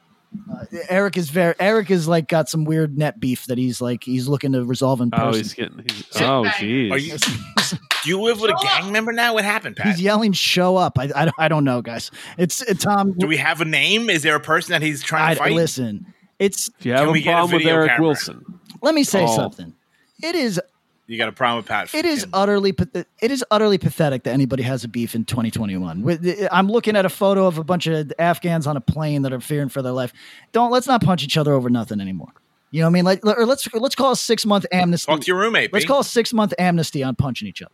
Uh, Eric is very. Eric is like got some weird net beef that he's like he's looking to resolve in Oh, person. he's getting. He's, oh, jeez. Are you? do you live with a gang member now? What happened, Pat? He's yelling, "Show up!" I, I, don't- I don't know, guys. It's it, Tom. do we have a name? Is there a person that he's trying I, to fight? listen. It's if you have a get a problem with Eric camera? Wilson, let me say Oh. something. It is You got a problem with Pat? it is utterly it is utterly pathetic that anybody has a beef in 2021. Eh, eh, I'm looking at a photo of a bunch of Afghans on a plane that are fearing for their life. Don't let's not punch each other over nothing anymore. You know what I mean? Like or let's let's call a six month amnesty. Talk to your roommate. let's B. call a six month amnesty on punching each other.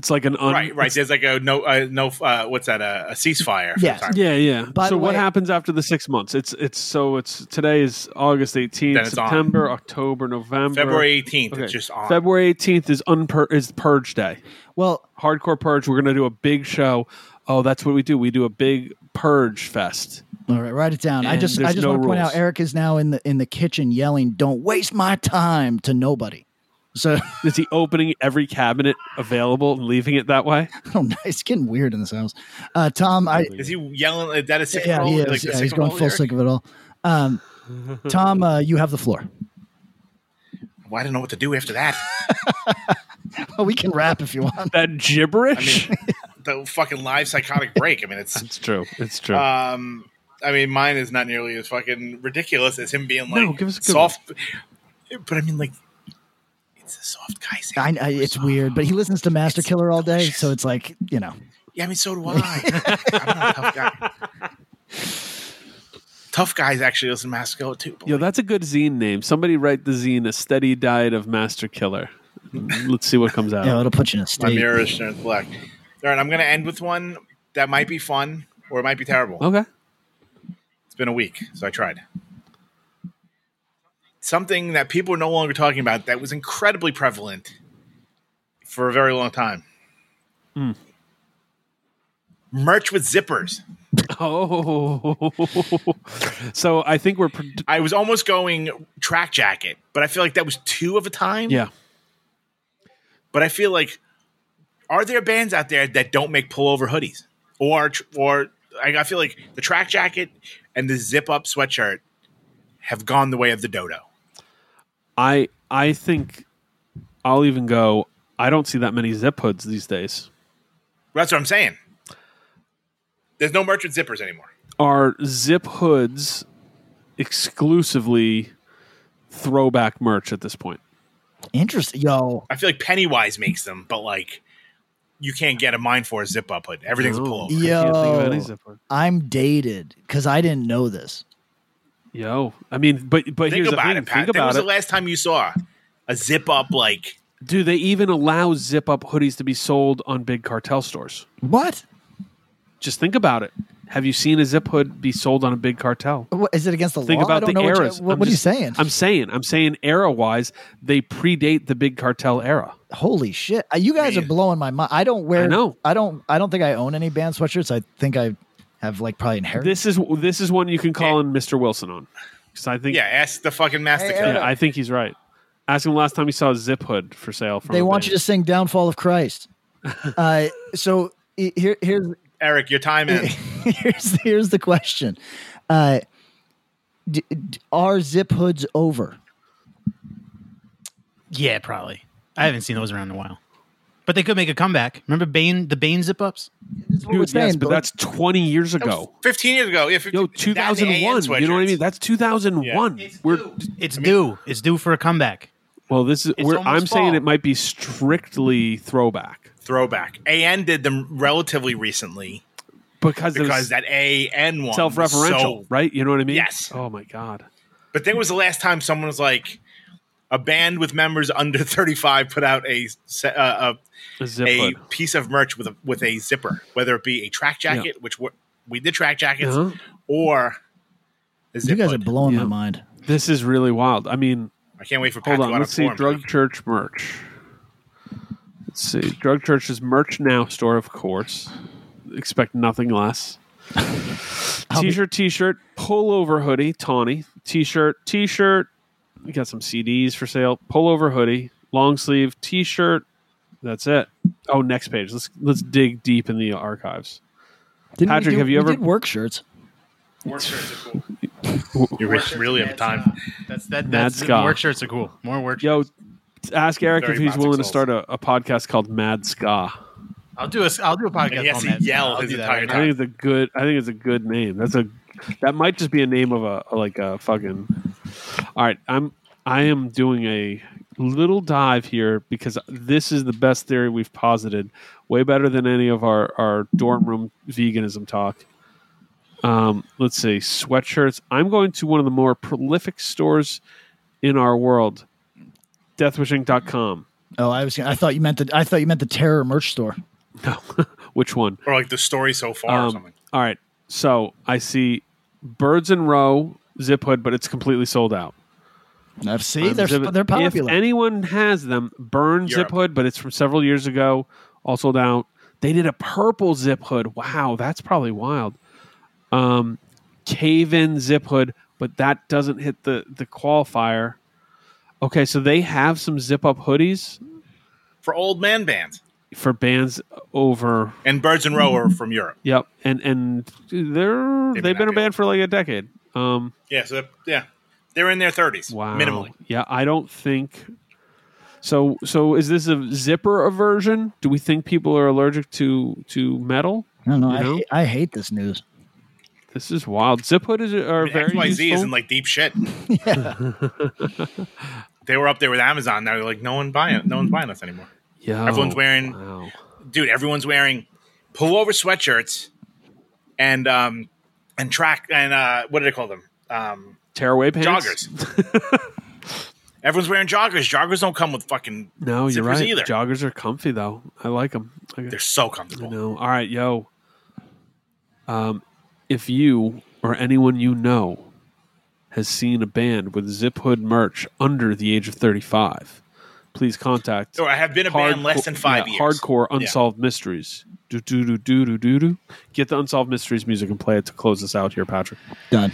It's like an un- Right, right. There's like a no, uh, no. Uh, what's that? Uh, a ceasefire. for Yes. the time. Yeah, yeah. By so the what way- happens after the six months? It's it's so it's today is August eighteenth, Then it's on. September, October, November, February 18th. Okay. It's just on. February eighteenth is unpur- is Purge Day. Well, Hardcore Purge. We're gonna do a big show. Oh, that's what we do. We do a big Purge fest. All right, write it down. I just I just no want to point out Eric is now in the in the kitchen yelling, "Don't waste my time" to nobody. So *laughs* Is he opening every cabinet available and leaving it that way? oh, no, it's getting weird in this house. Uh, Tom, I Is he yelling? Is that a six yeah, he is. Like yeah, he's going full six-year-old sick of it all. Um, *laughs* Tom, uh, you have the floor. Well, I don't know what to do after that. *laughs* Well, we can rap if you want. That gibberish. the fucking live psychotic break. I mean, it's. it's true. It's true. Um, I mean, mine is not nearly as fucking ridiculous as him being like No, give us a good soft. But I mean, like, it's a soft guy. saying I, I, uh, it's soft. weird, but he listens to Master It's Killer all day, delicious. so it's like you know. Yeah, I mean, so do I. *laughs* I'm not a tough guy. Tough guys actually listen to Master Killer too. but Yo, that's a good zine name. Somebody write the zine "A Steady Diet of Master Killer." Let's see what comes out. Yeah, it'll put you in a my state. mirror is turned black. All right, I'm going to end with one that might be fun or it might be terrible. okay. It's been a week, so I tried. Something that people are no longer talking about that was incredibly prevalent for a very long time. Hmm. Merch with zippers. Oh, *laughs* so I think we're I was almost going track jacket, but I feel like that was two of a time. yeah. But I feel like, are there bands out there that don't make pullover hoodies, or or I feel like the track jacket and the zip up sweatshirt have gone the way of the dodo. I I think I'll even go. I don't see that many zip hoods these days. That's what I'm saying. There's no merch with zippers anymore. Are zip hoods exclusively throwback merch at this point? Interesting, yo. I feel like Pennywise makes them, but like you can't get a mine for a zip up hood. Everything's a pullover. I can't think of any Yo. I'm dated because I didn't know this. Yo, I mean, but but Think here's the about thing. it, Pat. Think When about was it. the last time you saw a zip up like Do they even allow zip up hoodies to be sold on big cartel stores? What? Just think about it. Have you seen a zip hood be sold on a big cartel? What is it against the Think law? I about don't the know what, you- eras. what, I'm what are you just- saying? I'm saying, I'm saying, era wise, they predate the big cartel era. Holy shit! Uh, You guys are blowing my mind. I don't wear. I know. I don't. I don't think I own any band sweatshirts. I think I have like probably inherited. This is this is one you can call in Mr. Wilson on. because I think Yeah, ask the fucking master Hey, yeah, I think he's right. Ask him last time he saw a zip hood for sale. From They a want you to sing "Downfall of Christ." *laughs* uh, so here, here's Eric, your time *laughs* ends. here's here's the question: uh, d- d- Are zip hoods over? Yeah, probably. I haven't seen those around in a while. But they could make a comeback. Remember Bane, the Bane zip ups? That's what we're Dude, yes, saying, but like, that's 20 years ago. 15 years ago. If Yo, 2001. You know what I mean? That's 2001. We're It's due. It's due for a comeback. well. This is. It's We're, I'm saying it might be strictly throwback throwback. AN did them relatively recently because, it because was that AN one self-referential, so- right? You know what I mean? Yes. Oh my god. But then was the last time someone was like, a band with members under *laughs* 35 put out a uh, A a, a piece of merch with a with a zipper, whether it be a track jacket, which we we did track jackets, Uh-huh. or a you zip guys are blowing Yeah. my mind. This is really wild. I mean, I can't wait for Pat hold on. Let's see. form. Drug Church merch. Let's see. Drug Church's merch now store, of course. Expect nothing less. *laughs* T-shirt, T-shirt, pullover hoodie, tawny. T-shirt, T-shirt. We got some CDs for sale. Pullover hoodie, long sleeve T-shirt. That's it. Oh, next page. Let's let's dig deep in the archives. Didn't Patrick, do- have you ever- did work shirts? Work shirts are cool. *laughs* You really have time. Uh, that's that. Mad That's Ska. work shirts are cool. More work. Yo, shirts. ask Eric Very if he's Toxic willing to start a, a podcast called Mad Ska. I'll do a. I'll do a podcast. Yes, he that. yelled I'll his do entire right I think it's a good. I think it's a good name. That's a. That might just be a name of a like a fucking. All right, I'm. I am doing a little dive here because this is the best theory we've posited. Way better than any of our our dorm room veganism talk. Um, let's see, sweatshirts. I'm going to one of the more prolific stores in our world, deathwishinc.com. Oh, I was. I thought you meant the. I thought you meant the terror merch store. No, *laughs* which one? Or like the story so far or Um, something. All right. So I see Birds in Row zip hood, but it's completely sold out. Now, see, Um, they're zip- they're popular. If anyone has them, burn zip hood, but it's from several years ago, all sold out. They did a purple zip hood. Wow, that's probably wild. Um, cave in zip hood, but that doesn't hit the the qualifier. Okay, so they have some zip up hoodies For old man bands. for bands over. And Birds in Row are *laughs* from Europe. Yep, and and they're Maybe they've been not a band for like a decade. Um, Yeah, so yeah. They're in their 30s. Wow. Minimally. Yeah, I don't think so. So is this a zipper aversion? Do we think people are allergic to to metal? I don't know. I, know? hate- I hate this news. This is wild. Zip hood is are very XYZ useful. is in like deep shit. *laughs* *laughs* they were up there with Amazon. Now they're like, no one buying no one's buying us anymore. Yo, everyone's wearing- Wow. Dude, everyone's wearing pullover sweatshirts and um and track and uh what do they call them? Um Tearaway pants. joggers. *laughs* Everyone's wearing joggers. Joggers don't come with fucking No, you're right. either. Joggers are comfy though. I like them. I, They're so I comfortable. know. All right, yo. Um, if you or anyone you know has seen a band with zip hood merch under the age of 35, please contact So I have been a band less than five yeah, years. Hardcore Yeah. Unsolved Mysteries. Do do do do do do do. Get the Unsolved Mysteries music and play it to close us out here, Patrick. Done.